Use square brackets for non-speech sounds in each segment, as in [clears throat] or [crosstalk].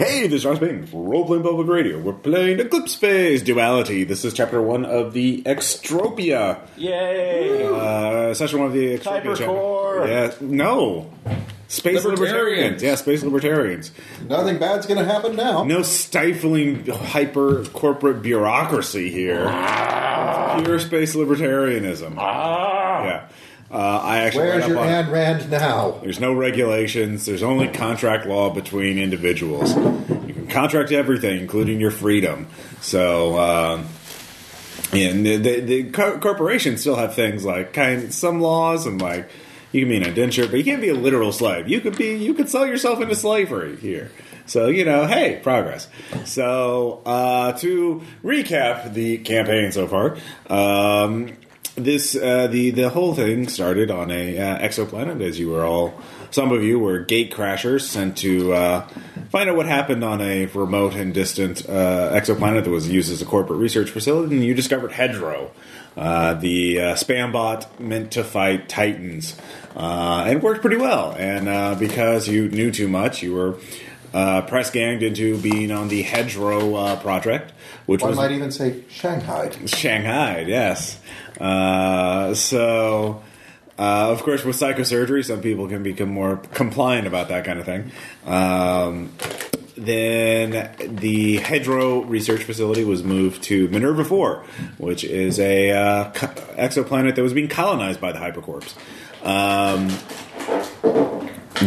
Hey, this is Ross Payton for Role Playing Public Radio. We're playing Eclipse Phase Duality. This is chapter one of the Extropia. Yay! Uh, session one of the Extropia Hypercore. chapter. Yeah, no. Space libertarians. Libertarians. Yeah, space libertarians. Nothing bad's going to happen now. No stifling hyper corporate bureaucracy here. Pure space libertarianism. Ah! Yeah. Uh, I actually Where's your on- Ayn Rand now? There's no regulations. There's only contract law between individuals. You can contract everything, including your freedom. So, um, and the, the, the co- corporations still have things like kind some laws and like you can be an indenture, but you can't be a literal slave. You could be you could sell yourself into slavery here. So you know, hey, progress. So uh, to recap the campaign so far. Um, this uh, the the whole thing started on a uh, exoplanet, as you were all. Some of you were gate crashers sent to uh, find out what happened on a remote and distant uh, exoplanet that was used as a corporate research facility, and you discovered Hedro, uh, the uh, spam bot meant to fight titans, uh, and it worked pretty well. And uh, because you knew too much, you were uh, press ganged into being on the Hedro uh, project, which One was might even say Shanghai. Shanghai, yes. Uh, so, uh, of course, with psychosurgery, some people can become more compliant about that kind of thing. Um, then the Hedro Research Facility was moved to Minerva 4, which is a uh, exoplanet that was being colonized by the Hypercorps. Um,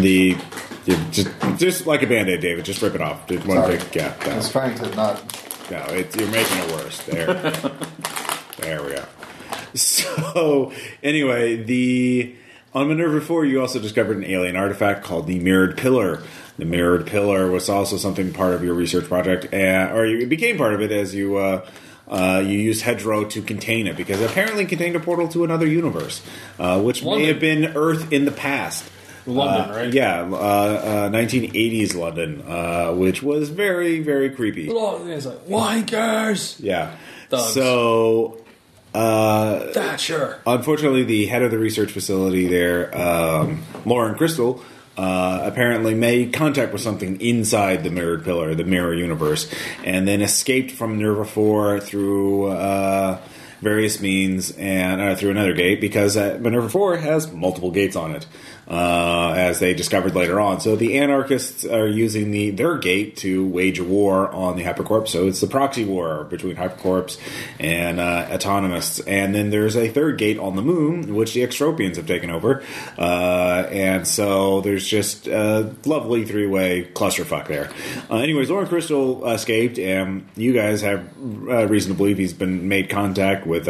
the just, just like a band-aid, David. Just rip it off. Just one Sorry. big yeah. I was trying to not. No, it, you're making it worse. There, [laughs] there we go. [laughs] So, anyway, the on Minerva Four, you also discovered an alien artifact called the Mirrored Pillar. The Mirrored Pillar was also something part of your research project, uh, or you, it became part of it as you. Uh, uh, you used Hedro to contain it because it apparently contained a portal to another universe, uh, which may have been Earth in the past. London, Uh, right? Yeah, uh, uh, 1980s London, uh, which was very, very creepy. It's like wankers. Yeah. Thugs. So, uh, Thatcher. unfortunately, the head of the research facility there, um, Lauren Crystal, uh, apparently made contact with something inside the mirrored pillar, the mirror universe, and then escaped from Nerva 4 through uh, various means and uh, through another gate because uh, Minerva 4 has multiple gates on it. Uh, as they discovered later on, so the anarchists are using the their gate to wage a war on the Hypercorp. So it's the proxy war between Hypercorps and uh, autonomists. And then there's a third gate on the moon, which the Extropians have taken over. Uh, and so there's just a lovely three way clusterfuck there. Uh, anyways, Lauren Crystal escaped, and you guys have uh, reason to believe he's been made contact with.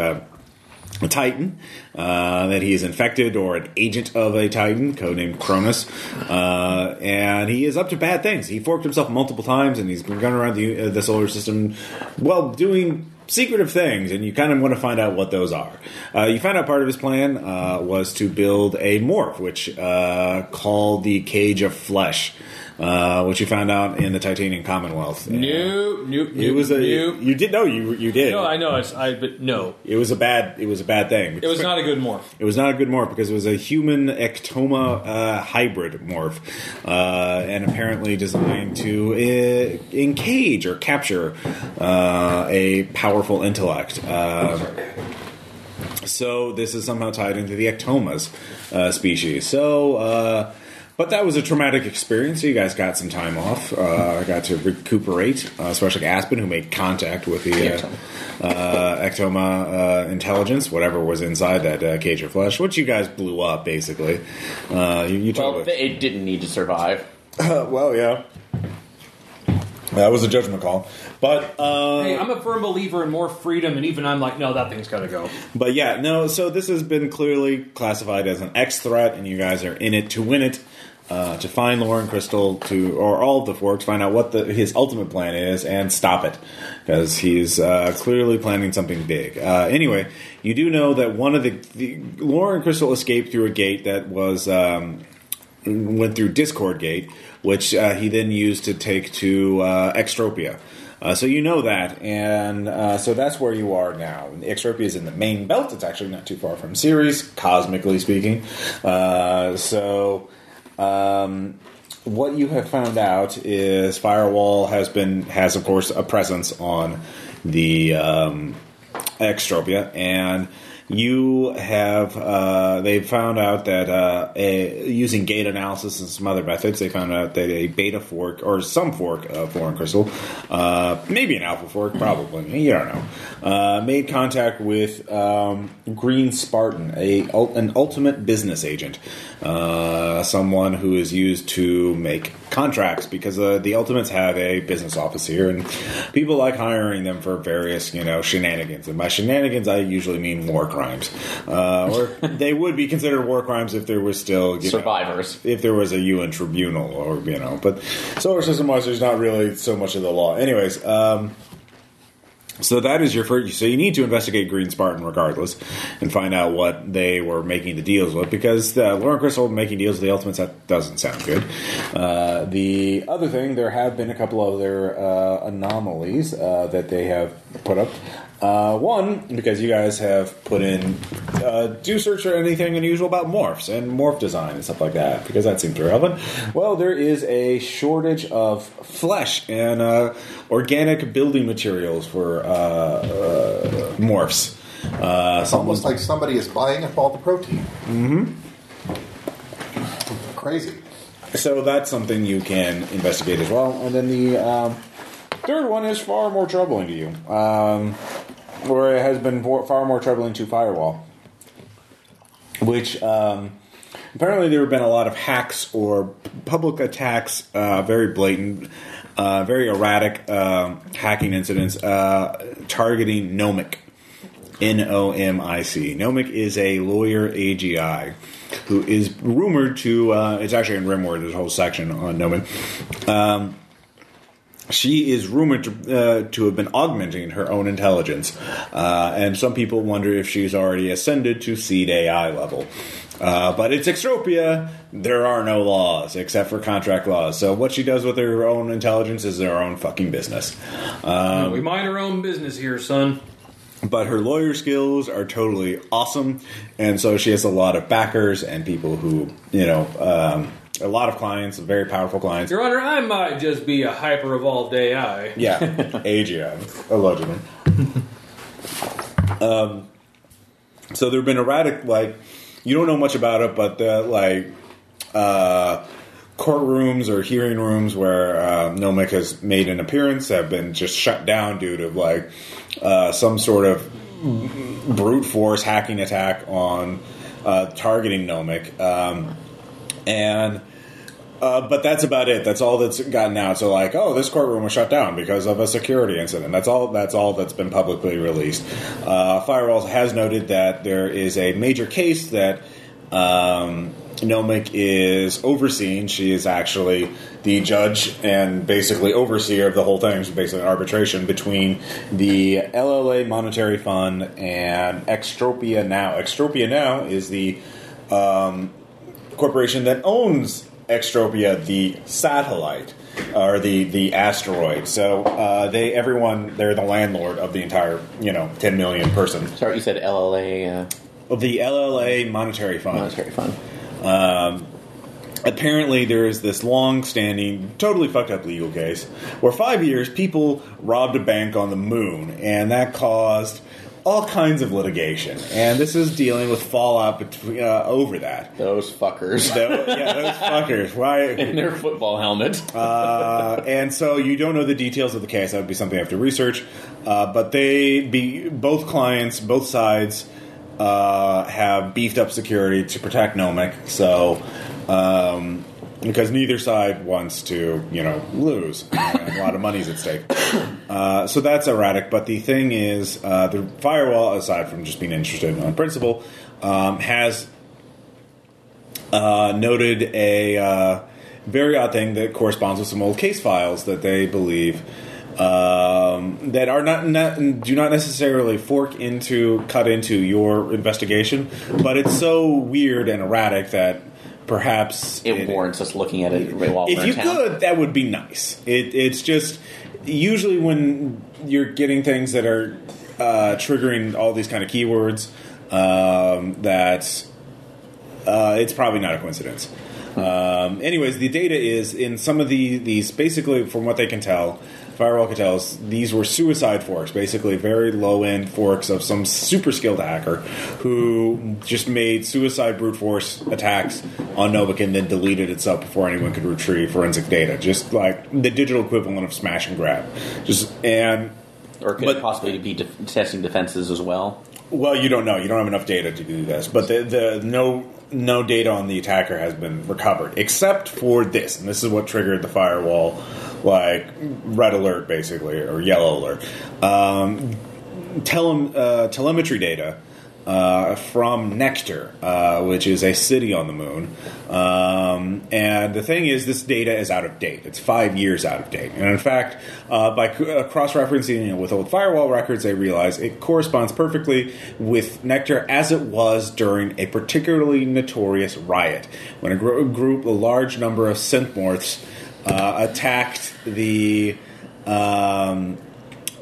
A Titan, uh, that he is infected or an agent of a Titan, codenamed Cronus, uh, and he is up to bad things. He forked himself multiple times, and he's been going around the, uh, the solar system, well, doing secretive things, and you kind of want to find out what those are. Uh, you find out part of his plan uh, was to build a morph, which uh, called the Cage of Flesh, uh, which you found out in the Titanian Commonwealth. Nope, nope, It was a nope. you did know you you did. No, I know. It's I, but no, It was a bad. It was a bad thing. it was not a good morph. It was not a good morph because it was a human Iktomi uh, hybrid morph, uh, and apparently designed to uh, encage or capture uh, a powerful intellect. Uh, so this is somehow tied into the Iktomis uh, species. So. But that was a traumatic experience. So you guys got some time off. Uh, got to recuperate, uh, especially Aspen, who made contact with the uh, uh, Iktomi uh, intelligence, whatever was inside that uh, cage of flesh, which you guys blew up, basically. Uh, you, you Well, told it. it didn't need to survive. [laughs] well, yeah. That was a judgment call, but uh, Hey, I'm a firm believer in more freedom, and even I'm like, no, that thing's got to go. But yeah, no. So this has been clearly classified as an X threat, and you guys are in it to win it, uh, to find Lauren Crystal, to or all of the forks, find out what the, his ultimate plan is, and stop it because he's uh, clearly planning something big. Uh, anyway, you do know that one of the, the Lauren Crystal escaped through a gate that was. Um, went through Discord Gate, which uh, he then used to take to uh, Extropia. Uh, so you know that, and uh, so that's where you are now. Extropia is in the main belt. It's actually not too far from Ceres, cosmically speaking. Uh, so um, what you have found out is Firewall has been has of course a presence on the um, Extropia, and you have uh, they found out that uh, a, using gate analysis and some other methods, they found out that a beta fork or some fork of Lauren Crystal, uh, maybe an alpha fork, probably you don't know, uh, made contact with um, Green Spartan, a an ultimate business agent, uh, someone who is used to make contracts because uh, the Ultimates have a business office here, and people like hiring them for various you know shenanigans. And by shenanigans, I usually mean war crimes, uh, or [laughs] they would be considered war crimes if there was still you know, Survivors. if there was a UN tribunal, or you know. But solar system wise, there's not really so much of the law. Anyways. Um, so that is your first. So you need to investigate Green Spartan regardless, and find out what they were making the deals with. Because uh, Lauren Crystal making deals with the Ultimates that doesn't sound good. Uh, the other thing, there have been a couple other uh, anomalies uh, that they have put up. Uh, one, because you guys have put in, uh, do search for anything unusual about morphs and morph design and stuff like that, because that seems relevant. Well, there is a shortage of flesh and uh, organic building materials for uh, uh, morphs. Uh, It's almost like somebody is buying up all the protein. Mm-hmm. Crazy. So that's something you can investigate as well. And then the um, third one is far more troubling to you, um, or it has been far more troubling to Firewall, which um, apparently there have been a lot of hacks or public attacks, uh, very blatant, uh, very erratic um hacking incidents uh, targeting Nomic. N O M I C. Nomic is a lawyer AGI who is rumored to. Uh, it's actually in Rimward. There's a whole section on Nomic. Um, she is rumored to, uh, to have been augmenting her own intelligence, uh, and some people wonder if she's already ascended to seed AI level. Uh, but it's Extropia. There are no laws except for contract laws. So what she does with her own intelligence is her own fucking business. Um, we mind our own business here, son. but her lawyer skills are totally awesome, and so she has a lot of backers and people who, you know, um, a lot of clients, very powerful clients. Your Honor, I might just be a hyper evolved AI. Yeah, [laughs] AGI, allegedly. um, so there have been erratic, like, you don't know much about it, but the, like, uh, courtrooms or hearing rooms where uh, Nomic has made an appearance have been just shut down due to, like, uh, some sort of brute force hacking attack on uh, targeting Nomic. Um, and uh, but that's about it. That's all that's gotten out. So like, oh, this courtroom was shut down because of a security incident. That's all. That's all that's been publicly released. Uh, Firewalls has noted that there is a major case that um, Nomic is overseeing. She is actually the judge and basically overseer of the whole thing. It's basically arbitration between the LLA Monetary Fund and Extropia Now. Extropia Now is the um, corporation that owns Extropia, the satellite or the the asteroid. So uh, they everyone they're the landlord of the entire you know ten million person. Sorry, you said LLA uh, Well, the LLA Monetary Fund. monetary fund. Um, apparently, there is this long-standing, totally fucked up legal case where five years people robbed a bank on the moon, and that caused all kinds of litigation. And this is dealing with fallout between, uh, over that. Those fuckers So, yeah, those [laughs] fuckers. Why? in their football helmet. Uh, and so you don't know the details of the case. That would be something I have to research. Uh, but they be both clients, both sides uh, have beefed up security to protect Nomic. So. Um, because neither side wants to, you know, lose. A lot of money's at stake. [coughs] Uh, so that's erratic. But the thing is, uh, the firewall, aside from just being interested on principle, um, has uh, noted a uh, very odd thing that corresponds with some old case files that they believe um, that are not, not do not necessarily fork into cut into your investigation, but it's so weird and erratic that perhaps It warrants us looking at it while if you could, that would be nice. It, it's just usually when you're getting things that are uh, triggering all these kind of keywords, um, that uh, it's probably not a coincidence. Um, anyways, the data is in some of the these basically, from what they can tell, Firewall can these were suicide forks, basically very low end forks of some super skilled hacker who just made suicide brute force attacks on Nomic and then deleted itself before anyone could retrieve forensic data. Just like the digital equivalent of smash and grab. Just and Or could But- possibly be def- testing defenses as well? Well, you don't know. You don't have enough data to do this. But the, the no no data on the attacker has been recovered, except for this, and this is what triggered the firewall, like red alert, basically, or yellow alert. Um, tele, uh, telemetry data. Uh, from Nectar, uh, which is a city on the moon. Um, and the thing is, this data is out of date. It's five years out of date. And in fact, uh, by uh, cross referencing it with old firewall records, they realize it corresponds perfectly with Nectar as it was during a particularly notorious riot when a gr- group, a large number of synthmorphs, uh, attacked the. Um,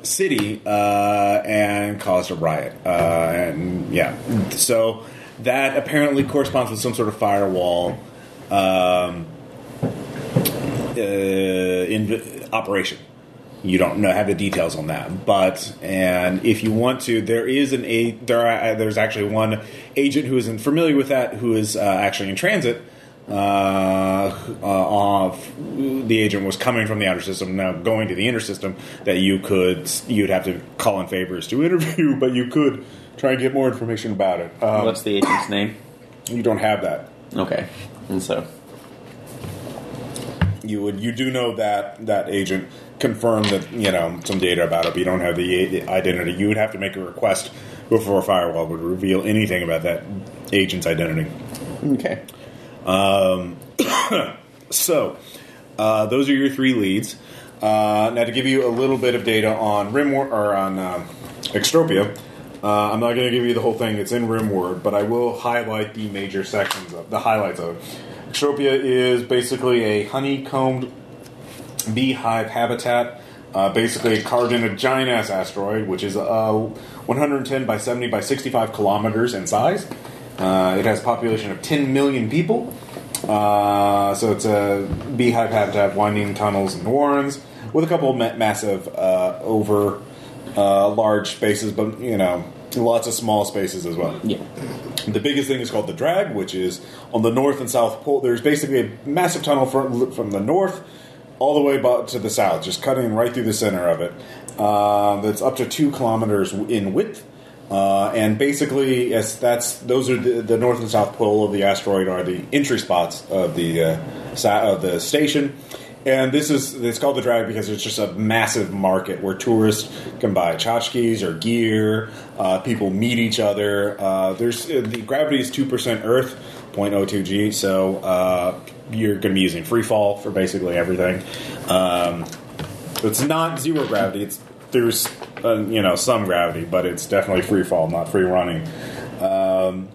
city uh, and caused a riot. Uh, and yeah, so that apparently corresponds with some sort of firewall um, uh, in operation. You don't know have the details on that, but and if you want to, there is an a there are, there's actually one agent who isn't familiar with that who is uh, actually in transit. Uh, uh, of the agent was coming from the outer system, now going to the inner system. That you could you'd have to call in favors to [laughs] interview, but you could try and get more information about it. Um, What's the agent's name? you don't have that. Okay, and so you would you do know that that agent confirmed that you know some data about it, but you don't have the, the identity. You would have to make a request before Firewall would reveal anything about that agent's identity. okay. [coughs] So uh, those are your three leads. Uh, now to give you a little bit of data on Rimward or on uh, Extropia. Uh, I'm not going to give you the whole thing; it's in Rimward, but I will highlight the major sections of the highlights of it. Extropia is basically a honeycombed beehive habitat, uh, basically carved in a giant ass asteroid, which is uh, 110 by 70 by 65 kilometers in size. Uh, it has a population of 10 million people. Uh, so it's a beehive habitat, winding tunnels and warrens, with a couple of ma- massive uh, over uh, large spaces, but you know, lots of small spaces as well. Yeah. The biggest thing is called the drag, which is on the north and south pole. There's basically a massive tunnel from, from the north all the way about to the south, just cutting right through the center of it. Uh, that's up to two kilometers in width. Uh, and basically, yes, that's those are the, the north and south pole of the asteroid are the entry spots of the uh, sa- of the station. And this is it's called the drag because it's just a massive market where tourists can buy tchotchkes or gear. Uh, people meet each other. Uh, there's uh, the gravity is two percent Earth, 0.02 g. So you're going to be using free fall for basically everything. Um, it's not zero gravity. It's there's uh, you know some gravity, but it's definitely free fall, not free running. Um,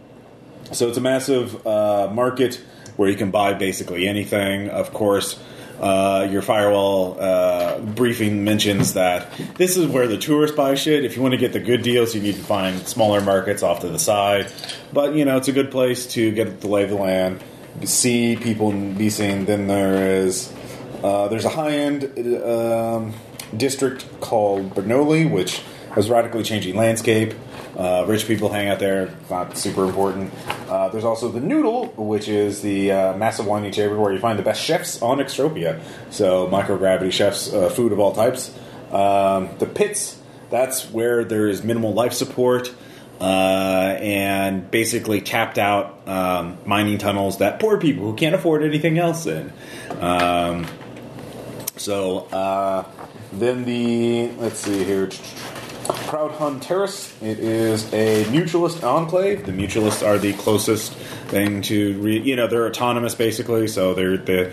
so it's a massive uh, market where you can buy basically anything. Of course, uh, your firewall uh, briefing mentions that this is where the tourists buy shit. If you want to get the good deals, you need to find smaller markets off to the side. But you know, it's a good place to get the lay of the land, see people and be seen. Then there is uh, there's a high end um, district called Bernoulli, which has radically changing landscape. Uh, rich people hang out there. Not super important. Uh, there's also the Noodle, which is the uh, massive winding chamber where you find the best chefs on Extropia. So microgravity chefs, uh, food of all types. Um, the Pits, that's where there is minimal life support. Uh, and basically tapped out um, mining tunnels that poor people who can't afford anything else in. Um, so uh, then the let's see here, Proudhon Terrace. It is a mutualist enclave. The mutualists are the closest thing to re- you know they're autonomous basically, so they're the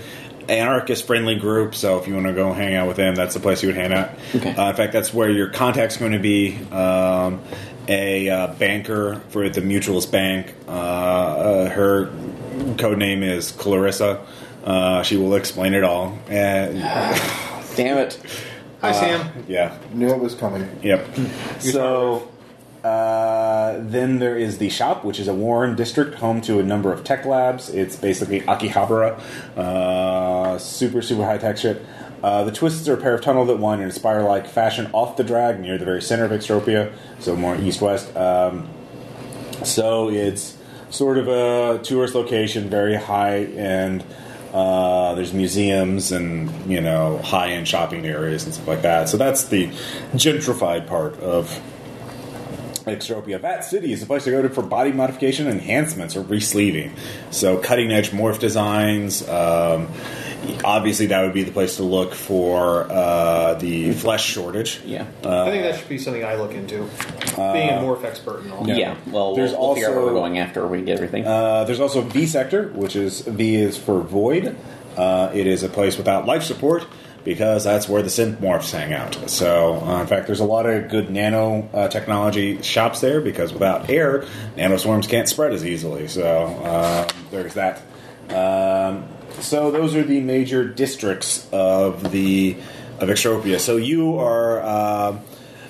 anarchist friendly group. So if you want to go hang out with them, that's the place you would hang out. Okay. Uh, in fact, that's where your contact's going to be. Um, a uh, banker for the Mutualist Bank. Uh, uh, her code name is Clarissa. Uh, she will explain it all. And [sighs] Damn it. Hi, Sam. yeah, Knew it was coming. Yep. [laughs] so uh, Uh, then there is the shop, which is a Warren district, home to a number of tech labs. It's basically Akihabara, uh, super super high tech shit. Uh, the twists are a pair of tunnel that wind in a spiral-like fashion off the drag near the very center of Extropia, so more east-west. Um, so it's sort of a tourist location, very high end. Uh, there's museums and you know high end shopping areas and stuff like that. So that's the gentrified part of Extropia. That city is the place to go to for body modification, enhancements, or resleeving. So cutting edge morph designs. Um, obviously, that would be the place to look for uh, the flesh shortage. Yeah. I think that should be something I look into. Being a morph expert and all. yeah. Well, There's we'll, we'll figure out where also- we're going after we get everything. Uh, there's also V Sector, which is V is for void. Uh, it is a place without life support because that's where the synth morphs hang out. So, uh, in fact, there's a lot of good nano uh, technology shops there because without air, nanoswarms can't spread as easily. So, uh, there's that. Um, so, those are the major districts of the of Extropia. So, you are. Uh,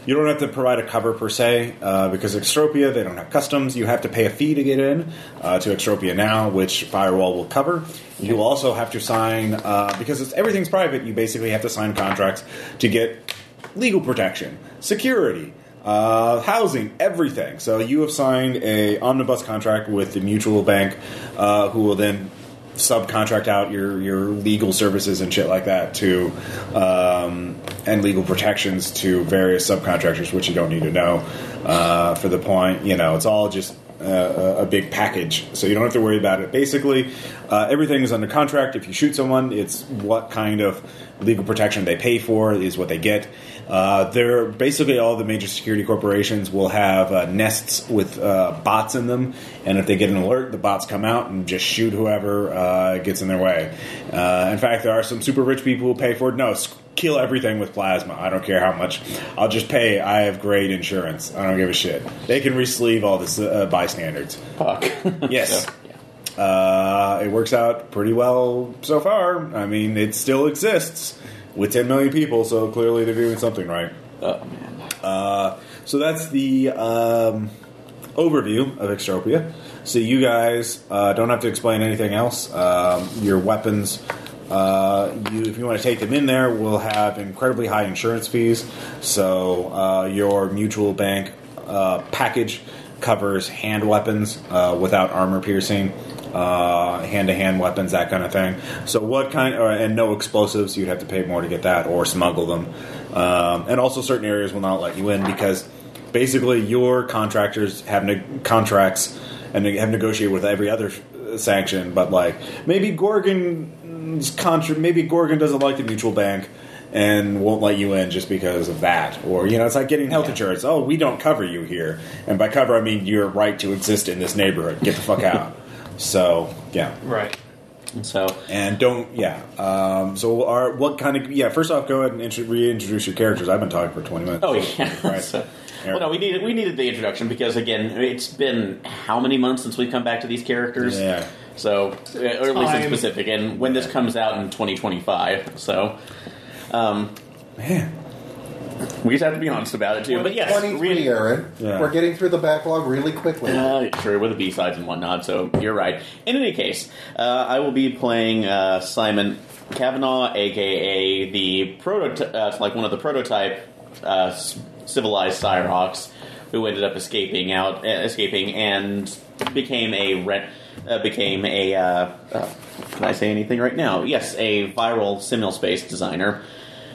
you don't have to provide a cover per se uh, because Extropia they don't have customs. You have to pay a fee to get in uh, to Extropia now, which Firewall will cover. You also have to sign uh, because it's, everything's private. You basically have to sign contracts to get legal protection, security, uh, housing, everything. So you have signed a omnibus contract with the mutual bank, uh, who will then subcontract out your your legal services and shit like that to um, and legal protections to various subcontractors, which you don't need to know uh, for the point. You know, it's all just uh, a big package, so you don't have to worry about it. Basically, uh, everything is under contract. If you shoot someone, it's what kind of legal protection they pay for is what they get. Uh, they're basically all the major security corporations will have uh, nests with uh, bots in them, and if they get an alert, the bots come out and just shoot whoever uh, gets in their way. Uh, in fact, there are some super rich people who pay for it. No, kill everything with plasma. I don't care how much. I'll just pay. I have great insurance. I don't give a shit. They can resleeve all this uh, bystanders. Fuck. [laughs] Yes. Yeah. Uh, it works out pretty well so far. I mean, it still exists with 10 million people, so clearly they're doing something right. Oh man. Uh, so that's the um, overview of Extropia. So you guys uh, don't have to explain anything else. Um, your weapons, uh, you, if you want to take them in there, will have incredibly high insurance fees. So uh, your mutual bank uh, package covers hand weapons uh, without armor piercing. Uh, hand-to-hand weapons, that kind of thing. So, what kind, or, and no explosives? You'd have to pay more to get that, or smuggle them. Um, and also, certain areas will not let you in because basically your contractors have ne- contracts and have negotiated with every other uh, sanction. But like maybe Gorgon's contra- maybe Gorgon doesn't like the mutual bank and won't let you in just because of that. Or you know, it's like getting health insurance. Oh, we don't cover you here, and by cover I mean your right to exist in this neighborhood. Get the fuck out. So yeah. Right. So And don't, yeah. Um, so, are what kind of, yeah? First off, go ahead and intro, reintroduce your characters. I've been talking for twenty minutes. Oh yeah. Right. [laughs] so, well, no, we needed we needed the introduction because again, it's been how many months since we've come back to these characters? Yeah. So, uh, or at least in specific, and when this comes out in 2025, so um, man. We just have to be honest about it too. But yes, 23, really, Aaron. Yeah. We're getting through the backlog really quickly. Uh, sure, with the B sides and whatnot. So you're right. In any case, uh, I will be playing uh, Simon Kavanaugh, aka the prototype, uh, like one of the prototype uh, civilized Cyrox, who ended up escaping out, uh, escaping and became a rent. Uh, became a uh, uh, can I say anything right now? Yes, a viral simul space designer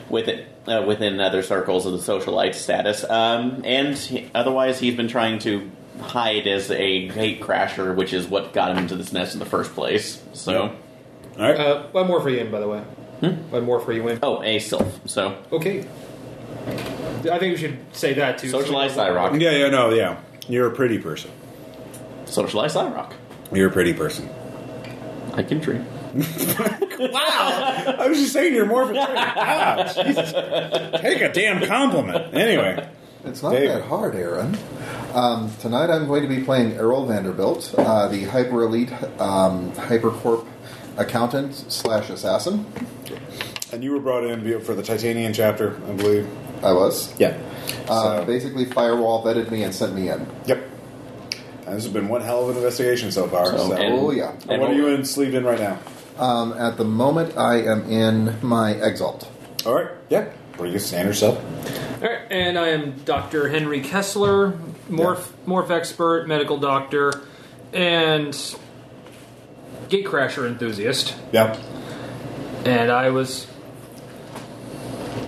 with it uh, within other circles of the socialite status, um, and he- otherwise he's been trying to hide as a gate crasher, which is what got him into this nest in the first place. So, All right. Uh, one more for you in, by the way. One more for you in. oh, a sylph. So, Okay. I think we should say that too. socialized Cyrock, yeah, yeah, no, yeah. You're a pretty person. socialized Cyrock. You're a pretty person. I can dream. [laughs] I was just saying you're more of a pretty. God, [laughs] Jesus. Take a damn compliment. Anyway, It's not Dave. that hard, Aaron. Um, tonight I'm going to be playing Errol Vanderbilt, uh, the hyper elite um, hypercorp accountant slash assassin. and you were brought in for the Titanian chapter, I believe. I was. Yeah. Uh, So- Basically, Firewall vetted me and sent me in. Yep. This has been one hell of an investigation so far. So, So, and- Oh, yeah. And what are you in sleeved in right now? Um, at the moment, I am in my Exalt. All right, yeah, pretty good standard stuff. All right, and I am Dr. Henry Kessler, morph, morph expert, medical doctor, and gatecrasher enthusiast. Yep. And I was.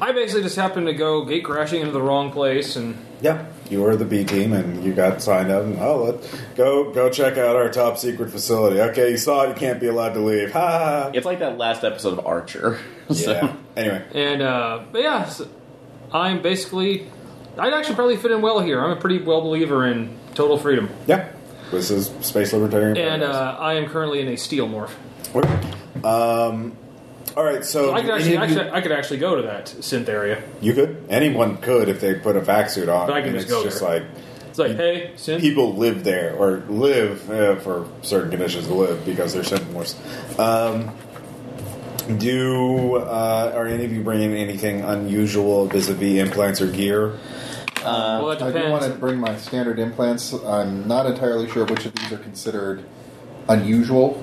I basically just happened to go gate crashing into the wrong place, and yeah. You were the B team, and you got signed up. And oh, let go go check out our top secret facility. Okay, you saw it. You can't be allowed to leave. Ha! ha, ha. It's like that last episode of Archer. [laughs] So- Yeah. Anyway, and uh, but yeah, so I'm basically. I'd actually probably fit in well here. I'm a pretty well believer in total freedom, yeah. This is space libertarian. and uh, I am currently in a steel morph. Um, all right, so I could do actually, any of you- actually, I could actually go to that synth area. you could. Anyone could if they put a vac suit on. But I can and just it's go just there. like It's like, hey, synth. people live there or live uh, for certain conditions to live because they're symptoms. Um, do uh, are any of you bringing anything unusual vis-a-vis implants or gear? well, that I do want to depends. bring my standard implants. I'm not entirely sure which of these are considered unusual.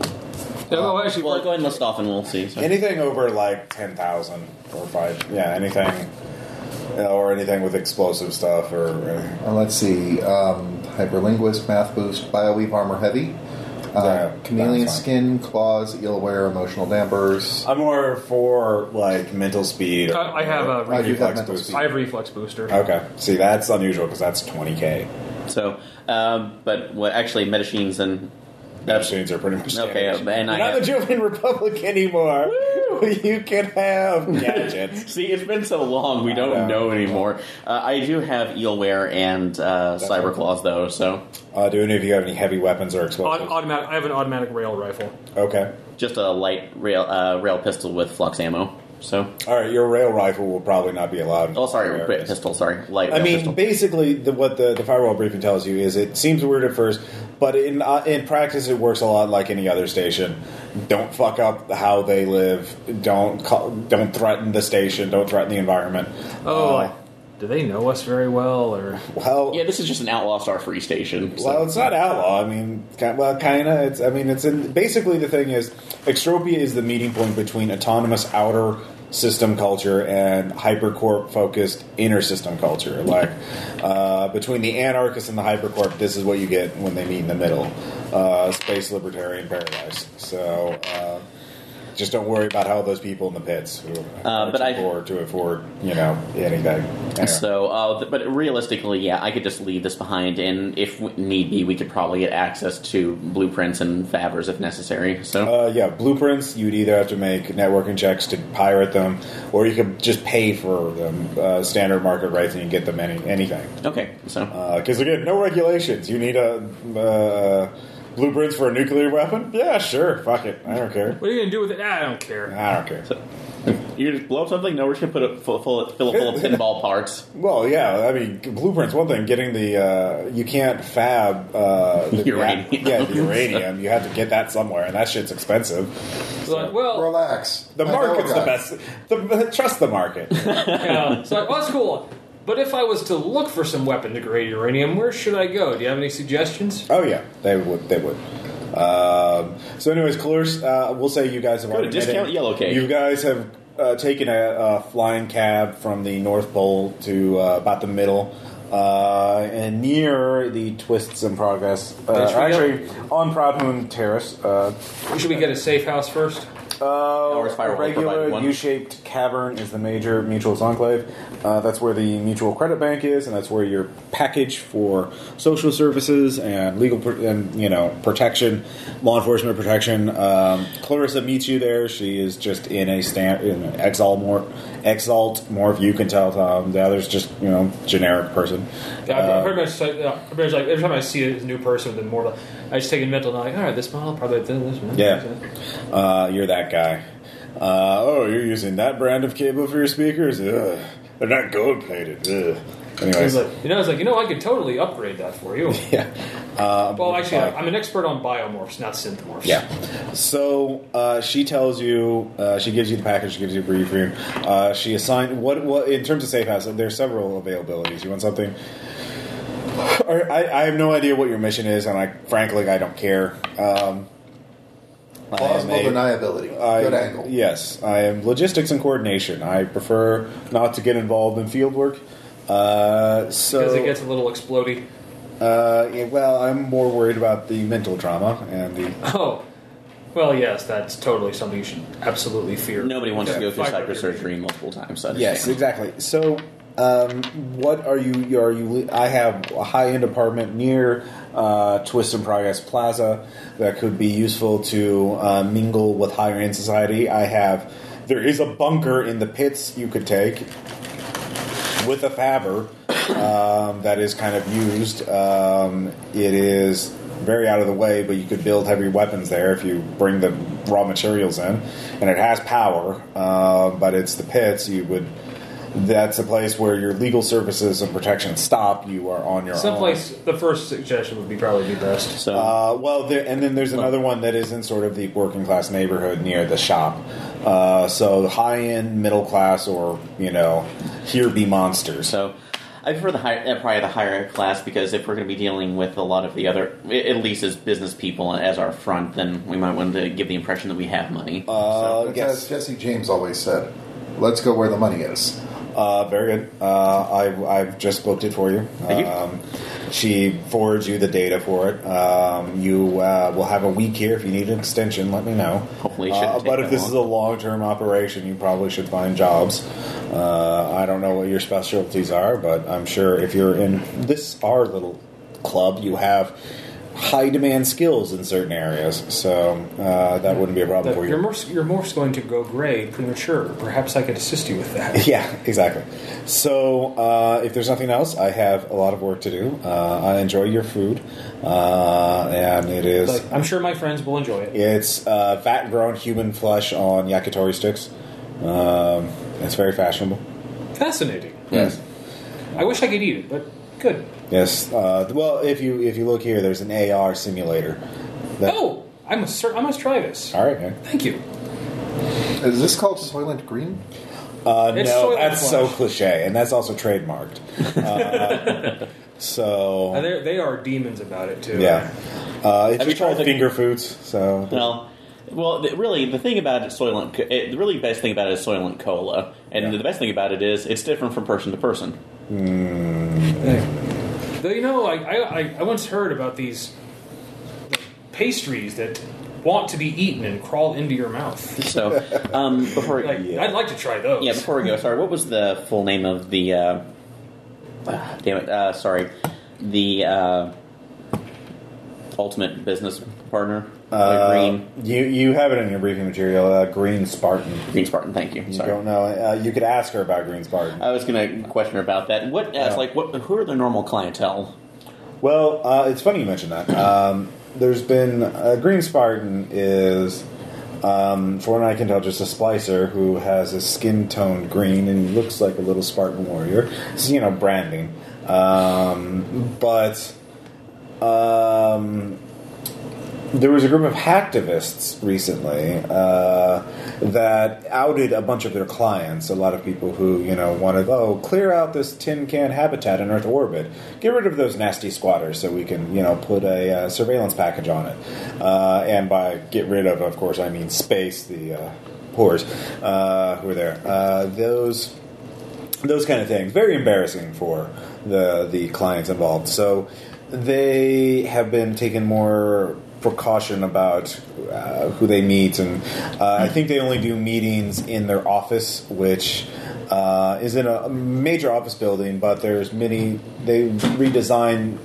Yeah, well, actually, Well, go ahead and list off and we'll see. So. Anything over like ten thousand or five? Yeah, anything. uh, Or anything with explosive stuff, or anything. Uh, let's see. Um, Hyperlinguist, Math Boost, BioWeave Armor Heavy, uh, Yeah, Chameleon that's fine. Skin, Claws, Eelware, Emotional Dampers. I'm more for like mental speed. or- I- I have a I do have reflex mental boost. speed. I have reflex booster. Okay, see that's unusual because that's 20k. So, um, but what actually Medicines and Machines are pretty much Okay, standard. and I You're not have- the Jovian Republic anymore. [laughs] you can have [laughs] gadgets. See, it's been so long, we don't know. know anymore. Uh, I do have Eelware and uh, Cyber right. Claws, though, so Uh, do any of you have any heavy weapons or Aut- explosives? automatic. I have an automatic rail rifle. Okay. just a light rail uh, rail pistol with flux ammo. So, All right, your rail rifle will probably not be allowed. oh, sorry, fire areas. pistol. Sorry, light. I mean, pistol. basically, the, what the, the firewall briefing tells you is it seems weird at first, but in uh, in practice, it works a lot like any other station. Don't fuck up how they live. Don't call, don't threaten the station. Don't threaten the environment. Oh, Uh, do they know us very well, or well, yeah, this is just an outlaw star free station. So. Well, it's not outlaw. I mean, ki- well, kind of. It's. I mean, it's in. Basically, the thing is, Extropia is the meeting point between autonomous outer system culture and hypercorp focused inner system culture. Like uh, between the anarchists and the hypercorp, this is what you get when they meet in the middle. Uh, space libertarian paradise. So. Uh, just don't worry about how those people in the pits who Uh, but I- poor to afford, you know, anything. So, uh, but realistically, yeah, I could just leave this behind, and if need be, we could probably get access to blueprints and favors if necessary. So, Uh, yeah, blueprints. You'd either have to make networking checks to pirate them, or you could just pay for them uh, standard market rates and you get them any anything. okay, so Because again, no regulations. You need a uh, blueprints for a nuclear weapon. Yeah, sure. Fuck it. I don't care. what are you gonna do with it? Ah, I don't care. I don't care. you just blow up something. No, we're just gonna put it full, full, fill it full of [laughs] pinball parts. Well, yeah. I mean, blueprints. One thing. Getting the uh, you can't fab uh, the [laughs] Uranium. Yeah, the uranium. You have to get that somewhere, and that shit's expensive. It's like, well, Relax. The I know a market's the guy. best. The, trust the market. [laughs] yeah. It's like, well, that's cool. But if I was to look for some weapon to grade uranium, where should I go? Do you have any suggestions? Oh yeah, they would. They would. Um, so, anyways, Clarissa, uh, we'll say you guys have Go to already made Discount it. Yellow Cake. You guys have uh, taken a, a flying cab from the North Pole to uh, about the middle. Uh, and near the twists in progress, uh, Yes, we actually on Proudhon Terrace, uh, Should we get a safe house first? Uh, Or is a regular one? U-shaped cavern is the major mutuals enclave. Uh, that's where the mutual credit bank is, and that's where your package for social services and legal pr- and you know protection, law enforcement protection. Um, Clarissa meets you there. She is just in a stand in an exalt more morph. You can tell Tom. The other's just you know generic person. Yeah, I've- Uh, pretty much, like, yeah, pretty much like every time I see a new person, more like I just take a mental like, all right, this model probably did this. this Yeah. Uh, you're that guy. Uh, oh, you're using that brand of cable for your speakers? Ugh. They're not gold plated. Ugh. He's like, you know, I was like, you know, I could totally upgrade that for you. [laughs] yeah. Uh, Well, actually, uh, I'm an expert on biomorphs, not synthmorphs. yeah. So uh, she tells you, uh, she gives you the package, she gives you a briefing. Uh, she assigned what? What in terms of safe house? There's several availabilities. You want something Or- I, I have no idea what your mission is, and I frankly I don't care. Um, Plausible a- deniability. I- Good angle. Yes, I am logistics and coordination. I prefer not to get involved in field work. Uh, so, Because it gets a little explodey. uh, yeah, well, I'm more worried about the mental trauma and the. Oh. Well, yes, that's totally something you should absolutely fear. Nobody wants to go through fiber psychosurgery multiple times. so I Yes, exactly. So, um, what are you? Are you? I have a high-end apartment near uh, Twist and Progress Plaza that could be useful to uh, mingle with higher-end society. I have. There is a bunker in the pits you could take with a faber um, that is kind of used. Um, it is very out of the way, but you could build heavy weapons there if you bring the raw materials in, and it has power. Uh, but it's the pits. You would. That's a place where your legal services and protection stop. You are on your own. Someplace, the first suggestion would be probably be best. So Uh, well, there, and then there's another one that is in sort of the working class neighborhood near the shop. Uh, so high end, middle class, or you know, here be monsters. So I prefer the higher, uh, probably the higher class because if we're going to be dealing with a lot of the other, at least as business people as our front, then we might want to give the impression that we have money. Uh, That's yes. As Jesse James always said, let's go where the money is. Uh, very good. Uh, I've, I've just booked it for you. Thank you. Um, she forwards you the data for it. Um, you uh, will have a week here. If you need an extension, let me know. Hopefully it shouldn't Uh, take but that if this long. is a long term operation, you probably should find jobs. Uh, I don't know what your specialties are, but I'm sure if you're in this our little club, you have high demand skills in certain areas. So uh, that wouldn't be a problem for your you. morph's, your morph's going to go gray premature. Perhaps I could assist you with that. [laughs] Yeah, exactly. So, uh, if there's nothing else, I have a lot of work to do. Uh, I enjoy your food, uh, and it is But I'm sure my friends will enjoy it. it's uh, vat grown human flesh on yakitori sticks. Um, it's very fashionable. Fascinating. Yes, I wish I could eat it, but good. Yes. Uh, well, if you if you look here, there's an AR simulator. That, Oh, I must I must try this. all right, man. Thank you. Is this called Soylent Green? Uh, It's no, soylent that's so flesh. cliche, and that's also trademarked. Uh, [laughs] so Uh, they're- they are demons about it too. yeah, uh, it's Have you just called tried the- finger foods. So Well, well, the, really, the thing about it, Soylent, it, the really best thing about it is Soylent Cola, and Yeah. the best thing about it is it's different from person to person. Though you know, I, I, I once heard about these pastries that want to be eaten and crawl into your mouth. So, um, before Like, Yeah. I'd like to try those. yeah, before we go, sorry, what was the full name of the? Uh, ah, damn it, uh, sorry, the uh, ultimate business partner, uh, Green You you have it in your briefing material. Uh, Green Spartan. Green Spartan. Thank you. You don't know. Uh, you could ask her about Green Spartan. I was going to question her about that. What, uh, Yeah. like, what? Who are the normal clientele? Well, uh, it's funny you mention that. Um, there's been uh, Green Spartan is, um, for what I can tell, just a splicer who has a skin toned green and he looks like a little Spartan warrior. It's you know branding, um, but um, there was a group of hacktivists recently uh, that outed a bunch of their clients. A lot of people who you know wanted, oh, clear out this tin can habitat in Earth orbit, get rid of those nasty squatters, so we can you know put a uh, surveillance package on it. Uh, and by get rid of, of course, I mean space the uh, whores uh, who are there. Uh, those those kind of things. Very embarrassing for the the clients involved. So they have been taken more precaution about uh, who they meet, and uh, I think they only do meetings in their office, which. Uh, is in a major office building, but there's many. They redesign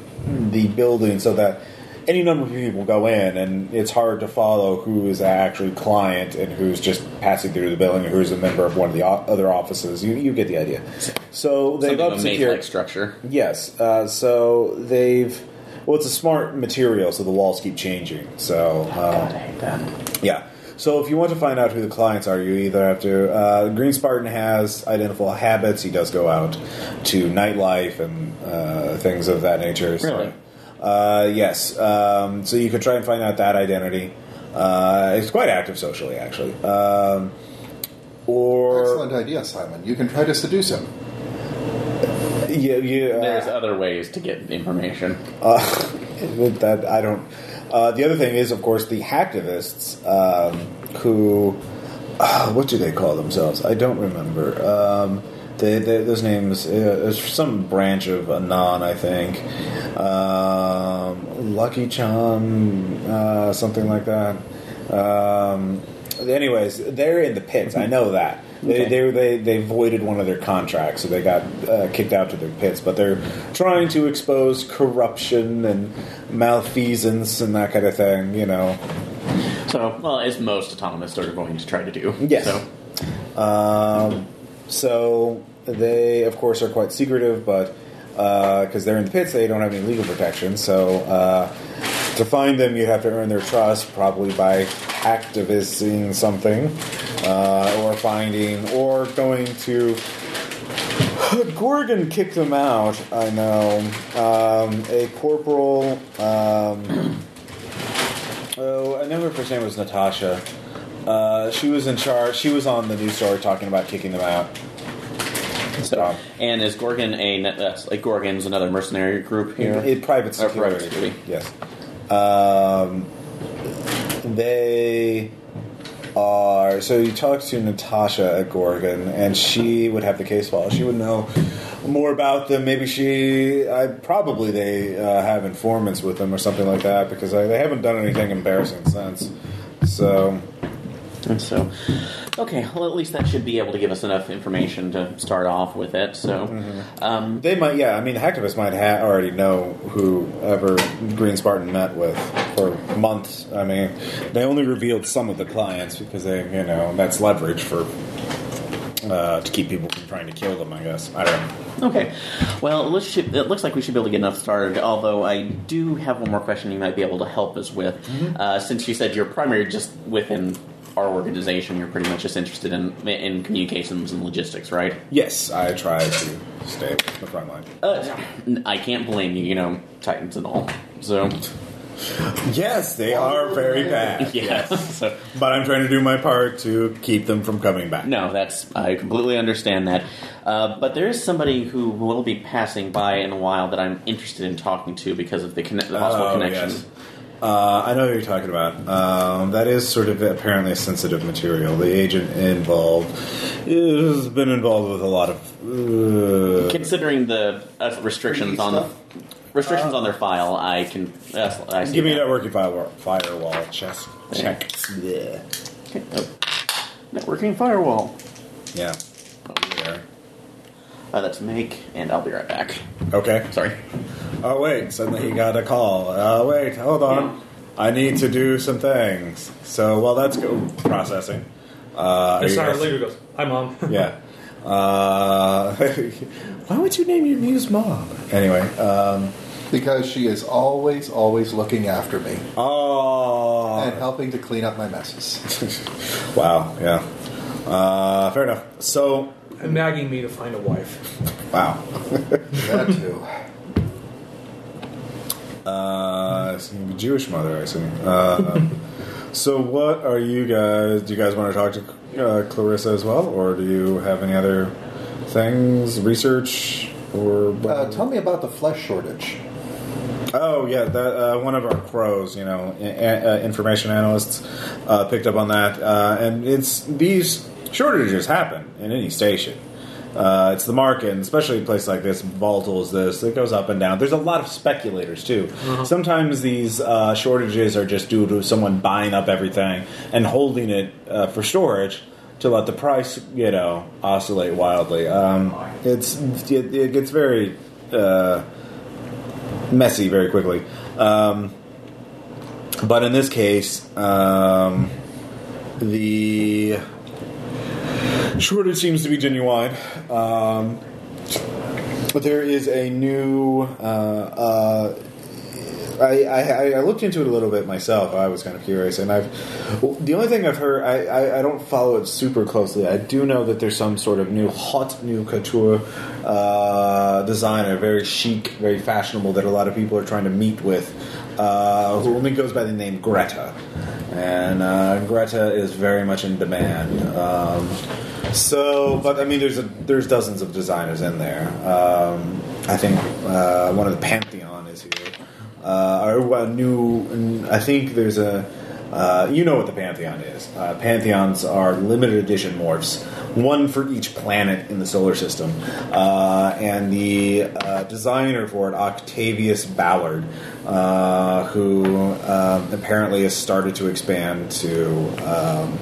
the building so that any number of people go in, and it's hard to follow who is actually client and who's just passing through the building, and who's a member of one of the o- other offices. You, you get the idea. So they've Something of up a secure. like structure. Yes. Uh, so they've. Well, it's a smart material, so the walls keep changing. So God, I uh, hate that. yeah. So if you want to find out who the clients are, you either have to. Uh, Green Spartan has identifiable habits. He does go out to nightlife and uh, things of that nature. So, Really? Uh, yes. Um, so you could try and find out that identity. Uh, it's quite active socially, actually. Um, or Excellent idea, Simon. You can try to seduce him. You. There's Uh, other ways to get information. [laughs] uh, that I don't. Uh, the other thing is, of course, the hacktivists um, who. Uh, what do they call themselves? I don't remember. Um, they, they, those names. Uh, there's some branch of Anon, I think. Um, Lucky Charm, uh, something like that. Um, anyways, they're in the pits. I know that. They, Okay. they, they they voided one of their contracts, so they got uh, kicked out to their pits. But they're trying to expose corruption and malfeasance and that kind of thing. You know. So, well, as most autonomists are going to try to do. Yes. So, Um, so they, of course, are quite secretive, but because they're in the pits, they don't have any legal protection. So uh, to find them, you'd have to earn their trust, probably by activisting something, uh, or finding, or going to. Gorgon kicked them out. I know. Um, a corporal. Um, [clears throat] oh, I know her first name was Natasha. Uh, she was in charge. She was on the news story talking about kicking them out. so, and is Gorgon a that's like Gorgon's another mercenary group here? In private security. private security. Yes. Um, they are. So you talk to Natasha at Gorgon, and she would have the case file. She would know more about them. Maybe she. I probably they uh, have informants with them or something like that because I, they haven't done anything embarrassing since. So And so, okay, well, at least that should be able to give us enough information to start off with it. So, Mm-hmm. um, They might, yeah. I mean, the hacktivists might ha- already know whoever Green Spartan met with for months. I mean, they only revealed some of the clients because they, you know, that's leverage for uh, to keep people from trying to kill them. I guess I don't know. okay, well, let's it looks like we should be able to get enough started. Although I do have one more question you might be able to help us with, Mm-hmm. uh, since you said you're primary just within our organization, you're pretty much just interested in in communications and logistics, right? Yes, I try to stay the front line. Uh, I can't blame you, you know, Titans and all. So, Yes, they are very bad. [laughs] yeah. so, But I'm trying to do my part to keep them from coming back. No, that's I completely understand that. Uh, but there is somebody who will be passing by in a while that I'm interested in talking to because of the, conne- the possible Oh, connection. yes. Uh, I know what you're talking about. Um, that is sort of apparently sensitive material. The agent involved has been involved with a lot of. Uh, Considering the uh, restrictions on the restrictions on their file, I can. Uh, I see give me a that. networking firewall, firewall chess, check. Yeah. Networking firewall. Yeah. Over there. Uh, that's make, and I'll be right back. Okay. Sorry. Oh wait! Suddenly he got a call. Uh, wait, hold on. I need to do some things. So while that's go processing, uh, are And you Sarah guys- later goes, "Hi, mom." [laughs] yeah. Uh, [laughs] why would you name your muse mom? Anyway, um, Because she is always, always looking after me Oh and oh, helping to clean up my messes. [laughs] wow, yeah, uh, fair enough. So, and nagging me to find a wife. wow, [laughs] That too. uh, Jewish mother, I see. Uh, so, what are you guys? Do you guys want to talk to uh, Clarissa as well, or do you have any other things, research, or? Uh, tell me about the flesh shortage. Oh yeah, that, uh, one of our crows, you know, a- a- uh, information analysts, uh, picked up on that, uh, and it's these shortages happen in any station. Uh, it's the market, and especially a place like this, volatile as this, it goes up and down. There's a lot of speculators too. Sometimes these uh, shortages are just due to someone buying up everything and holding it uh, for storage to let the price, you know, oscillate wildly. Um, it's it, it gets very. Uh, messy very quickly. Um, but in this case, um, the shortage seems to be genuine. Um, but there is a new. Uh, uh, I, I, I looked into it a little bit myself. I was kind of curious, and I've the only thing I've heard. I, I, I don't follow it super closely. I do know that there's some sort of new hot new couture uh, designer, very chic, very fashionable, that a lot of people are trying to meet with, uh, who only goes by the name Greta, and uh, Greta is very much in demand. Um, so, but I mean, there's a, there's dozens of designers in there. Um, I think uh, one of the Pantheon is here. Uh, a new, I think there's a. Uh, you know what the Pantheon is. Uh, Pantheons are limited edition morphs, one for each planet in the solar system. Uh, and the uh, designer for it, Octavius Ballard, uh, who um, apparently has started to expand to um,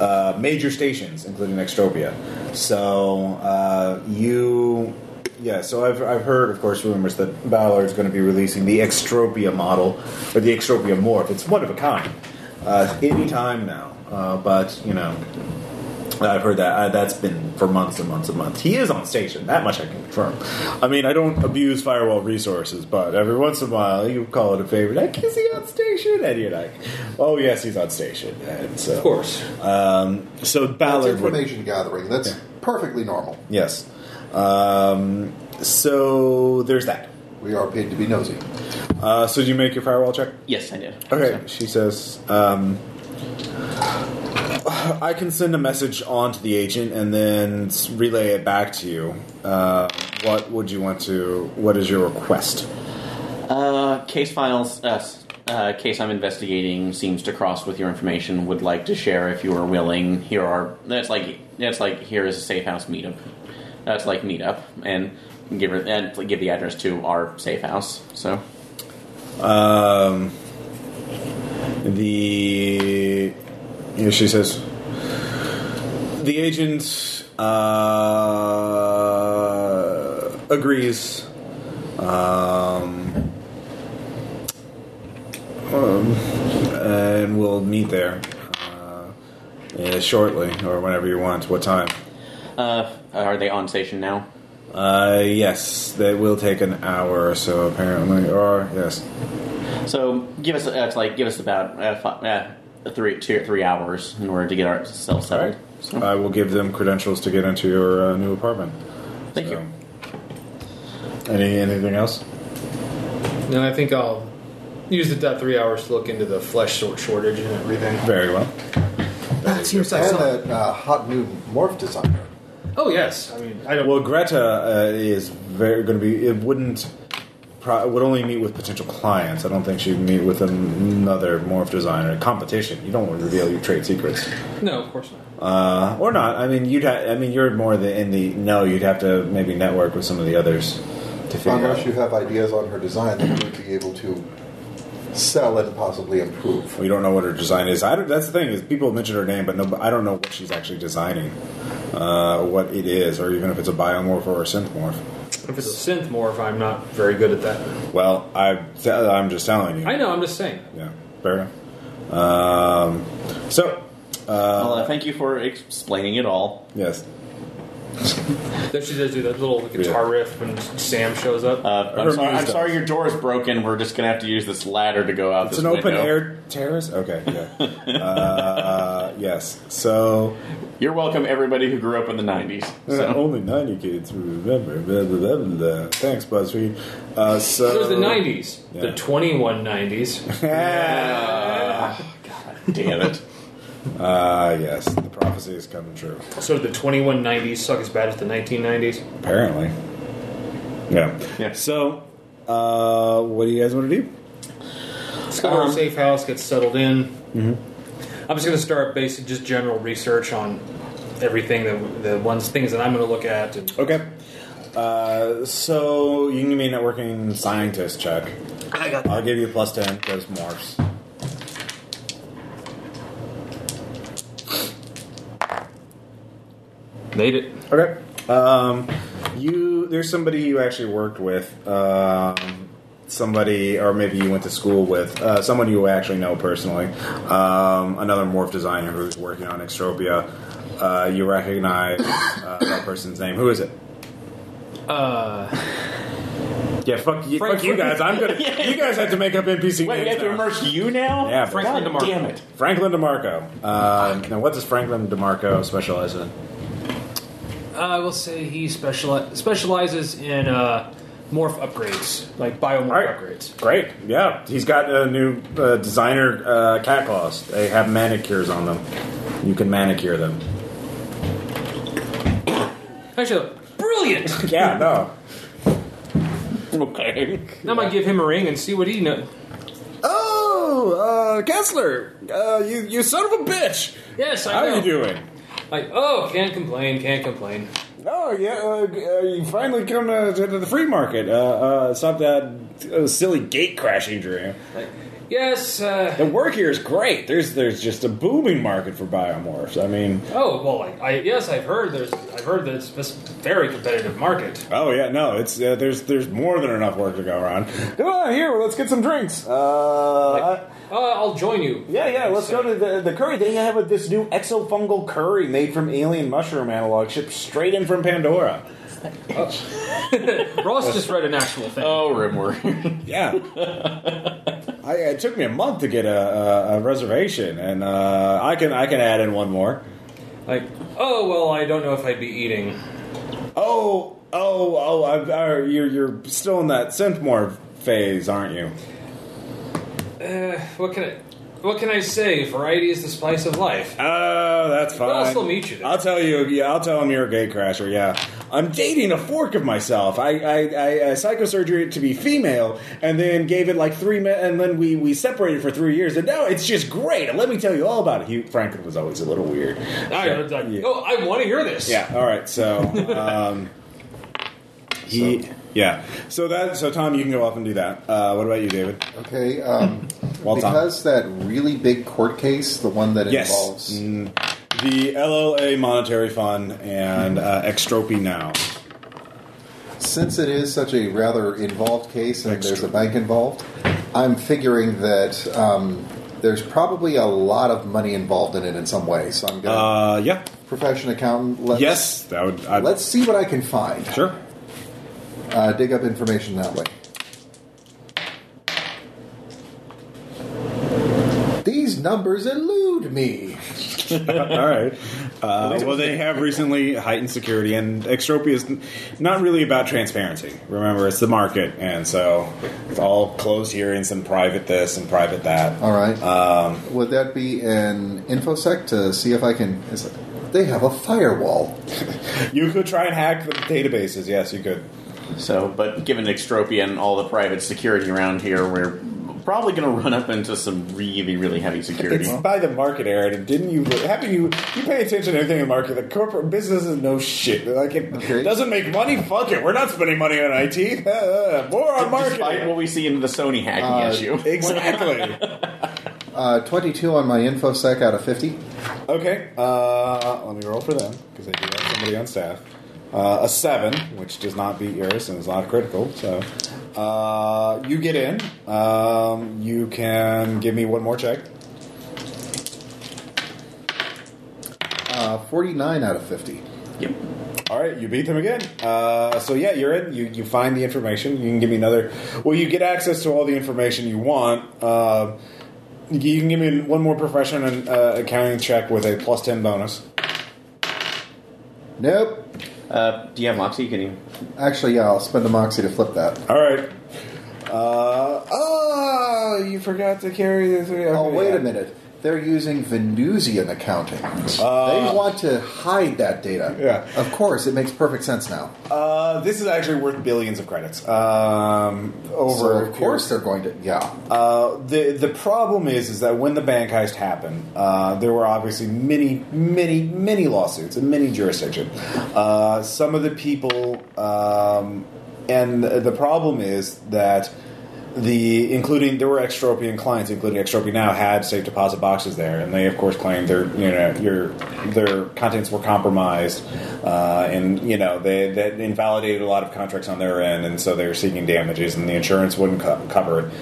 uh, major stations, including Extropia. So uh, you, yeah. So I've, I've heard, of course, rumors that Ballard's going to be releasing the Extropia model or the Extropia morph. It's one of a kind. Uh, any time now, uh, but you know. I've heard that. Uh, that's been for months and months and months. He is on station. That much I can confirm. I mean, I don't abuse firewall resources, but every once in a while you call it a favor. Like, is he on station? And you're like, oh yes, he's on station. And so, Of course. um, so That's Ballard would, information gathering. That's perfectly normal. yes. Um, so there's that. We are paid to be nosy. Uh, so did you make your firewall check? Yes, I did. Okay. She says, um, I can send a message on to the agent and then relay it back to you. Uh, what would you want to? What is your request? Uh, case files. Uh, uh, case I'm investigating seems to cross with your information. Would like to share if you are willing. Here are. That's like. That's like. Here is a safe house meetup. That's like meetup and give her and give the address to our safe house. So Um, the you know, she says the agent uh, agrees. Um, um, and we'll meet there uh, yeah, shortly or whenever you want. What time? uh, are they on station now? Uh, yes, they will take an hour or so apparently. Or yes, So give us. Uh, like give us about uh, fi- uh, three two three hours in order to get ourselves settled. So, I will give them credentials to get into your uh, new apartment. thank you. Any anything else? And I think I'll use the that three hours to look into the flesh short shortage and everything. Very well. That seems like And that uh, hot new morph designer. Oh yes, I mean I don't. Well, Greta uh, is very going to be. It wouldn't. Pro, would only meet with potential clients. I don't think she'd meet with another morph designer. Competition. You don't want to reveal your trade secrets, no, of course not. uh, or not. I mean, you'd. Ha- I mean, you're more the, in the no. You'd have to maybe network with some of the others to figure out. Unless out. you have ideas on her design that you would be able to sell and possibly improve. We don't know what her design is. I don't, that's the thing is people mention her name, but no, I don't know what she's actually designing, uh, what it is, or even if it's a biomorph or a synthmorph. If it's a synth morph, I'm not very good at that. Well, I, I'm just telling you. I know. I'm just saying. Yeah, fair enough. Um, so, well, uh, thank you for explaining it all. yes, Then she does do that little guitar riff when Sam shows up. Uh, I'm, sorry, I'm muse sorry does. your door is broken. We're just gonna have to use this ladder to go out. it's this an open window. air terrace. Okay, yeah, [laughs] uh, yes. So, You're welcome, everybody who grew up in the '90s. So. only ninety kids who remember. Blah, blah, blah, blah. Thanks, BuzzFeed. Uh, so There's the 90s, Yeah. the 21 90s. [laughs] Damn it! Ah, yes, the prophecy is coming true. So the 2190s suck as bad as the 1990s. Apparently. Yeah. Yeah. So, uh, what do you guys want to do? Let's go to our Um, safe house, get settled in. I'm just going to start basic, just general research on everything, that the ones things that I'm going to look at. And Okay. Uh, so you can give me a networking scientist check. I got I'll give you a plus ten because morphs. Made it. Okay. Um, you there's somebody you actually worked with. Um, somebody, or maybe you went to school with. Uh, someone you actually know personally. Um, another morph designer who's working on Extropia. Uh, you recognize uh, that person's name. Who is it? Uh, Yeah, fuck you, Frank- fuck you guys. I'm gonna. [laughs] You guys have to make up NPC Wait, we names have to immerse you now? Yeah, Franklin God DeMarco. damn it! Franklin DeMarco. Uh, now, what does Franklin DeMarco specialize in? I will say he speciali- specializes in uh, morph upgrades, like biomorph All right. upgrades. Great. Yeah, he's got a new uh, designer uh, cat claws. They have manicures on them. You can manicure them. Actually, brilliant. [laughs] Yeah, no. Okay. I might give him a ring and see what he knows. Oh, uh, Kessler, uh, you you son of a bitch! Yes, I How know. are you doing? Like, oh, can't complain, can't complain. Oh yeah, uh, uh, you finally come to, to the free market. Uh, uh, stop that uh, silly gate crashing dream. Like, yes, uh, The work here is great. There's there's just a booming market for biomorphs. I mean, oh well, I, I yes, I've heard there's, I've heard that it's this very competitive market. oh yeah, no, it's uh, there's there's more than enough work to go around. Come on, here, let's get some drinks. Uh, Like, I- oh, I'll join you. yeah, yeah, let's go to the, the curry. They have this new exofungal curry made from alien mushroom analog shipped straight in from Pandora. [laughs] Ross just read an actual thing. Oh, Rimworm. [laughs] Yeah. I, it took me a month to get a, a, a reservation, and uh, I can I can add in one more. Like, oh well, I don't know if I'd be eating. Oh, oh, oh! I've, uh, you're you're still in that synthmorph phase, aren't you? Uh, what can I, what can I say? Variety is the spice of life. Oh, that's fine. I'll still meet you there. I'll tell you. Yeah, I'll tell him you're a gate crasher. Yeah, I'm dating a fork of myself. I I, I uh, psychosurgery it to be female, and then gave it like three, men, and then we we separated for three years, and now it's just great. And let me tell you all about it. He, Franklin was always a little weird. I, was like, Yeah. oh, I want to hear this. Yeah. All right. So, [laughs] um, he. Yeah. So that. So Tom, you can go off and do that. Uh, what about you, David? Okay. Um, Well done. because that really big court case, the one that Yes. involves. Mm, the LLA Monetary Fund and uh, Extropy Now. Since it is such a rather involved case and there's a bank involved, I'm figuring that um, there's probably a lot of money involved in it in some way. So I'm going to Uh, yeah. profession accountant. Let's, Yes. That would. I'd, Let's see what I can find. Sure. Uh, dig up information that way. These numbers elude me. [laughs] All right. Uh, well, they have recently heightened security, and Extropy is not really about transparency. Remember, it's the market, and so it's all closed hearings and private this and private that. All right. Um, Would that be an infosec to see if I can? Is it, they have a firewall. [laughs] you could try and hack the databases. Yes, you could. So, but given Extropia and all the private security around here, we're probably going to run up into some really, really heavy security. It's by the market, Aaron. And didn't you? Haven't you? You pay attention to anything in the market. The corporate business is no shit. Like it Okay. doesn't make money. Fuck it. We're not spending money on IT. [laughs] More on market. Despite what we see in the Sony hacking Uh, issue. [laughs] Exactly. Uh, Twenty-two on my infosec out of fifty. Okay, uh, let me roll for them because I do have somebody on staff. Uh, a seven, which does not beat yours and is not critical. So uh, you get in. Um, you can give me one more check. Uh, Forty-nine out of fifty. Yep. All right, you beat them again. Uh, so yeah, you're in. You you find the information. You can give me another. Well, you get access to all the information you want. Uh, you can give me one more profession and uh, accounting check with a plus ten bonus. Nope. Uh, do you have Moxie? Can you? Actually, yeah, I'll spend a moxie to flip that. All right. Uh, oh, you forgot to carry the three. Oh, wait yeah. a minute. They're using Venusian accounting. Uh, they want to hide that data. Yeah. Of course, it makes perfect sense now. Uh, this is actually worth billions of credits. Um, over So of course they're going to. Yeah. Uh, the the problem is is that when the bank heist happened, uh, there were obviously many, many, many lawsuits in many jurisdictions. Uh, some of the people, um, and the problem is that the including there were extropian clients, including Extropia now, had safe deposit boxes there, and they of course claimed their you know your their contents were compromised, uh, and you know they that invalidated a lot of contracts on their end, and so they were seeking damages, and the insurance wouldn't co- cover it,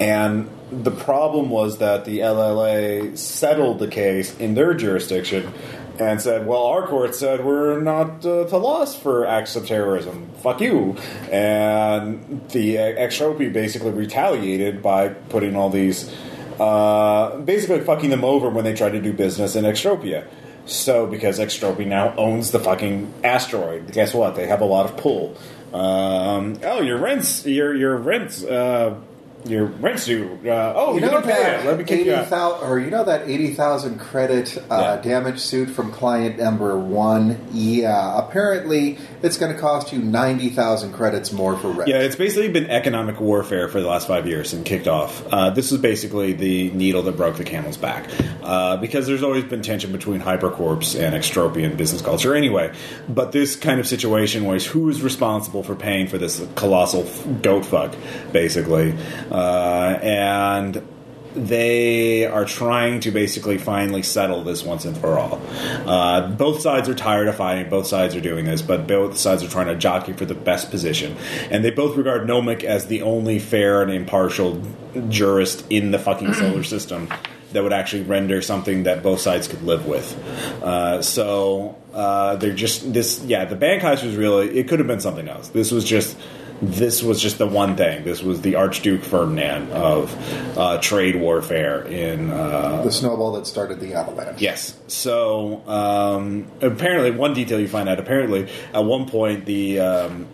and the problem was that the LLA settled the case in their jurisdiction and said, "Well, our court said we're not uh, to loss for acts of terrorism. Fuck you." And the Extropy basically retaliated by putting all these, uh, basically fucking them over when they tried to do business in Extropia. So, because Extropy now owns the fucking asteroid, guess what? They have a lot of pull. Um, oh, your rents, your your rents. Uh, your rent's due. Uh, oh, you, know don't pay that it. Let me kick eighty you out. or you know that eighty thousand credit uh, Yeah. damage suit from client number one. Yeah, apparently it's going to cost you ninety thousand credits more for rent. Yeah, it's basically been economic warfare for the last five years and kicked off. Uh, this is basically the needle that broke the camel's back. Uh, because there's always been tension between Hypercorps and extropian business culture anyway. But this kind of situation was who is responsible for paying for this colossal goat fuck, basically. Uh, and they are trying to basically finally settle this once and for all. Uh, both sides are tired of fighting. Both sides are doing this, but both sides are trying to jockey for the best position. And they both regard Nomic as the only fair and impartial jurist in the fucking [clears throat] solar system that would actually render something that both sides could live with. Uh, so uh, they're just this. Yeah, the bank heist was really. It could have been something else. This was just. This was just the one thing. This was the Archduke Ferdinand of uh, trade warfare in uh, the snowball that started the avalanche. Yes. So um, apparently, one detail you find out apparently at one point the um,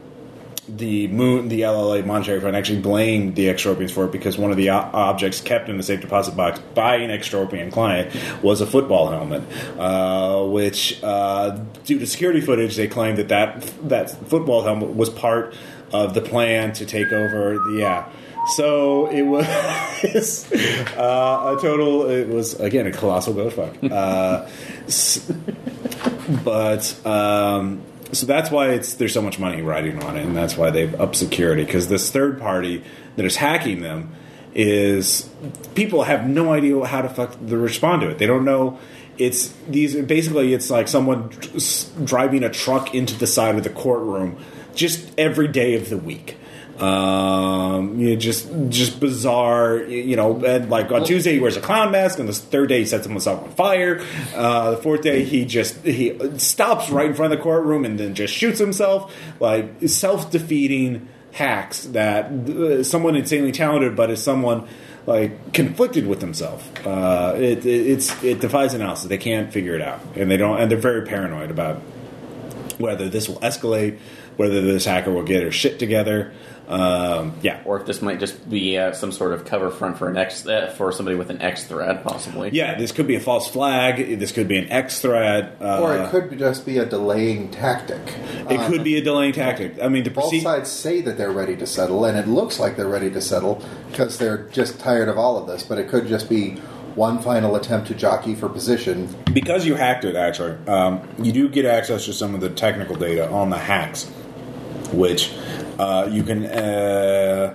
the moon, the LLA Monetary Fund actually blamed the extropians for it because one of the o- objects kept in the safe deposit box by an extropian client was a football helmet, uh, which uh, due to security footage they claimed that that that football helmet was part of the plan to take over. Yeah. So it was [laughs] uh, a total. It was again a colossal goat fuck. Uh, s- but um, so that's why it's there's so much money riding on it, and that's why they've upped security because this third party that is hacking them is people have no idea how to fuck to respond to it. They don't know. It's these basically it's like someone dr- driving a truck into the side of the courtroom just every day of the week. Um, you know, just just bizarre, you know. And like on Tuesday he wears a clown mask, and the third day he sets himself on fire. Uh, the fourth day he just he stops right in front of the courtroom and then just shoots himself. Like self defeating hacks that uh, someone insanely talented, but is someone like conflicted with himself. Uh, it, it it's it defies analysis. They can't figure it out, and they don't, and they're very paranoid about whether this will escalate, whether this hacker will get her shit together. Um, yeah, Or if this might just be uh, some sort of cover front for an X uh, for somebody with an X threat, possibly. yeah. This could be a false flag. This could be an X threat. Uh, Or it could just be a delaying tactic. it could be a delaying tactic. I mean, the Both proceed- sides say that they're ready to settle, and it looks like they're ready to settle because they're just tired of all of this. But it could just be one final attempt to jockey for position. because you hacked it. Actually, um, you do get access to some of the technical data on the hacks, which uh, you can uh,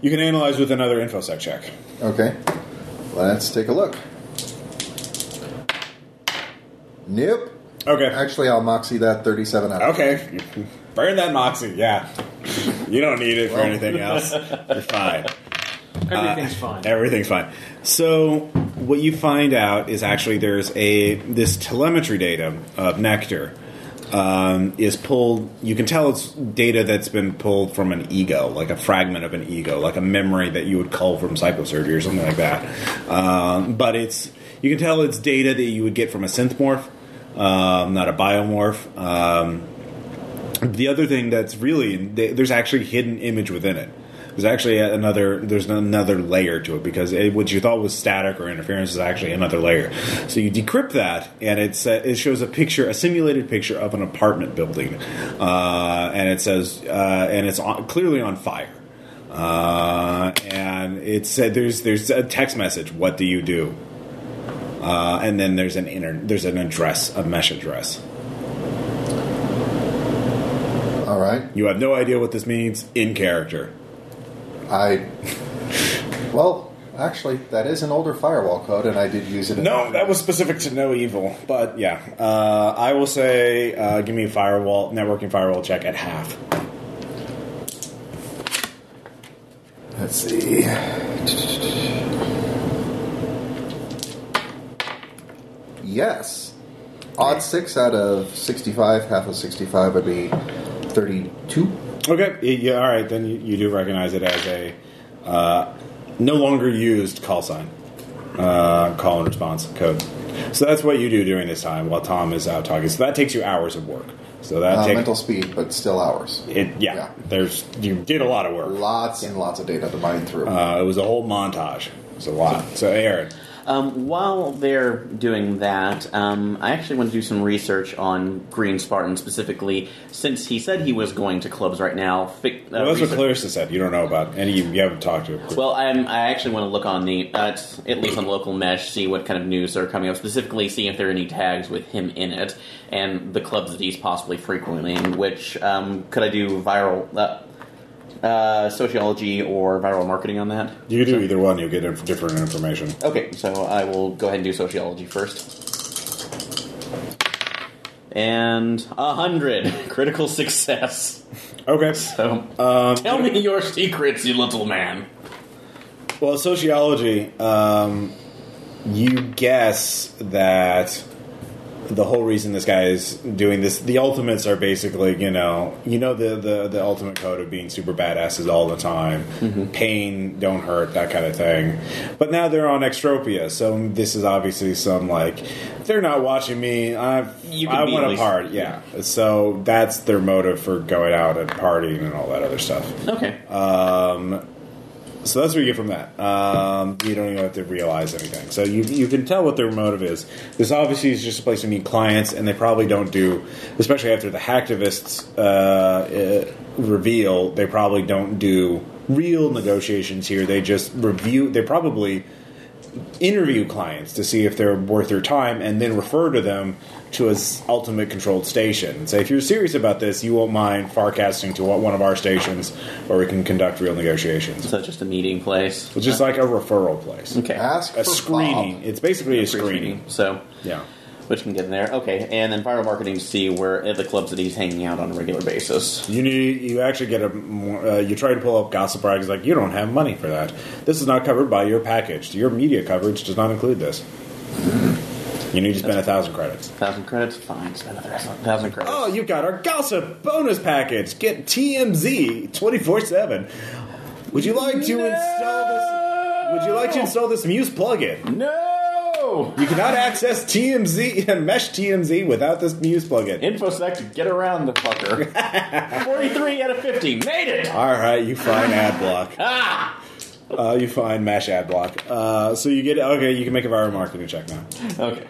you can analyze with another infosec check. Okay, let's take a look. Nope. Okay. Actually, I'll moxie that 37 out. Okay. [laughs] Burn that moxie. Yeah. You don't need it for anything else. You're fine. [laughs] Everything's fine. Everything's fine. So what you find out is actually there's a this telemetry data of Nectar um, is pulled. You can tell it's data that's been pulled from an ego, like a fragment of an ego, like a memory that you would cull from psychosurgery or something like that. Um, but it's you can tell it's data that you would get from a synthmorph, um, not a biomorph. Um, the other thing that's really there's actually hidden image within it. There's actually another there's another layer to it because it, what you thought was static or interference is actually another layer. So you decrypt that, and it's uh, it shows a picture, a simulated picture of an apartment building, uh, and it says uh, and it's on, clearly on fire. Uh, and it said there's there's a text message. What do you do? Uh, and then there's an inter- there's an address, a mesh address. All right. You have no idea what this means in character. I. Well, actually, that is an older firewall code, and I did use it. In No, that was specific to no evil. But yeah, uh, I will say, uh, give me a firewall, networking firewall check at half. Let's see. Yes. Odd six out of 65, half of 65 would be 32. Okay, yeah, all right, then you, you do recognize it as a uh, no longer used call sign, uh, call and response code. So that's what you do during this time while Tom is out talking. So that takes you hours of work. So that Uh, takes mental speed, but still hours. it. Yeah, Yeah. there's you did a lot of work. Lots and lots of data to mine through. Uh, it was a whole montage. It was a lot. So Aaron, Um, while they're doing that, um, I actually want to do some research on Green Spartan specifically, since he said he was going to clubs right now. Fi- uh, well, that's what Clarissa said. You don't know about any. You, you haven't talked to. her. Well, I'm, I actually want to look on the, uh, at least on local mesh, see what kind of news are coming up. Specifically, see if there are any tags with him in it, and the clubs that he's possibly frequenting. Which um, could I do viral uh, uh, sociology or viral marketing on that? You can do either one. You'll get inf- different information. Okay, so I will go ahead and do sociology first. And a hundred [laughs] critical success. Okay. So Um, tell me your secrets, you little man. Well, sociology, um, you guess that the whole reason this guy is doing this, the ultimates are basically, you know, you know the the, the ultimate code of being super badasses all the time, pain, don't hurt, that kind of thing. But now they're on Extropia, so this is obviously some like they're not watching me. I You can I want to party, yeah. So that's their motive for going out and partying and all that other stuff. Okay. Um, so that's what you get from that. Um, you don't even have to realize anything. So you you can tell what their motive is. This obviously is just a place to meet clients, and they probably don't do, especially after the hacktivists uh, uh, reveal, they probably don't do real negotiations here. They just review. They probably interview clients to see if they're worth their time, and then refer to them to a s- ultimate controlled station. And say, if you're serious about this, you won't mind farcasting to one of our stations, where we can conduct real negotiations. So just a meeting place. It's just like a referral place. Okay. Ask A for screening. Bob. It's basically a screening. So, Yeah. Which can get in there. Okay, and then viral marketing to see where at the clubs that he's hanging out on a regular basis. You need. You actually get a. more- Uh, you try to pull up gossip rags like you don't have money for that. This is not covered by your package. Your media coverage does not include this. You need to spend a thousand credits. Thousand credits, fine. Spend another thousand credits. Oh, you've got our gossip bonus package. Get TMZ twenty four seven. Would you like to install this? Would you like to install this Muse plugin? no! You cannot access TMZ and Mesh TMZ without this Muse plugin. InfoSec, get around the fucker. [laughs] 43 out of 50. Made it! All right, you find ad block. Ah! Uh, you find Mesh ad block. Uh, so you get okay. You can make a viral marketing check now. Okay.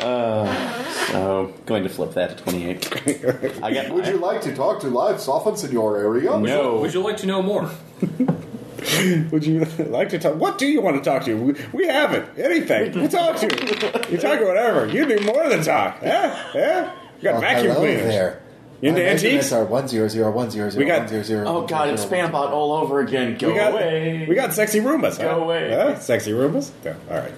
Uh, so, going to flip that to 28. [laughs] I got Would you like to talk to live sylphs in your area? No. Would you like to know more? [laughs] [laughs] Would you like to talk? What do you want to talk to? We, we haven't Anything. We talk to. You You talk whatever. You do more than talk. Yeah, yeah. We got Oh, vacuum hello cleaners. there. You into My antiques? measurements are one zero zero one zero zero We got- one zero zero. Oh god, it's spam bot all over again. Go We got away. we got sexy Roombas. Go huh? away. Yeah, sexy Roombas. Yeah, all right.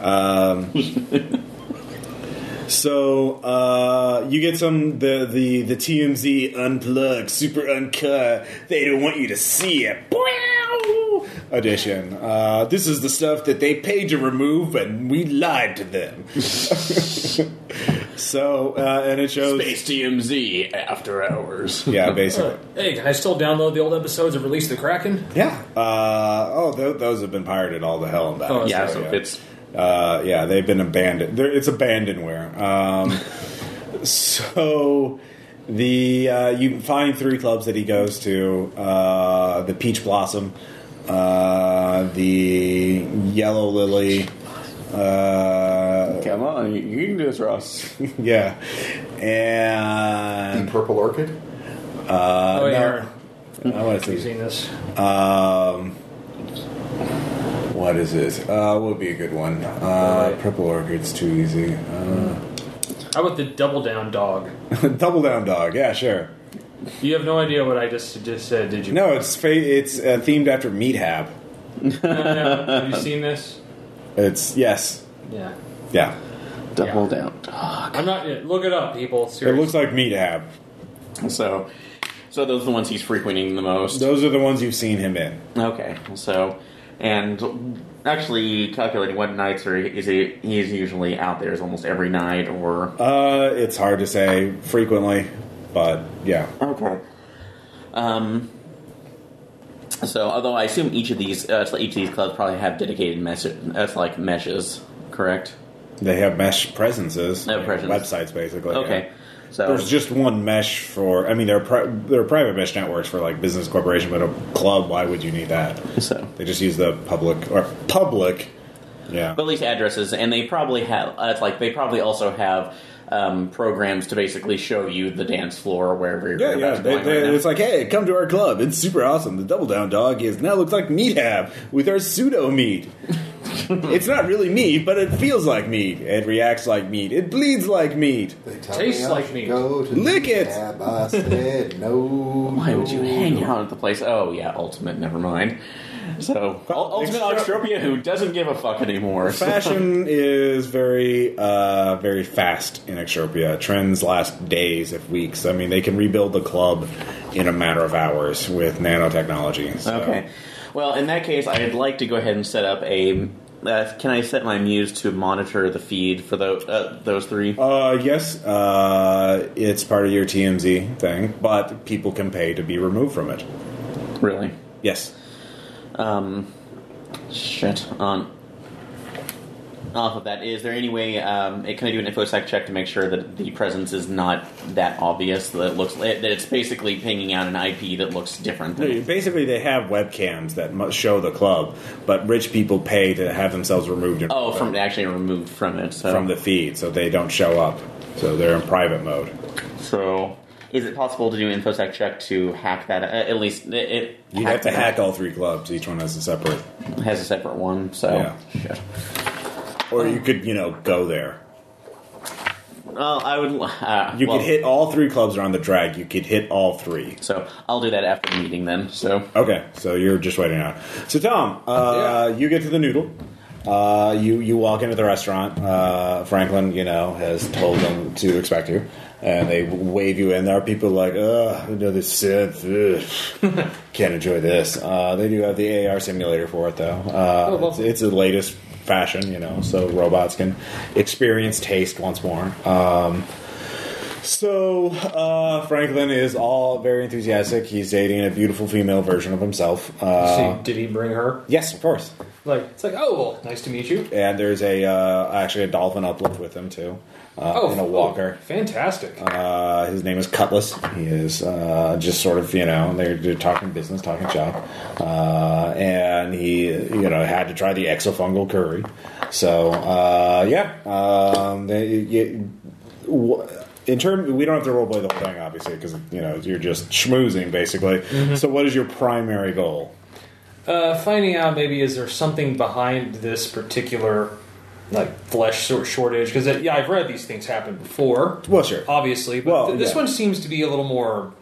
Um, [laughs] so uh, you get some the the the TMZ unplugged, super uncut. They don't want you to see it. Bow! [laughs] Edition. Uh, this is the stuff that they paid to remove, and we lied to them. [laughs] so uh, and it shows. Space TMZ after hours. [laughs] Yeah, basically. Hey, can I still download the old episodes of Release the Kraken? Yeah. Uh, oh, th- those have been pirated all the hell and back. Oh, Yeah, so yeah. it's Uh, yeah, they've been abandoned. They're, it's abandonware. Um, so the uh, you find three clubs that he goes to: uh, the Peach Blossom, uh, the Yellow Lily. Uh, Come on, you, you can do this, Ross. [laughs] yeah, The and purple orchid. uh, oh, no, yeah. I want to Have you see. seen this? Um, what is it? Uh, what would be a good one? Uh, Right. Purple Orchid's too easy. Uh, How about the Double Down Dog? [laughs] Double Down Dog. Yeah, sure. You have no idea what I just just said, did you? No, it's fa- it's uh, themed after Meat Hab. No, no. Have you seen this? It's yes, Yeah. yeah. Double Yeah. down dog. I'm not. yeah, Look it up, people. It Seriously. looks like Meat Hab. So, so those are the ones he's frequenting the most. Those are the ones you've seen him in. Okay, so and actually calculating what nights are is he he's usually out there is almost every night or Uh, it's hard to say frequently, but yeah. okay. Um. So, although I assume each of these uh, each of these clubs probably have dedicated mesh, that's like meshes, correct? They have mesh presences, Oh, presence. websites basically. Okay. So There's just one mesh for. I mean, there are pri- there are private mesh networks for like business corporation, but a club. Why would you need that? so. They just use the public or public. Yeah. But at least addresses, and they probably have. Uh, it's like they probably also have um, programs to basically show you the dance floor wherever you're Yeah, yeah. They, going they, right it's like, hey, come to our club. It's super awesome. The Double Down Dog is now looks like meat hab with our pseudo meat. [laughs] it's not really meat, but it feels like meat. It reacts like meat. It bleeds like meat. They tell Tastes me like meat. Go to Lick the it. cab. I said no. Why would you no, hang no. out at the place? Oh yeah, Ultimate. Never mind. So Ultimate Extropia, who doesn't give a fuck anymore. Fashion is very, uh, very fast in Extropia. Trends last days, if weeks. I mean, they can rebuild the club in a matter of hours with nanotechnology. So. Okay. Well, in that case, I'd like to go ahead and set up a. Uh, can I set my muse to monitor the feed for those uh, those three? Uh, yes, uh, it's part of your TMZ thing, but people can pay to be removed from it. Really? Yes. Um, shit. On off of that, is there any way? Um, can I do an infosec check to make sure that the presence is not that obvious? That it looks that it's basically pinging out an IP that looks different. Than, Basically, they have webcams that mu- show the club, but rich people pay to have themselves removed in- oh, from actually removed from it. So from the feed, so they don't show up. So they're in private mode. So, is it possible to do infosec check to hack that? Uh, at least it, it You have to hack all three clubs. Each one has a separate. has a separate one. So, Yeah. shit. Or you could, you know, go there. Well, I would. Uh, You well, could hit all three clubs around the drag. You could hit all three. So I'll do that after the meeting then. So Okay, so you're just waiting out. So Tom, uh, you get to the noodle. Uh, you you walk into the restaurant. Uh, Franklin, you know, has told them to expect you, and they wave you in. There are people like, ugh, another synth. ugh. [laughs] Can't enjoy this. Uh, they do have the AR simulator for it though. Uh, Oh, well. it's, it's the latest fashion, you know, so robots can experience taste once more. Um, so uh, Franklin is all very enthusiastic. He's dating a beautiful female version of himself. Uh, did he bring her? yes, of course. Like it's like, oh well, nice to meet you. And there's a uh, actually a dolphin uplift with him too, uh, Oh, in a walker. oh, fantastic. Uh, his name is Cutlass. He is uh, just sort of, you know, they're, they're talking business, talking shop. Uh, and he, you know, had to try the exofungal curry. So, uh, yeah. Um, they, you, in terms, we don't have to roleplay the whole thing, obviously, because, you know, you're just schmoozing, basically. So, what is your primary goal? Uh, finding out maybe is there something behind this particular like flesh sort shortage because uh, yeah I've read these things happen before Well, sure. obviously but Well, th- this yeah. one seems to be a little more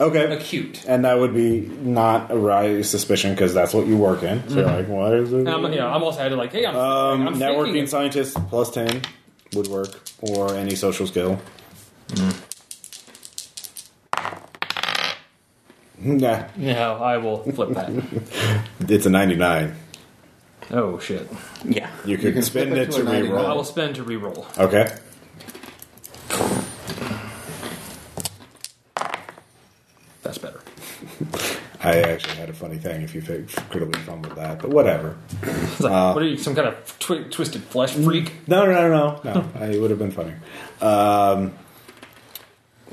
Okay. acute And that would be not a right suspicion because that's what you work in. So, you're mm-hmm. like, what is it? I'm, you know, I'm also had to like hey I'm, Um, I'm networking thinking- scientist plus 10 would work, or any social skill. Mm-hmm. Nah, no I will flip that [laughs] it's a 99. Oh shit yeah, You could can spend flip it it to to a 99. I will reroll. spend to reroll Okay. that's better I actually had a funny thing if you fi- could have fumbled that, but whatever. [laughs] it's like Uh, what are you some kind of twi- twisted flesh freak No, no, no, no, no. [laughs] It would have been funny. Um,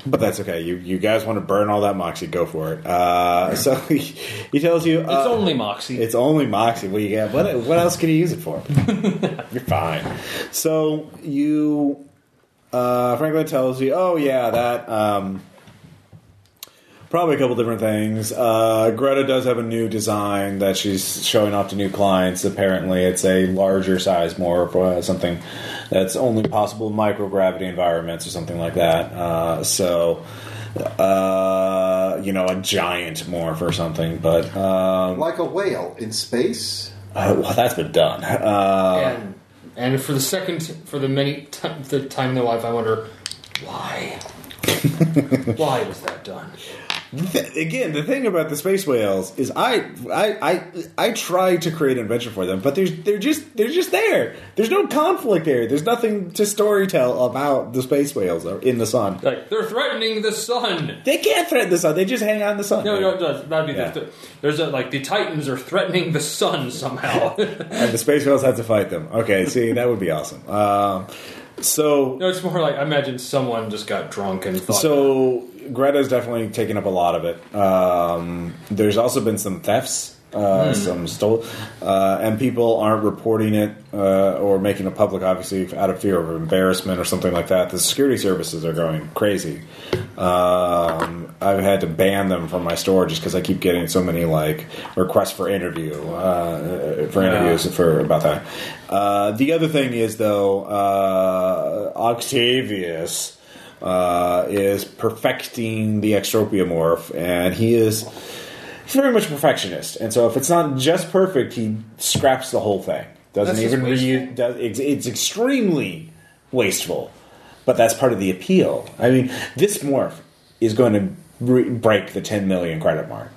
but that's okay. You you guys want to burn all that moxie? Go for it. Uh, so [laughs] he, he tells you it's uh, only Moxie It's only Moxie. Well, you get what? What else can you use it for? [laughs] You're fine. So you, uh, Franklin tells you, oh yeah, that um, probably a couple different things. Uh, Greta does have a new design that she's showing off to new clients. Apparently, it's a larger size, more for uh, something that's only possible in microgravity environments or something like that. Uh, so. Uh, you know, a giant morph or something, but um, Like a whale in space. uh, well, that's been done. Uh, and and for the second for the many t- the time in their life I wonder why [laughs] why was that done th- again, the thing about the space whales is I, I, I, I try to create an adventure for them, but there's they're just they're just there. There's no conflict there. There's nothing to storytell about the space whales in the sun. like they're threatening the sun They can't threaten the sun. They just hang out in the sun. No, no, it does. That'd be Yeah. the, there's a like the Titans are threatening the sun somehow. [laughs] and the space whales have to fight them. Okay, see, that would be awesome. Um, So No, it's more like I imagine someone just got drunk and thought. So Greta's definitely taken up a lot of it. Um, there's also been some thefts, uh, some stole, uh, and people aren't reporting it uh, or making it public, obviously, out of fear of embarrassment or something like that. The security services are going crazy. Um, I've had to ban them from my store just because I keep getting so many like requests for interview uh, for Yeah. interviews for about that. Uh, the other thing is though, uh, Octavius uh, is perfecting the extropiomorph, and he is he's very much a perfectionist. And so, if it's not just perfect, he scraps the whole thing. Doesn't That's even reuse. Does, it's, it's extremely wasteful, but that's part of the appeal. I mean, this morph is going to re- break the 10 million credit mark.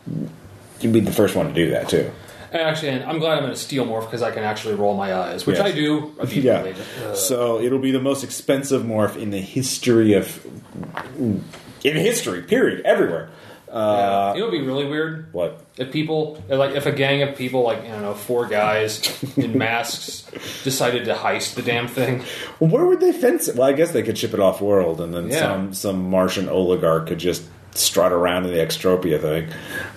You'd be the first one to do that too. And actually, and I'm glad I'm in a steel morph because I can actually roll my eyes, which Yes. I do. Yeah. Uh, So it'll be the most expensive morph in the history of in history. Period. Everywhere. Uh, you it'd be really weird what? if people, like, if a gang of people, like I don't know, four guys in [laughs] masks, decided to heist the damn thing. Well, where would they fence it? Well, I guess they could ship it off world, and then Yeah. some some Martian oligarch could just strut around in the Extropia thing,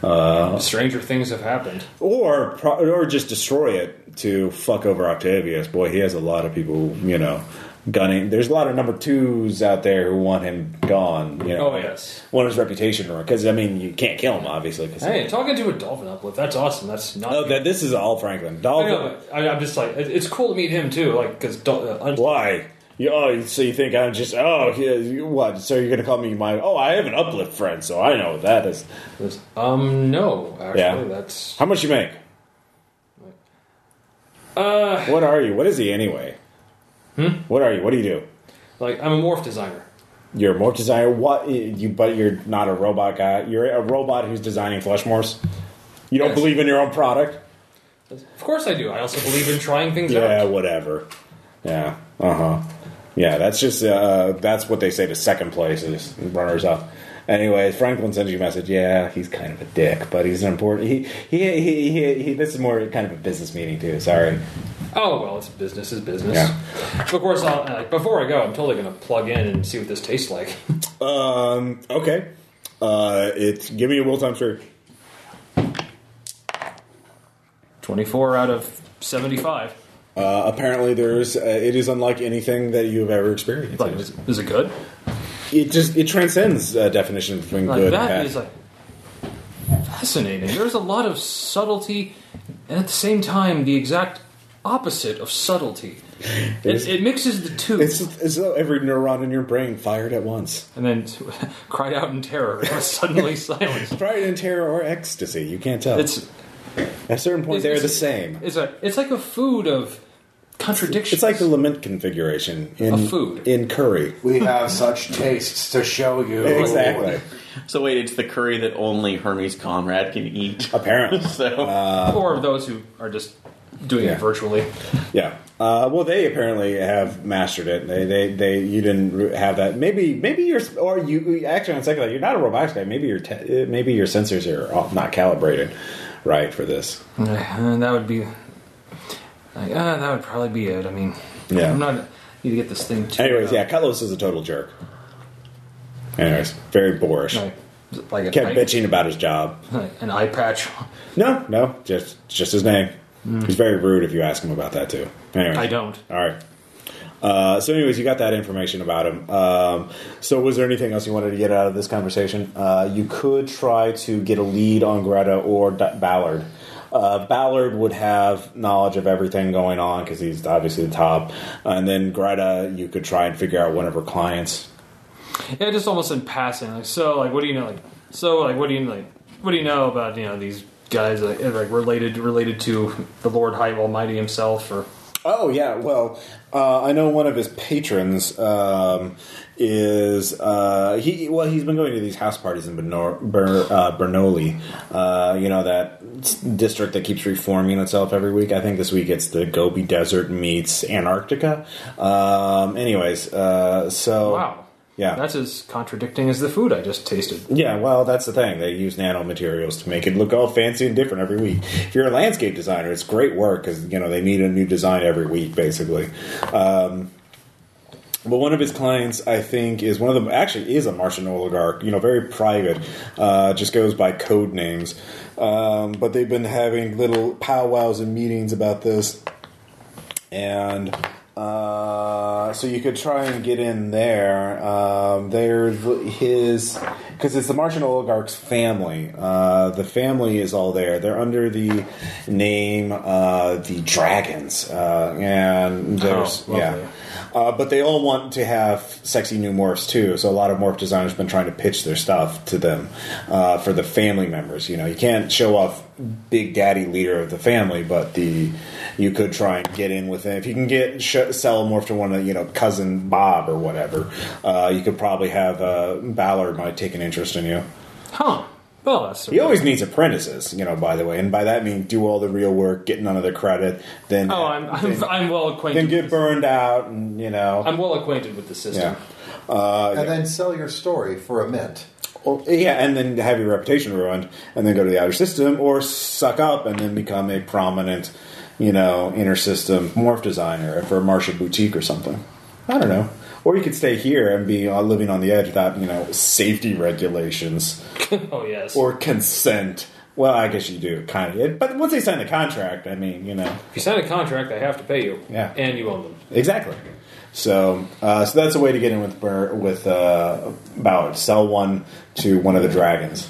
uh, Stranger things have happened. or or just destroy it to fuck over Octavius. Boy, he has a lot of people, you know, gunning. There's a lot of number twos out there who want him gone. You know, Oh, yes. want his reputation ruined. because I mean, you can't kill him, obviously. 'cause- Hey, talking to a dolphin uplift, that's awesome. That's not. Oh, that this is all Franklin. Dolphin. I, I'm just like, it's cool to meet him too, like, because. Uh, Why? You, oh, so you think I'm just oh yeah, what? So you're gonna call me my oh I have an uplift friend, so I know what that is. um, no, actually, Yeah. that's. How much you make? Uh, What are you? What is he anyway? Hmm? What are you? What do you do? like, I'm a morph designer. You're a morph designer. What you? But you're not a robot guy. You're a robot who's designing flesh morphs. You don't Yes. believe in your own product? Of course I do. I also believe in trying things Yeah, out. Yeah, whatever. Yeah. Uh huh. Yeah, that's just uh, that's what they say to second places runners up. Anyway, Franklin sends you a message. Yeah, he's kind of a dick, but he's an important. He he he he. he this is more kind of a business meeting too. Sorry. Oh well, it's business is business. Yeah. But of course, I'll, like, before I go, I'm totally going to plug in and see what this tastes like. [laughs] Um. Okay. Uh. It's give me a will time sure. Twenty-four out of seventy-five. Uh, apparently, there's. Uh, it is unlike anything that you've ever experienced. Like, is, is it good? It just it transcends uh, definition between Like good and that bad. is like fascinating. There's a lot of subtlety, and at the same time, the exact opposite of subtlety. [laughs] It, it mixes the two, it's as though every neuron in your brain fired at once. and then [laughs] cried out in terror. and was suddenly [laughs] silenced. Pride and terror or ecstasy. You can't tell. It's At a certain point, It's- they're the it's- same. it's a it's like a food of contradictions. It's like the lament configuration in Of food. in curry. We have such tastes to show you. [laughs] Exactly. So wait, it's the curry that only Hermes Conrad can eat. Apparently, [laughs] So or those who are just doing Yeah. it virtually. yeah. Uh, well, they apparently have mastered it. They, they, they. You didn't have that. Maybe, maybe you're, or you actually on second thought, you're not a robotics guy. Maybe your, te- maybe your sensors are all- not calibrated right for this. And that would be. Like, uh, that would probably be it. I mean, Yeah. I'm not need to get this thing. Too, Anyways, yeah, Cutlass is a total jerk. Anyways, very boorish. Like, like Kept eye, bitching about his job. an eye patch. No, no, just just his name. He's very rude if you ask him about that too. Anyway, I don't. All right. Uh, so, anyways, you got that information about him. Um, so, was there anything else you wanted to get out of this conversation? Uh, you could try to get a lead on Greta or D- Ballard. Uh, Ballard would have knowledge of everything going on because he's obviously the top. and then Greta, you could try and figure out one of her clients. Yeah, just almost in passing. Like, so, like, what do you know? Like, so, like, what do you like? What do you know about you know these guys like, like related related to the Lord High Almighty himself? Or Oh yeah, well, uh, I know one of his patrons um, is uh, he. Well, he's been going to these house parties in Bernor, Ber, uh, Bernoulli. Uh, you know that district that keeps reforming itself every week. I think this week it's the Gobi Desert meets Antarctica. Um, anyways, uh, so wow, yeah, that's as contradicting as the food I just tasted. yeah, well, that's the thing. They use nanomaterials to make it look all fancy and different every week. If you're a landscape designer, it's great work because you know they need a new design every week, basically. Um, But one of his clients, I think, is one of them. Actually, is a Martian oligarch. You know, very private. Uh, just goes by code names. Um, but they've been having little powwows and meetings about this, and uh, so you could try and get in there. Um, there's his because it's the Martian oligarch's family. Uh, the family is all there. They're under the name uh, the Dragons, uh, and there's Oh, yeah. Uh, but they all want to have sexy new morphs too. So a lot of morph designers have been trying to pitch their stuff to them uh, for the family members. You know, you can't show off Big Daddy leader of the family, but the you could try and get in with it. If you can get sh- sell a morph to one of you know cousin Bob or whatever, uh, you could probably have uh, Ballard might take an interest in you. Huh. Well, that's He always needs apprentices, you know. By the way, and by that I mean do all the real work, get none of the credit, then Oh, I'm I'm, then, I'm well acquainted. then get burned out, and you know. I'm well acquainted with the system. Yeah. Uh, and then sell your story for a mint. Well, yeah, and then have your reputation ruined, and then go to the outer system, or suck up and then become a prominent, you know, inner system morph designer for a Martian boutique or something. I don't know. Or you could stay here and be uh, living on the edge without, you know, safety regulations [laughs] oh yes. or consent. Well, I guess you do, kind of. But once they sign the contract, I mean, you know, if you sign a contract, they have to pay you. Yeah. And you own them. Exactly. So, uh, so that's a way to get in with Bur- with uh, Ballard. Sell one to one of the dragons.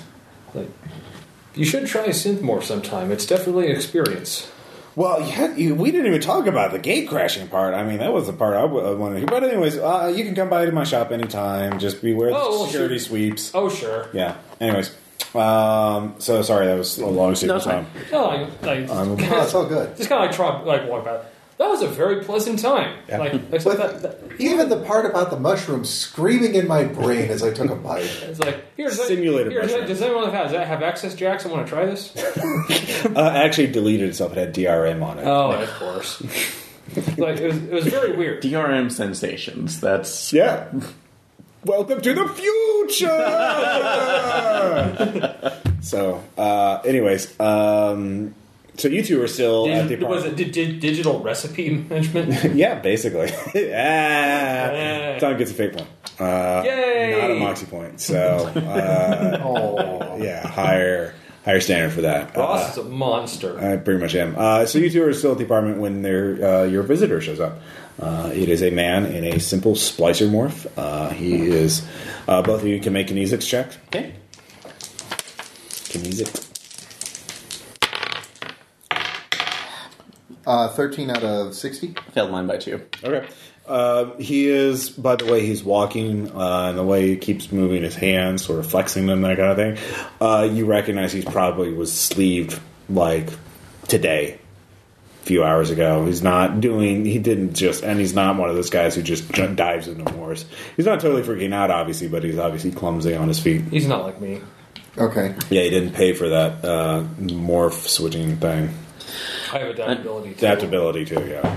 You should try Synthmorph sometime. It's definitely an experience. Well, you had, you, we didn't even talk about the gate crashing part. I mean, that was the part I w- I wanted to hear. But anyways, uh, you can come by to my shop anytime. Just beware Oh, the well, security sure. sweeps. Oh sure. Yeah. Anyways, um, so sorry that was a long super it's time. No, I, I Um, Oh, [laughs] it's all good. just kind of like try like walk by. That was a very pleasant time. Yeah. Like except But that, that even the part about the mushrooms screaming in my brain as I took a bite. it's like here's Simulated Here, mushroom. does anyone have does that have access jacks? I want to try this. [laughs] Uh, actually, deleted itself. It had DRM on it. Oh, of course. [laughs] like it was, it was very weird. DRM sensations. That's Yeah. Welcome to the future. [laughs] so, uh, anyways, um, so you two are still at the Did, was apartment. it di- di- digital recipe management? [laughs] Yeah, basically. [laughs] ah, Tom gets a fake one. Uh, Yay! Not a moxie point. So, uh, [laughs] Oh, yeah, higher higher standard for that. Ross is a monster. I pretty much am. Uh, so you two are still at the apartment when their uh, your visitor shows up. Uh, it is a man in a simple splicer morph. Uh, he is. Uh, both of you can make kinesics check. okay. Kinesics. Uh, 13 out of 60. Failed mine by two. Okay. Uh, he is, by the way, he's walking uh, and the way he keeps moving his hands, sort of flexing them, that kind of thing. Uh, you recognize he's probably was sleeved like today, a few hours ago. He's not doing. He didn't just, and he's not one of those guys who just j- dives into wars. He's not totally freaking out, obviously, but he's obviously clumsy on his feet. He's not like me. Okay. Yeah, he didn't pay for that uh, morph switching thing. I have adaptability. too. Adaptability too, yeah.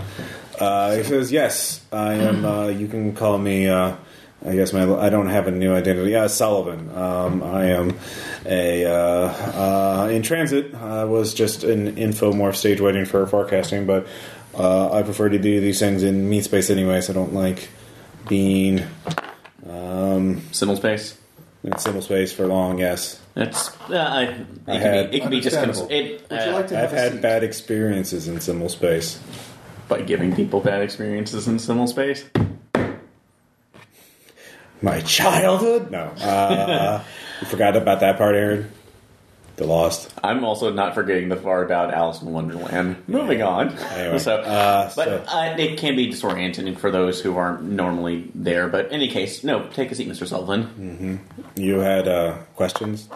Uh, he says, "Yes, I am. Uh, you can call me. Uh, I guess my I don't have a new identity. Yeah, Sullivan. Um, I am a uh, uh, in transit. I was just an infomorph stage waiting for forecasting, but uh, I prefer to do these things in meat space anyway. So I don't like being simulspace. In simulspace for long. Yes, It's uh, I, it, I can had- be, it can be just Understandable. it, Would you uh, like to I've a had seat? bad experiences in simulspace. by giving people bad experiences in simulspace. My childhood? No. Uh, [laughs] you forgot about that part, Aaron? The Lost. I'm also not forgetting the part about Alice in Wonderland. Moving on. Anyway, [laughs] so, uh, but so- uh, it can be disorienting for those who aren't normally there. But in any case, no, take a seat, Mr. Sullivan. You had uh, questions?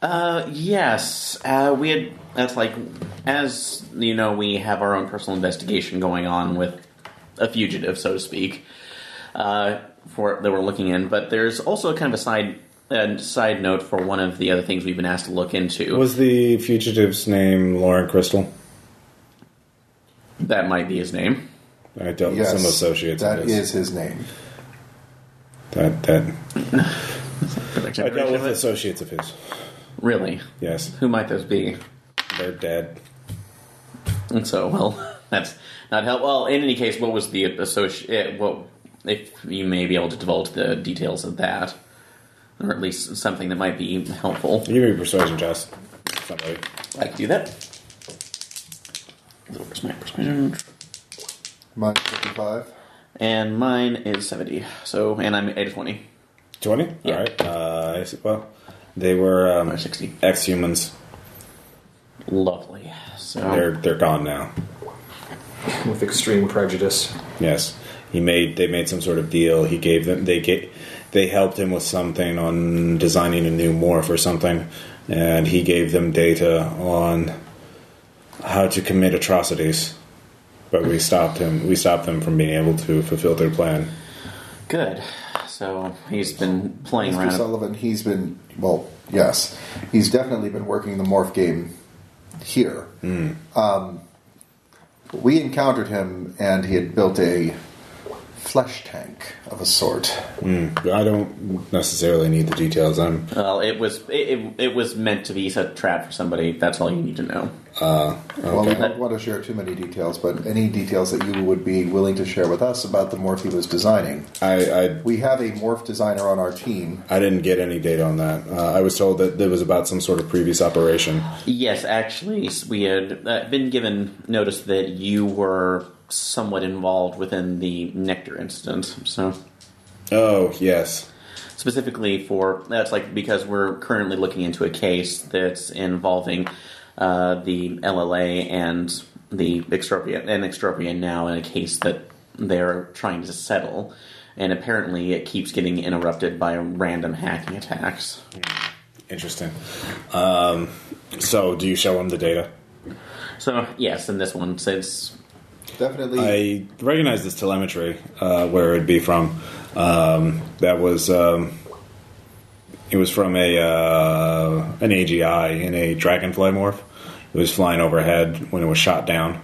Uh, yes, uh, we had. That's like, as you know, we have our own personal investigation going on with a fugitive, so to speak, uh, for that we're looking in. But there's also kind of a side. A side note for one of the other things we've been asked to look into. Was the fugitive's name Lauren Crystal? that might be his name. I dealt with Yes. some associates. That is. his. is his name. that that [laughs] I dealt with associates of his. Really? Yes, Who might those be? they're dead. And so, well, [laughs] that's not help. Well, in any case, what was the associate? Eh, what if you may be able to divulge the details of that, or at least something that might be helpful, You Give me a persuasion test. Somebody. I can do that. Where's my persuasion? Mine's 55. And mine is seventy. So, and I'm at twenty 20? Yeah. All right. Uh, I see- well, they were um, sixty. ex humans. Lovely. So They're, they're gone now. with extreme prejudice. Yes, he made. They made some sort of deal. He gave them. They gave. They helped him with something on designing a new morph or something, and he gave them data on how to commit atrocities. But we stopped him. We stopped them from being able to fulfill their plan. good. So he's been playing Mr. around. Sullivan, he's been, well, yes, he's definitely been working the morph game here. Um, we encountered him, and he had built a flesh tank of a sort. Mm. I don't necessarily need the details. I'm. Well, it was it, it, it was meant to be a trap for somebody. That's all you need to know. Uh, Well, we don't want to share too many details, but any details that you would be willing to share with us about the morph he was designing. I, I We have a morph designer on our team. I didn't get any data on that. Uh, I was told that it was about some sort of previous operation. Yes, actually, we had uh, been given notice that you were somewhat involved within the Nectar incident. So Oh yes. specifically for that's like because we're currently looking into a case that's involving uh, the LLA and the Extropia and Extropia now in a case that they're trying to settle, and apparently it keeps getting interrupted by random hacking attacks. Interesting. Um, so, do you show them the data? So yes, in this one, since Definitely. I recognize this telemetry, uh, where it'd be from. Um, that was um, it was from a uh, an AGI in a dragonfly morph. It was flying overhead when it was shot down.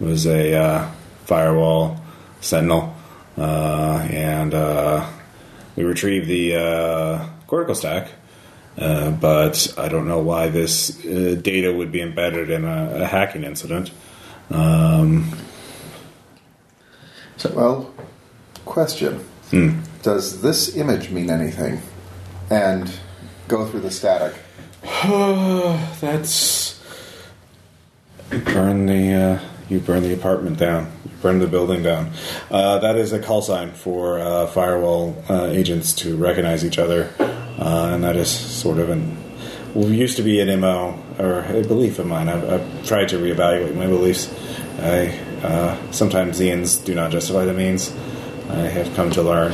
It was a uh, firewall sentinel, uh, and uh, we retrieved the uh, cortical stack. Uh, but I don't know why this uh, data would be embedded in a, a hacking incident. Well, question. Hmm. Does this image mean anything? And go through the static. [sighs] That's you burn the uh, you burn the apartment down. You burn the building down. Uh, that is a call sign for uh, firewall uh, agents to recognize each other, uh, and that is sort of an well, used to be an mo or a belief of mine. I've, I've tried to reevaluate my beliefs. I uh, sometimes the ends do not justify the means. I have come to learn.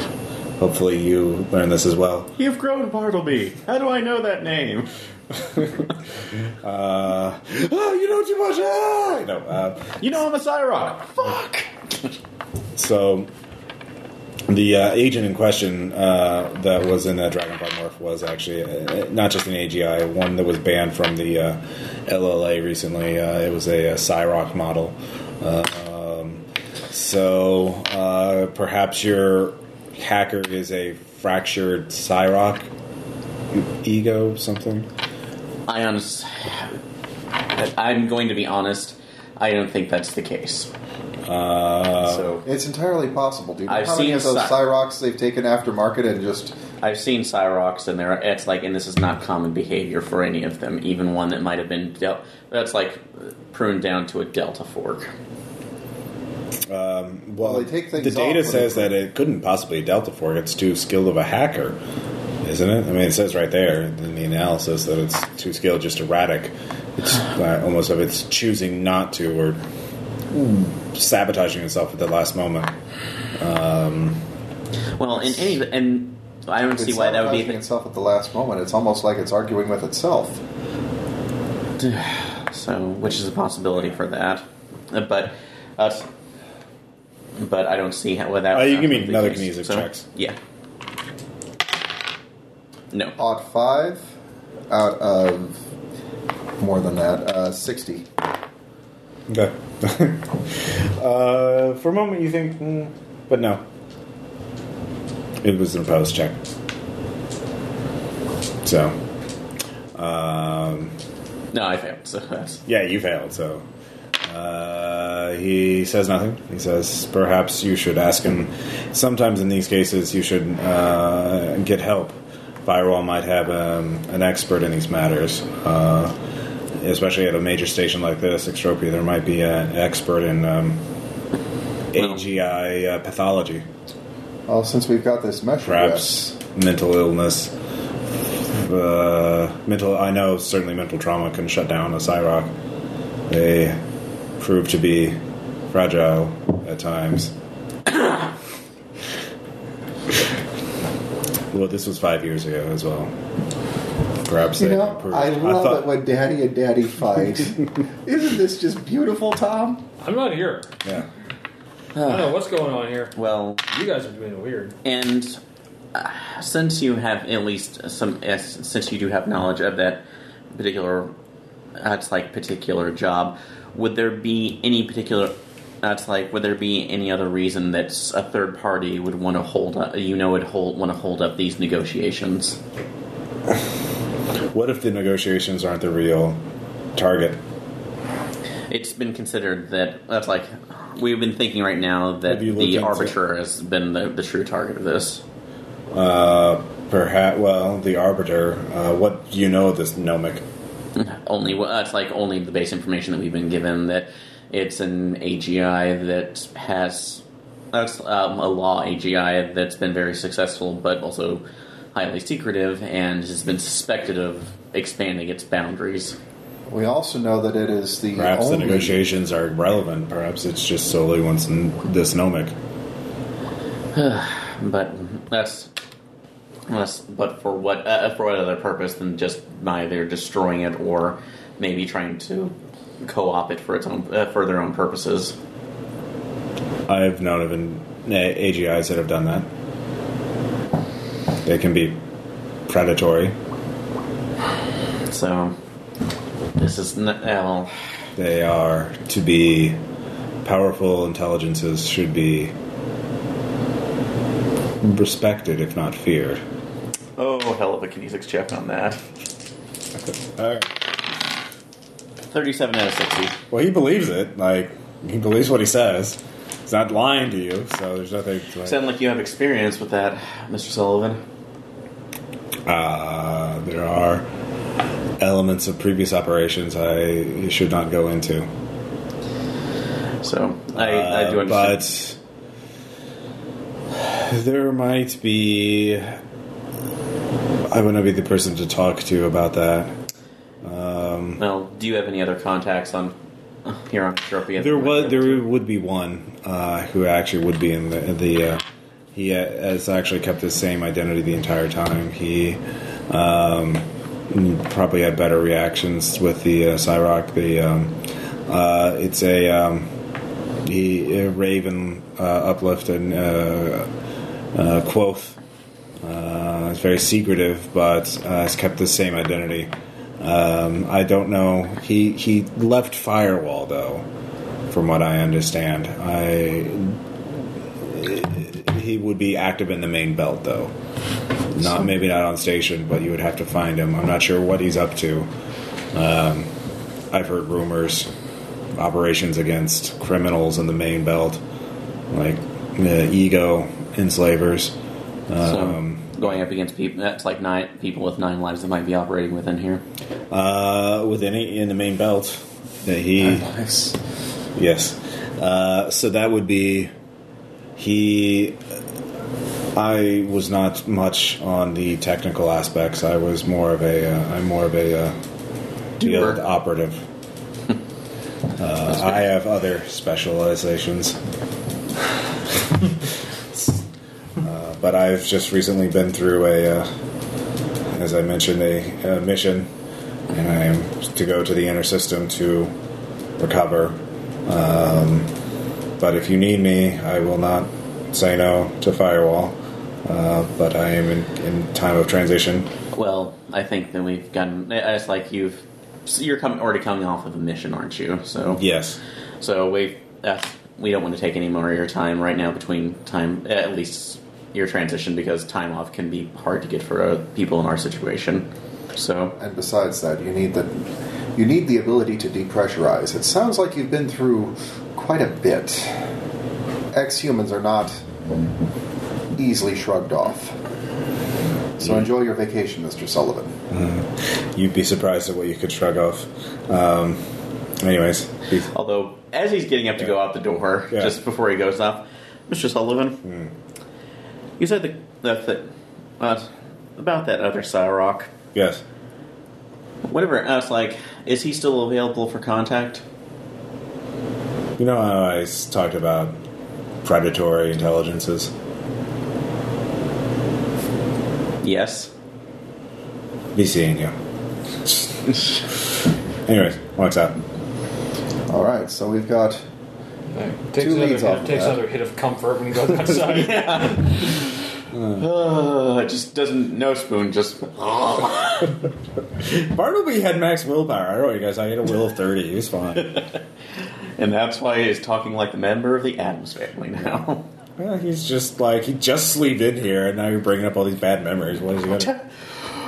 Hopefully, you learn this as well. you've grown Bartleby. How do I know that name? [laughs] Uh, oh, you know too much. Ah! No, uh, You know I'm a Cyrock. Fuck. So the uh, agent in question uh, that was in that Dragonfly morph was actually uh, not just an AGI, one that was banned from the uh, LLA recently. Uh, it was a, a Cyrock model. Um, so uh, perhaps your hacker is a fractured Cyrock ego, something. I honest. I'm going to be honest. I don't think that's the case. Uh, so It's entirely possible. Do you know I've how many seen of those Cy- Cyrox they've taken aftermarket and just I've seen Cyrox, and there it's like, and this is not common behavior for any of them. Even one that might have been dealt, that's like pruned down to a delta fork. Well, Well, they take things the data off says that it couldn't possibly be Delta Fork. It's too skilled of a hacker, isn't it? I mean, it says right there in the analysis that it's too skilled, just erratic. It's uh, almost of it's choosing not to or sabotaging itself at the last moment. Well, in any, and I don't see why that would be. sabotaging itself at the last moment? It's almost like it's arguing with itself. [sighs] So, which is a possibility for that, Uh, but us. But I don't see how well that. Uh, you give me another case. kinesics So, checks. Yeah. No. Odd five out of more than that, uh, sixty. Okay. [laughs] uh, for a moment, you think, mm, but no. It was an opposed check. So, um, No, I failed. So that's yeah, you failed. So, Uh, he says nothing. He says, perhaps you should ask him. Sometimes in these cases, you should uh, get help. Firewall might have um, an expert in these matters. Uh, especially at a major station like this, Extropia, there might be an expert in um, AGI uh, pathology. Well, since we've got this mesh Perhaps mental illness. Uh, mental, I know certainly mental trauma can shut down a Cyrock. They prove to be fragile at times. well, this was five years ago as well. Perhaps You know, improved. I love thought- it when Daddy and Daddy fight. [laughs] Isn't this just beautiful, Tom? I'm not here. Yeah. I don't know what's going on here. Well, You guys are doing it weird. and uh, since you have at least some, yes, since you do have knowledge of that particular, that's like particular job, would there be any particular? That's like, would there be any other reason that a third party would want to hold up? You know, would hold want to hold up these negotiations? What if the negotiations aren't the real target? It's been considered that that's like we've been thinking right now that Have you looked the arbiter has been the, the true target of this. Uh, perhaps. Well, the arbiter. Uh, what do you know of this Nomic? [laughs] only well, that's like only the base information that we've been given that it's an AGI that has that's um, a law AGI that's been very successful, but also highly secretive and has been suspected of expanding its boundaries. We also know that it is the Perhaps the negotiations are relevant. Perhaps it's just solely once n- this Nomic. [sighs] But that's that's but for what uh, for what other purpose than just either destroying it or maybe trying to co-op it for its own uh, for their own purposes. I've known of an, AGIs that have done that. They can be predatory. So this is n- uh, well. They are to be powerful intelligences should be respected, if not feared. Oh, hell of a kinesics check on that. All right. 37 out of 60. Well, he believes it. Like he believes what he says. He's not lying to you, so there's nothing. To, like, Sound like you have experience with that, Mr. Sullivan. Uh, there are elements of previous operations I should not go into. So, I, I do Uh, understand. but there might be. I would not be the person to talk to about that. Um, well, do you have any other contacts on here on Tropia? there was there would be one uh, who actually would be in the the. Uh, he has actually kept the same identity the entire time. He um, probably had better reactions with the uh, Cyrock. The um, uh, it's a um, Raven uh, uplift and uh, uh, Quoth. Uh, it's very secretive, but uh, has kept the same identity. Um, I don't know. He he left Firewall though, from what I understand. I he would be active in the main belt though. Not maybe not on station, but you would have to find him. I'm not sure what he's up to. Um, I've heard rumors, operations against criminals in the main belt, like uh, ego enslavers. Um, so, going up against people, that's like nine people with nine lives that might be operating within here. uh, with any in the main belt that he Nice. Yes. Uh, so that would be he. I was not much on the technical aspects. I was more of a. Uh, I'm more of a uh, field operative. [laughs] Uh, I have other specializations. [laughs] uh, but I've just recently been through a, uh, as I mentioned, a, a mission, and I am to go to the inner system to recover. Um, but if you need me, I will not say no to Firewall. Uh, but I am in, in time of transition. Well, I think that we've gotten. It's like you've. You're coming, already coming off of a mission, aren't you? So Yes. So we that's we don't want to take any more of your time right now between time at least your transition because time off can be hard to get for uh, people in our situation. So And besides that, you need the You need the ability to depressurize. It sounds like you've been through quite a bit. Ex humans are not easily shrugged off. So enjoy your vacation, Mr. Sullivan. You'd be surprised at what you could shrug off. Um, anyways, he's- Although, as he's getting up to go out the door, Yeah. just before he goes off, Mr. Sullivan, you said the, the, the uh, about that other Cyrock. yes. Whatever. I was like, is he still available for contact? You know how I s- talked about predatory intelligences? Yes. Be seeing you. [laughs] Anyways, what's up? All right, so we've got Takes, Two another, leads hit, off of takes that. another hit of comfort when he goes outside. Uh, it just doesn't. No spoon. Just. [laughs] Bartleby had max willpower. I don't know you guys. I had a will of 30. He was fine. [laughs] And that's why he's talking like the member of the Addams family now. [laughs] well, he's just like, he just sleeved in here, and now you're bringing up all these bad memories. What is he going to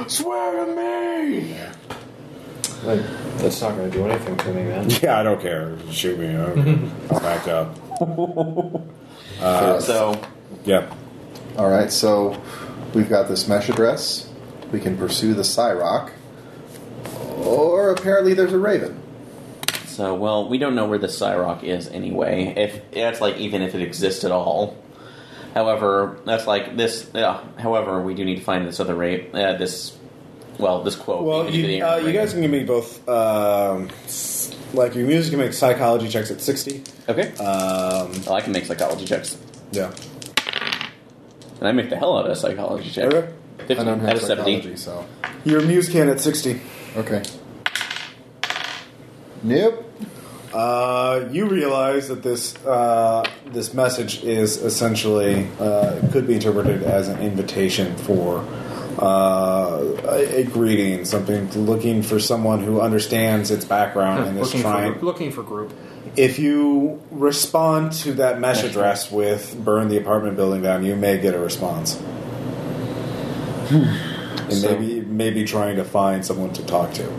Swear to me! Like, that's not going to do anything to me, man. [laughs] Yeah, I don't care. Shoot me. I'm [laughs] backed up. [laughs] So, Yeah. All right, so we've got this mesh address. We can pursue the Cyrock. Or apparently there's a Raven. so well, we don't know where the Cyrock is anyway. If that's like even if it exists at all. However, that's like this. Yeah. However, we do need to find this other rate. Uh, this, well, this Quoth. Well, We need to you, uh, you guys can give me both. Um, like your music can make psychology checks at sixty. Okay. Um, Well, I can make psychology checks, yeah. and I make the hell out of a psychology check. Okay. Fifty I don't out have of seventy. so. Your muse can at sixty. Okay. Nope. Uh, you realize that this uh, this message is essentially uh, could be interpreted as an invitation for uh, a, a greeting, something looking for someone who understands its background and is looking, trying. for, looking for group. If you respond to that mesh address with "burn the apartment building down," you may get a response. and So- maybe maybe trying to find someone to talk to.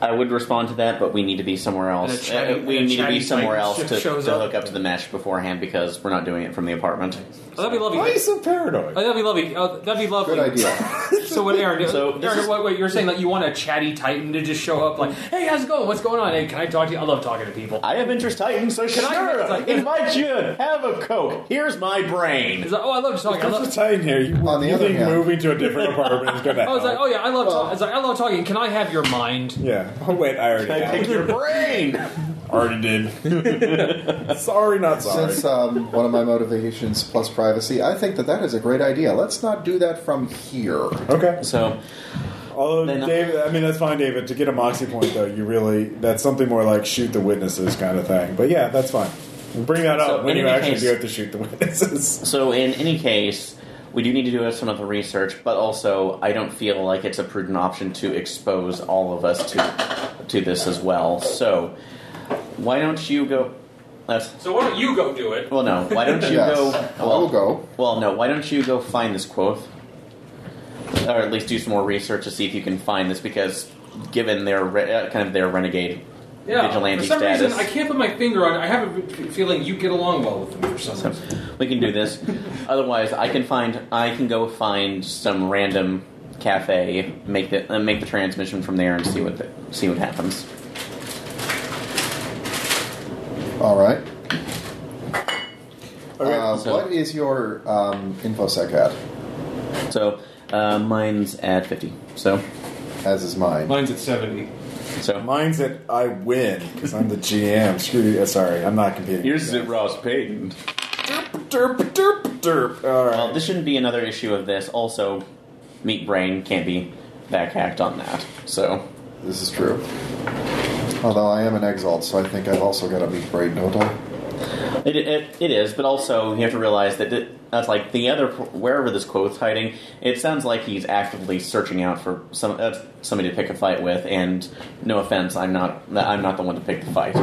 I would respond to that, but we need to be somewhere else. chatty- Uh, we need to be somewhere else to, to hook up to the mesh beforehand because we're not doing it from the apartment. Oh, that'd be lovely. Why are you so paranoid? Oh, that'd be lovely. Oh, that'd be lovely. Good idea. [laughs] So what, Aaron? [laughs] So this Aaron, is- wait, wait, you're saying that you want a chatty titan to just show up, like, "Hey, how's it going? What's going on? Hey, can I talk to you? I love talking to people." I have interest Titan, so Can I- sure, it's like- invite you. Have a coke. Here's my brain. He's like, "Oh, I love talking." I There's a love. titan here. You, On the you other think hand- moving to a different apartment is going [laughs] to oh, I was like, "Oh yeah, I love. talking. It's like I love talking. Can I have your mind?" Yeah. Oh, wait, I already I have. take your brain. Already did. [laughs] sorry, not sorry. Since um, one of my motivations plus privacy, I think that that is a great idea. Let's not do that from here. okay. So Although, Then- David, I mean, that's fine, David. To get a moxie point, though, you really, that's something more like shoot the witnesses kind of thing. But yeah, that's fine. Bring that So, up when you actually case- do have to shoot the witnesses. [laughs] So, in any case, we do need to do some of the research, but also I don't feel like it's a prudent option to expose all of us to to this as well. So, why don't you go? Let's, So why don't you go do it? well, no. Why don't you [laughs] Yes, go? I Well, will go. Well, no. Why don't you go find this Quoth, or at least do some more research to see if you can find this? Because given their re- uh, kind of their renegade Yeah. vigilante for some status, reason, I can't put my finger on. it. I have a feeling you get along well with them for some reason. we can do this. [laughs] Otherwise, I can find. I can go find some random cafe, make the uh, make the transmission from there, and see what the, see what happens. All right. Okay. Uh, so- what is your um, infosec at? So uh, mine's at fifty. So As is mine. Mine's at seventy. so Mine's that I win because I'm the GM. Screw you. uh, Sorry, I'm not competing. yours is at Ross Payton. Derp, derp, derp. All right. Well, this shouldn't be another issue of this. Also, Meat Brain can't be back hacked on that. So This is true. Although I am an exalt, so I think I've also got a meat brain, don't I? It, it, it is, but also you have to realize that it, that's like the other wherever this Quoth's hiding. It sounds like he's actively searching out for some uh, somebody to pick a fight with. And no offense, I'm not I'm not the one to pick the fight.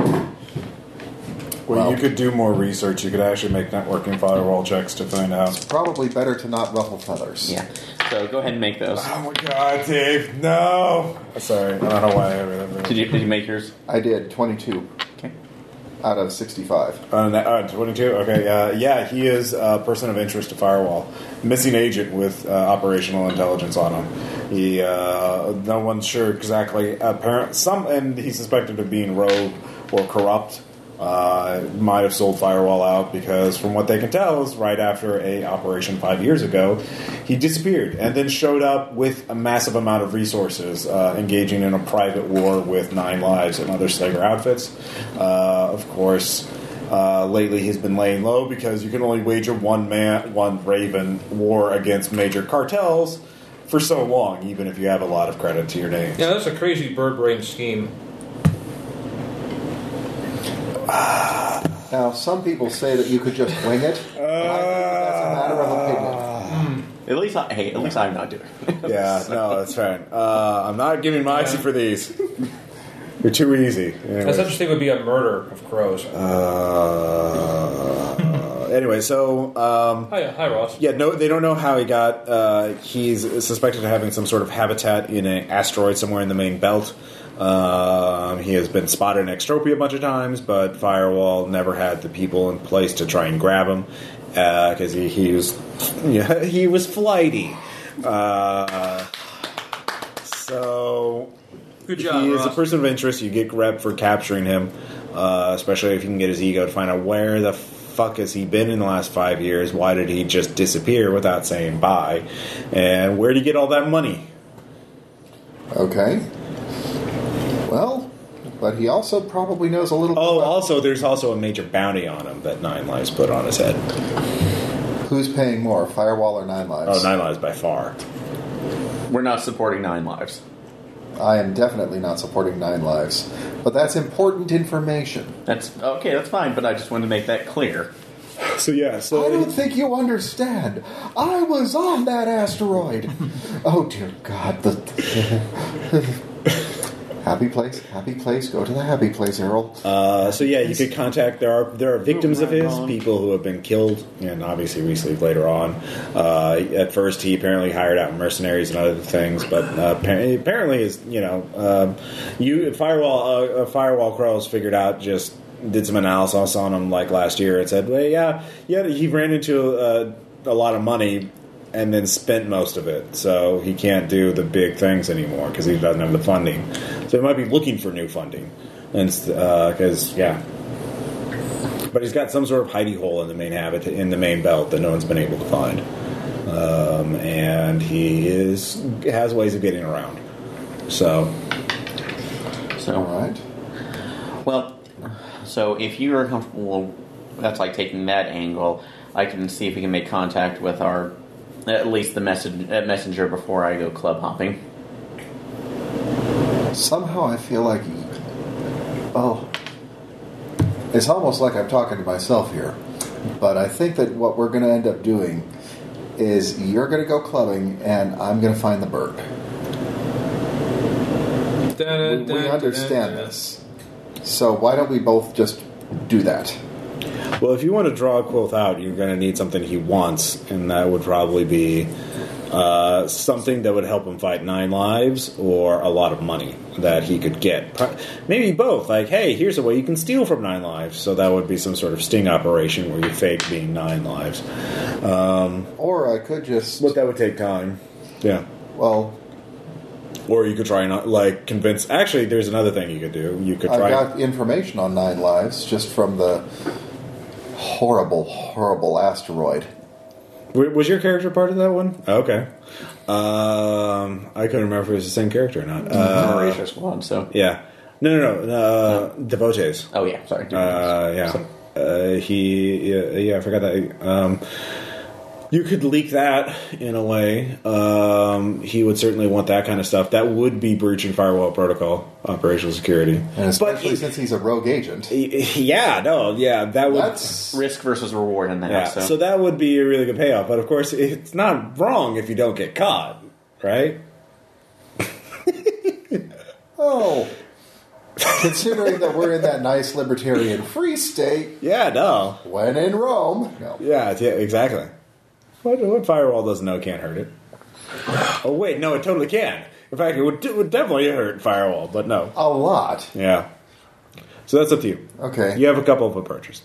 Well, Well- you could do more research. You could actually make networking firewall checks to find out. Probably better to not ruffle feathers. Yeah. So go ahead and make those. Oh my god, Dave! No. Sorry, I don't know why I remember. Did you did you make yours? I did 22 Okay. out of 65. Uh, na- uh, 22? Okay, uh, yeah, he is a person of interest to Firewall. Missing agent with uh, operational intelligence on him. He, uh, no one's sure exactly. Apparent, some, and he's suspected of being rogue or corrupt. Uh, might have sold Firewall out because, from what they can tell, is right after a operation five years ago, he disappeared and then showed up with a massive amount of resources, uh, engaging in a private war with Nine Lives and other Slayer outfits. Uh, of course, uh, lately he's been laying low because you can only wager one man, one Raven war against major cartels for so long, even if you have a lot of credit to your name. Yeah, that's a crazy bird brain scheme. Now, some people say that you could just wing it. but I think that's a matter of opinion. At least I hey, at least I'm not doing. it. Yeah, [laughs] no, that's right. Uh, I'm not giving Moxie for these. They're too easy. Anyways. That's interesting. Would be a murder of crows. Uh, [laughs] anyway, so um, Hi, hi, Ross. yeah, no, they don't know how he got. Uh, he's suspected of having some sort of habitat in an asteroid somewhere in the main belt. Um, he has been spotted in Extropia a bunch of times, but Firewall never had the people in place to try and grab him because he, he was [laughs] yeah, he was flighty. Uh, so Good job, he is a person of interest. You get rep for capturing him, uh, especially if you can get his ego to find out where the fuck has he been in the last five years? Why did he just disappear without saying bye? And where did he get all that money? Okay. Well, but he also probably knows a little Oh, about also, there's also a major bounty on him that Nine Lives put on his head. who's paying more, Firewall or Nine Lives. Oh, Nine Lives by far. We're not supporting Nine Lives. I am definitely not supporting Nine Lives. But that's important information. That's okay. That's fine. But I just wanted to make that clear. So yeah, so I don't think you understand. I was on that asteroid. [laughs] oh dear God! The [laughs] happy place, happy place. Go to the happy place, Errol. Uh, so yeah, you could contact. There are there are victims of his, people who have been killed, and obviously recently later on. Uh, at first, he apparently hired out mercenaries and other things, but uh, apparently, apparently is you know, um, you firewall uh, uh, firewall crows figured out just did some analysis on him like last year and said, well, yeah, yeah, he ran into uh, a lot of money. And then spent most of it, so he can't do the big things anymore because he doesn't have the funding. So he might be looking for new funding, and because yeah, but he's got some sort of hidey hole in the main habit in the main belt that no one's been able to find, um, and he is has ways of getting around. So So All right. Well, so if you are comfortable, that's like taking that angle. I can see if we can make contact with our, at least the message, uh, messenger before I go club hopping. Somehow I feel like, oh, it's almost like I'm talking to myself here. But I think that what we're going to end up doing is you're going to go clubbing and I'm going to find the bird. We, we understand this. So why don't we both just do that? Well, if you want to draw Quoth out, you're going to need something he wants, and that would probably be uh, something that would help him fight nine lives or a lot of money that he could get. Maybe both. Like, hey, here's a way you can steal from nine lives. So that would be some sort of sting operation where you fake being nine lives. Um, Or I could just, but that would take time. Yeah. well, Or you could try and like convince. Actually, there's another thing you could do. You could I try. got information on Nine Lives just from the horrible, horrible asteroid. Was your character part of that one? Okay. Um, I couldn't remember if it was the same character or not. Uh, Horatio Squad. So, yeah. No, no, no. Uh, Devotees. oh yeah, sorry. Uh, yeah. Uh, he. Yeah, yeah, I forgot that. Um, you could leak that in a way. Um, he would certainly want that kind of stuff. That would be breaching firewall protocol, operational security. And especially since he's a rogue agent. Yeah, no, yeah, that would. That's Risk versus reward in that. Yeah, so. so that would be a really good payoff. But of course, it's not wrong if you don't get caught, right? [laughs] oh, Considering that we're in that nice libertarian free state, Yeah, no. when in Rome, no. Yeah, yeah, exactly. What, what firewall doesn't know can't hurt it. Oh wait, no, it totally can. In fact, it would, it would definitely hurt firewall, but no. A lot. Yeah. So that's up to you. Okay. You have a couple of approaches.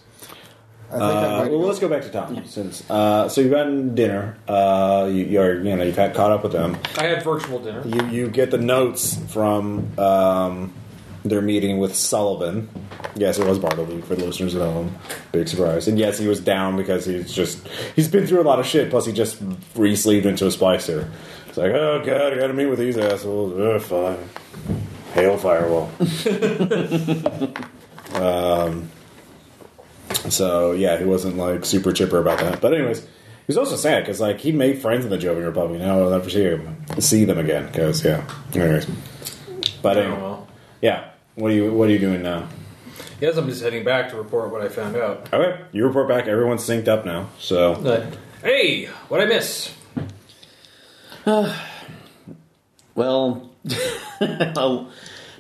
I think I Uh, might well, let's go back to Tom. Since uh, so you've gotten dinner, uh, you, you're you know you've had caught up with them. I had virtual dinner. You you get the notes from um, their meeting with Sullivan. Yes, it was Bartleby for the listeners at home. Big surprise. And yes, he was down because he's just he's been through a lot of shit. Plus, he just re-sleeved into a splicer. It's like, oh god, I got to meet with these assholes. Ugh, fine. Hail firewall. [laughs] um. So yeah, he wasn't like super chipper about that. But anyways, he was also sad because like he made friends in the Jovian Republic. Now I'll never see him, see them again. Because yeah. Anyways, but Oh, anyway, yeah. What are you What are you doing now? Yes, I'm just heading back to report what I found out. Okay, you report back. Everyone's synced up now. So But, hey, what I miss? [sighs] Well, well, [laughs] oh,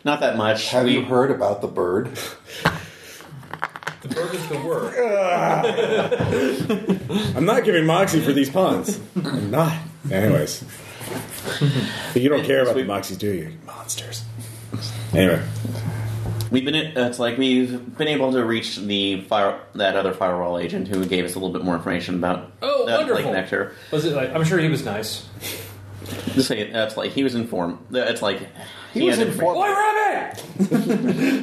not that much. Have We- you heard about the bird? [laughs] The bird is the word. [laughs] I'm not giving Moxie for these puns. I'm not. Anyways, you don't care about the Moxies, do you? You Monsters. Anyway, We've been. It's like we've been able to reach the fire that other firewall agent who gave us a little bit more information about Oh, that wonderful. Lake Nectar. Was it like? I'm sure he was nice. Just say that's like he was informed. It's like He was had informed. Boy, Rabbit!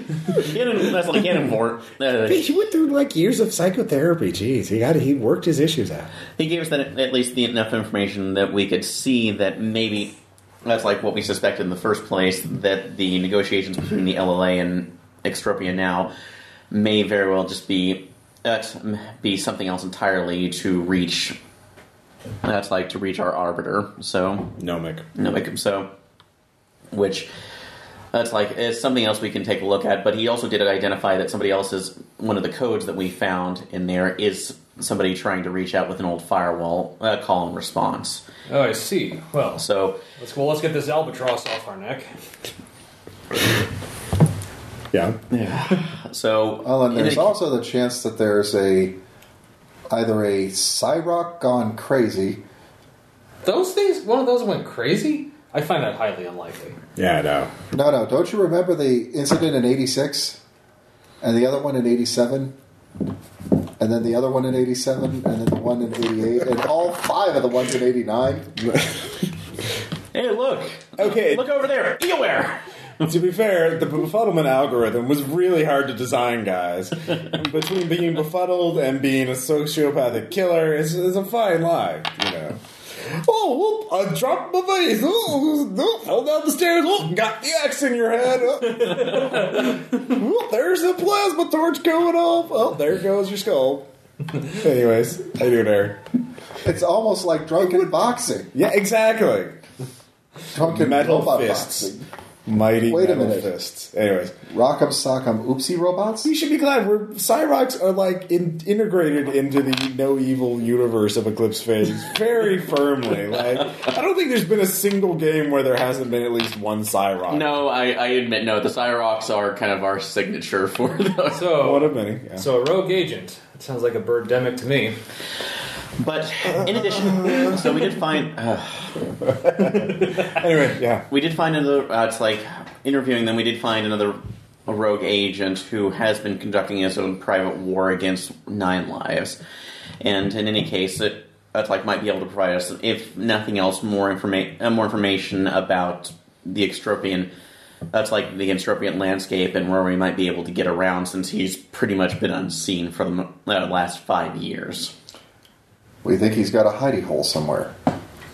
[laughs] He had, that's like he had informed. Uh, he went through like years of psychotherapy. Jeez, he got he worked his issues out. he gave us that, at least the, enough information that we could see that maybe that's like what we suspected in the first place that the negotiations between the LLA and Extropia now may very well just be that be something else entirely to reach. That's like to reach our arbiter. So Nomic. no, like, so which that's like is something else we can take a look at. But he also did identify that somebody else's one of the codes that we found in there is somebody trying to reach out with an old firewall uh, call and response. Oh, I see. Well, So let's well, let's get this albatross off our neck. [laughs] Yeah. Yeah. So Well, and there's any- also the chance that there's a either a Cyrock gone crazy. Those things, one of those went crazy. I find that highly unlikely. Yeah, I know. No, no. Don't you remember the incident in '86, and the other one in '87, and then the other one in '87, and then the one in '88, and all five of the ones in '89? [laughs] hey, look, Okay. look over there, Eoware. to be fair, the befuddlement algorithm was really hard to design, guys. [laughs] Between being befuddled and being a sociopathic killer is, is a fine line, you know. Oh, whoop, I dropped my vase. Oh, oh, fell down the stairs. Oh, got the X in your head. Oh. [laughs] Oh, there's the plasma torch going off. Oh, there goes your skull. Anyways, how you doing there? It's almost like drunken boxing, Yeah, exactly. drunken Metal fists. boxing. Mighty Wait a metal minute. fists. Anyways. Rock'em sock'em oopsie robots. we should be glad we're Cyrox are like in, integrated into the no evil universe of Eclipse Phase [laughs] very firmly. Like I don't think there's been a single game where there hasn't been at least one Cyrox. No, I, I admit no. The Cyrox are kind of our signature for those. So, One of many. Yeah. so a rogue agent. It sounds like a birdemic to me. But in addition, so we did find. Uh, anyway, yeah. We did find another. Uh, it's like interviewing them. We did find another a rogue agent who has been conducting his own private war against Nine Lives, and in any case, it like might be able to provide us, if nothing else, more information. Uh, more information about the Extropian. That's like the Extropian landscape and where we might be able to get around, since he's pretty much been unseen for the uh, last five years. We think he's got a hidey hole somewhere.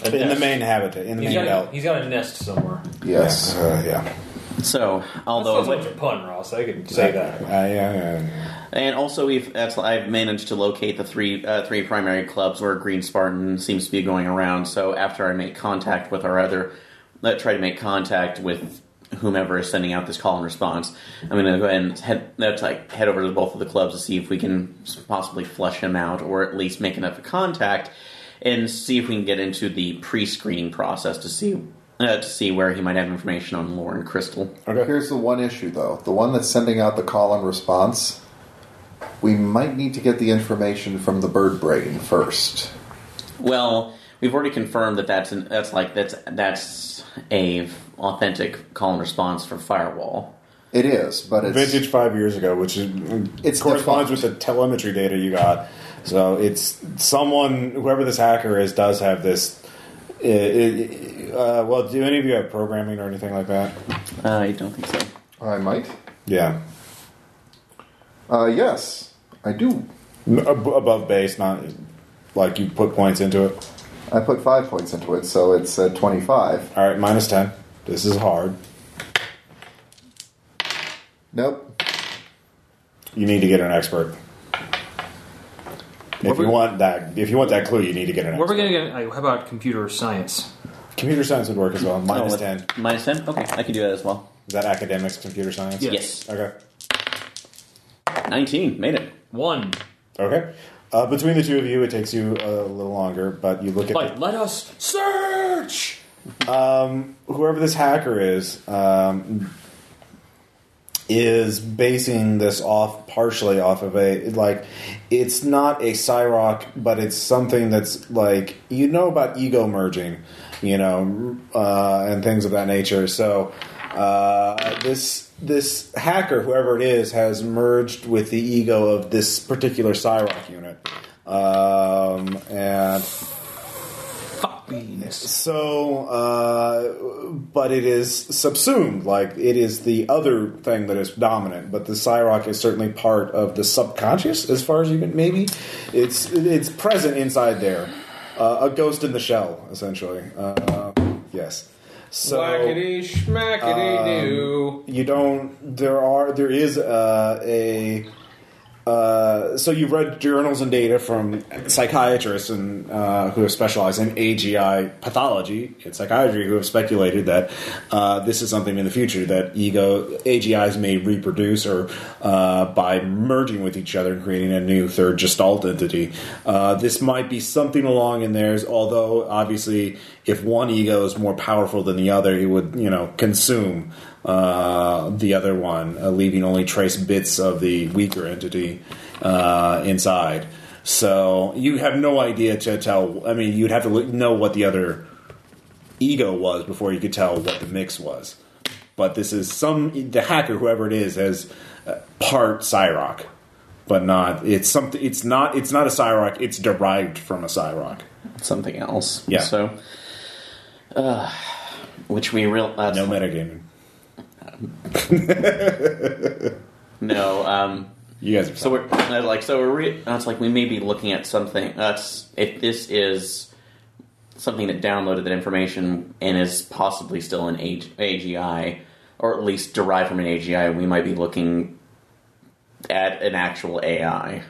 In the main habitat, in the He's main got, belt. he's got a nest somewhere. Yes. Uh, yeah. So, That although sounds like a pun, Ross. I could say that. Uh, yeah, yeah. And also, we've that's I've managed to locate the three uh, three primary clubs where Green Spartan seems to be going around. So after I make contact with our other, let try to make contact with whomever is sending out this call and response. I'm going to go ahead and head that's like head over to both of the clubs to see if we can possibly flush him out or at least make enough contact and see if we can get into the pre-screening process to see uh, to see where he might have information on Lauren Crystal. Okay. Here's the one issue, though. The one that's sending out the call and response, we might need to get the information from the bird brain first. Well, we've already confirmed that that's an, that's like that's that's a authentic call and response for firewall. It is, but it's Vintage five years ago, which is It's corresponds defunct. with the telemetry data you got. So it's someone, whoever this hacker is, does have this. Uh, uh, well, do any of you have programming or anything like that? Uh, I don't think so. I might. Yeah, Uh, yes, I do. Ab- above base, not like you put points into it. I put five points into it, so it's uh, 25. All right, minus ten. This is hard. Nope. You need to get an expert. If we- you want that, if you want that clue, you need to get an Where are expert. we gonna get? Like, how about computer science? Computer science would work as well. Minus Oh, with- ten. Minus ten. Okay, I can do that as well. Is that academics computer science? Yes. Yes, Okay. nineteen made it. One. Okay. Uh, between the two of you, it takes you a little longer, but you look at Like, let us search. Whoever this hacker is um, is basing this off partially off of a like it's not a Cyrock, but it's something that's like you know about ego merging, you know, uh, and things of that nature. So uh, this this hacker, whoever it is, has merged with the ego of this particular Cyrock unit, um, and beans. so, uh, but it is subsumed. Like it is the other thing that is dominant. But the Cyrock is certainly part of the subconscious, as far as you can maybe. It's it's present inside there, uh, a ghost in the shell, essentially. Uh, yes. So Whackity schmackity doo. you don't. There are. There is uh, a. Uh, so you've read journals and data from psychiatrists and uh, who have specialized in AGI pathology in psychiatry who have speculated that uh, this is something in the future that ego AGIs may reproduce or uh, by merging with each other and creating a new third gestalt entity. Uh, this might be something along in theirs, although obviously if one ego is more powerful than the other, it would you know consume uh, the other one, uh, leaving only trace bits of the weaker entity uh, inside. So you have no idea to tell. I mean, you'd have to know what the other ego was before you could tell what the mix was. But this is some the hacker, whoever it is, has uh, part Cyrock, but not. It's something. It's not. It's not a Cyrock. It's derived from a Cyrock. Something else. Yeah. So, uh, which we real uh, No metagaming. [laughs] no. Um, You guys are So we're uh, like so we're re- uh, it's like we may be looking at something. That's if this is something that downloaded that information and is possibly still an AG- AGI or at least derived from an AGI. We might be looking at an actual AI.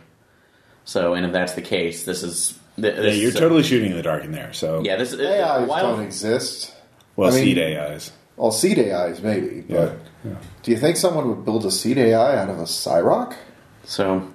So, and if that's the case, this is th- Yeah, you're is totally shooting in the dark in there. So yeah. This is AI's don't exist. well, I mean- seed AIs. Well, seed AIs maybe, Yeah. but do you think someone would build a seed AI out of a Cyrock? So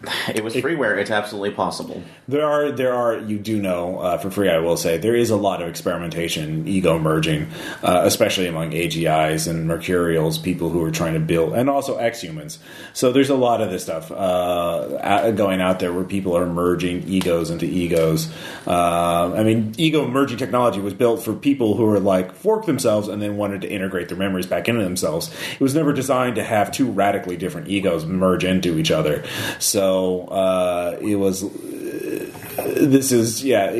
[laughs] it was freeware. It's absolutely possible. There are, there are. You do know uh, for free. I will say there is a lot of experimentation, ego merging, uh, especially among AGIs and Mercurials, people who are trying to build, and also ex-humans. So there's a lot of this stuff uh, going out there where people are merging egos into egos. Uh, I mean, ego merging technology was built for people who were like forked themselves and then wanted to integrate their memories back into themselves. It was never designed to have two radically different egos merge into each other. So uh, it was this is yeah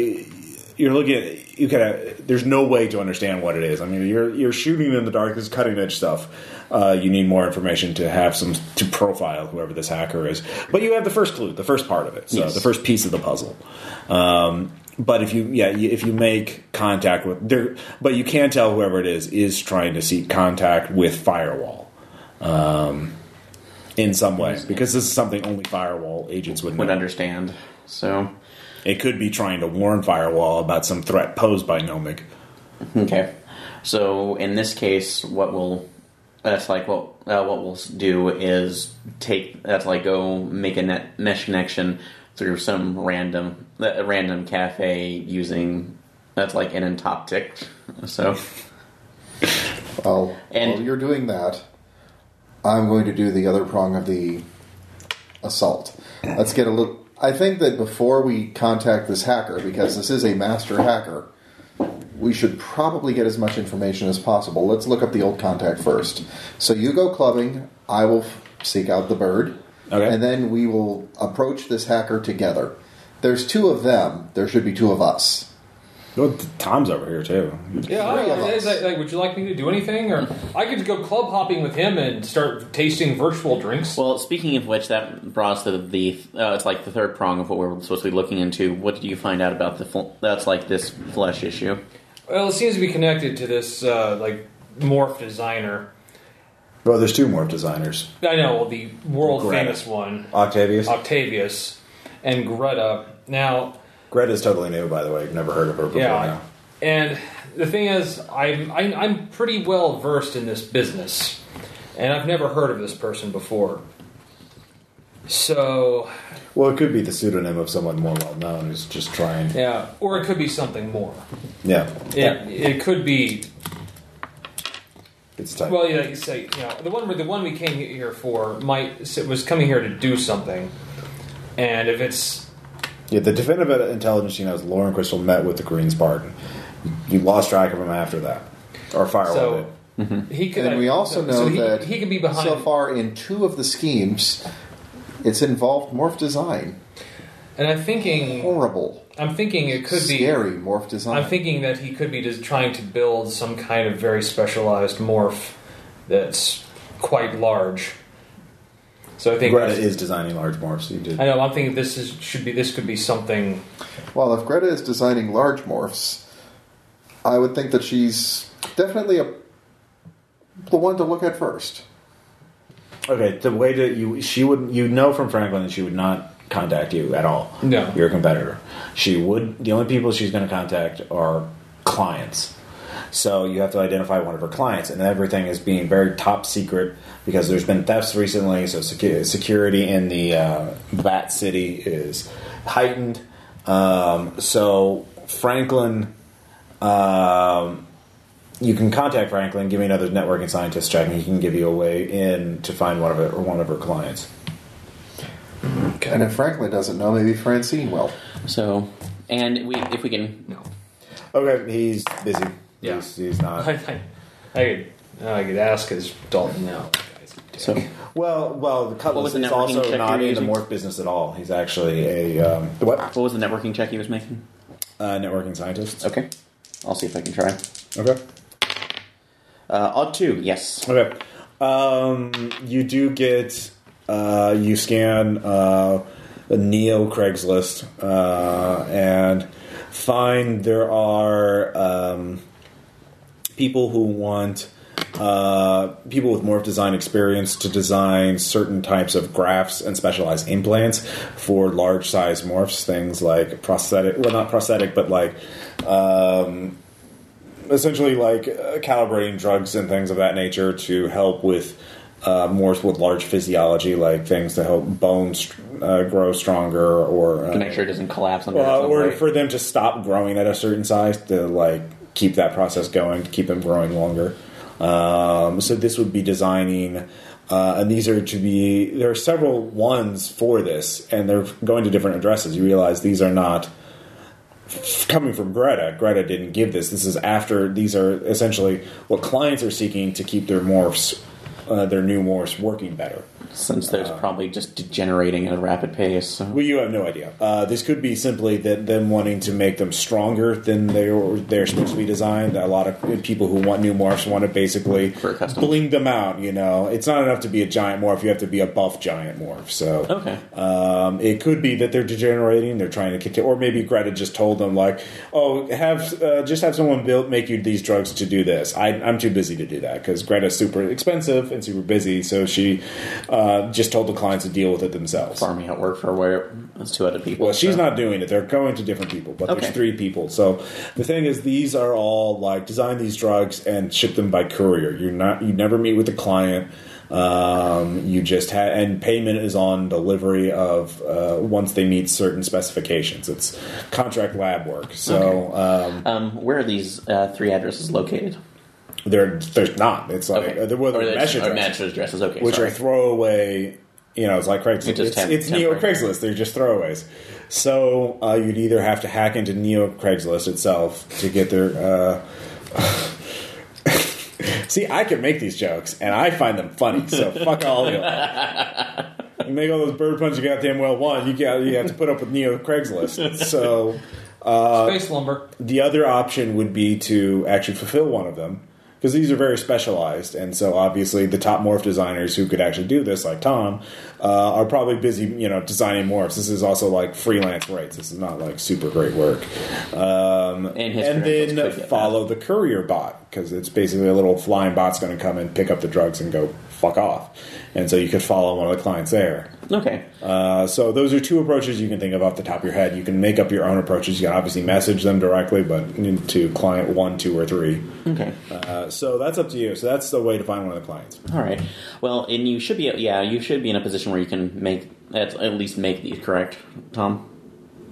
you're looking at you kind of there's no way to understand what it is. I mean you're you're shooting in the dark this is cutting edge stuff. Uh, you need more information to have some to profile whoever this hacker is. But you have the first clue the first part of it so Yes. the first piece of the puzzle. Um, but if you yeah if you make contact with there but you can tell whoever it is is trying to seek contact with firewall. Um, in some way because this is something only firewall agents would know Would understand. So it could be trying to warn Firewall about some threat posed by Nomic. [laughs] Okay. So in this case, what we'll that's like what uh, what we'll do is take that's like go make a net mesh connection through some random uh, random cafe using That's like an and top ticked. So Well, And- while you're doing that, I'm going to do the other prong of the assault. Let's get a little. I think that before we contact this hacker, because this is a master hacker, we should probably get as much information as possible. Let's look up the old contact first. So you go clubbing. I will f- seek out the bird, Okay. and then we will approach this hacker together. There's two of them. There should be two of us. Well, Tom's over here too. Yeah, Three I- is that- like, would you like me to do anything, or I could go club hopping with him and start tasting virtual drinks? Well, speaking of which, that brought us to the uh, it's like the third prong of what we're supposed to be looking into. What did you find out about the fl- that's like this flesh issue? Well, it seems to be connected to this uh, like morph designer. Well, there's two morph designers: I know well, the world Greta. famous one, Octavius. Octavius, and Greta. Now, Greta's totally new, by the way. I've never heard of her before. Yeah, now. and the thing is, I'm I'm, I'm pretty well versed in this business, and I've never heard of this person before. So Well, it could be the pseudonym of someone more well known who's just trying. yeah, or it could be something more. Yeah, It it could be it's tight. well, yeah. You say you know the one the one we came here for might was coming here to do something, and if it's yeah, the definitive intelligence you know is Lauren Crystal met with the Green Spartan. You lost track of him after that, or Firewall so did. Mm-hmm. he could. And we also know so he, that he could be behind. so far in two of the schemes, it's involved morph design. and I'm thinking, Horrible, I'm thinking it could be scary morph design. I'm thinking that he could be just trying to build some kind of very specialized morph that's quite large. So I think Greta is designing large morphs. You did. I know. I'm thinking this is should be this could be something. Well, if Greta is designing large morphs, I would think that she's definitely a, the one to look at first. Okay, the way that you she would you know from Franklin that she would not contact you at all. No. you're a competitor. She would. The only people she's going to contact are clients. So you have to identify one of her clients, and everything is being very top secret because there's been thefts recently. So secu- security in the uh, Bat City is heightened. Um, so Franklin. Um, you can contact Franklin, give me another networking scientist check, and he can give you a way in to find one of her, one of her clients. And if Franklin doesn't know, maybe Francine will. So, and we if we can No, Okay, he's busy. Yeah. he's, he's not. [laughs] I, I, I could I could ask his Dalton now. so Well, well, the What Cutlass was the is also not in the were morph business at all. He's actually a um, what? what was the networking check he was making? Uh, networking scientist. Okay, I'll see if I can try. Okay. Uh, odd two, yes. Okay. Um, you do get uh, you scan uh, a Neo Craigslist uh, and find there are um, people who want uh, people with morph design experience to design certain types of grafts and specialized implants for large size morphs. Things like prosthetic, well, not prosthetic, but like. Um, essentially like uh, calibrating drugs and things of that nature to help with uh, more with large physiology, like things to help bones uh, grow stronger, or To make sure it doesn't collapse under or for them to stop growing at a certain size to like keep that process going, to keep them growing longer. Um, so this would be designing. Uh, and these are to be there are several ones for this, and they're going to different addresses. You realize these are not coming from Greta. Greta didn't give this. This is after these are essentially what clients are seeking to keep their morphs, uh, their new morphs working better. Since there's probably just degenerating at a rapid pace. So. Well, you have no idea. Uh, this could be simply that them wanting to make them stronger than they were, they're supposed to be designed. A lot of people who want new morphs want to basically bling them out. You know, it's not enough to be a giant morph; you have to be a buff giant morph. So, Okay. um, it could be that they're degenerating. They're trying to kick it, or maybe Greta just told them like, "Oh, have uh, just have someone build make you these drugs to do this." I, I'm too busy to do that because Greta's super expensive and super busy. So she uh, just told the clients to deal with it themselves. farming out work for where That's two other people. Well, she's so- not doing it. They're going to different people, but Okay. there's three people. So the thing is, these are all like design these drugs and ship them by courier. You're not. You never meet with the client. Um, you just ha- and payment is on delivery of uh, once they meet certain specifications. It's contract lab work. So um, Um, where are these uh, three addresses located? There, there's not. It's like Okay. uh, there were Or the the- mesh or addresses, match addresses. Okay, which sorry. are throwaway. You know, it's like Craigslist. It's It's, temp- it's Neo. Craigslist. They're just throwaways. So uh, you'd either have to hack into Neo Craigslist itself to get their. Uh, [laughs] See, I can make these jokes, and I find them funny. So [laughs] fuck all you. You make all those bird puns you goddamn well won. You got you have to put up with Neo Craigslist. So Space lumber. the other option would be to actually fulfill one of them because these are very specialized, and so obviously the top morph designers who could actually do this, like Tom, uh, are probably busy, you know, designing morphs. This is also like freelance rates. This is not like super great work. Um, And and then follow the courier bot because it's basically a little flying bot's going to come and pick up the drugs and go fuck off, and so you could follow one of the clients there. okay. Uh, so those are two approaches you can think of off the top of your head. You can make up your own approaches. You can obviously message them directly, but to client one, two, or three. Okay. Uh, so that's up to you. So that's the way to find one of the clients. All right. Well, and you should be yeah, you should be in a position where you can make at, at least make these correct, Tom.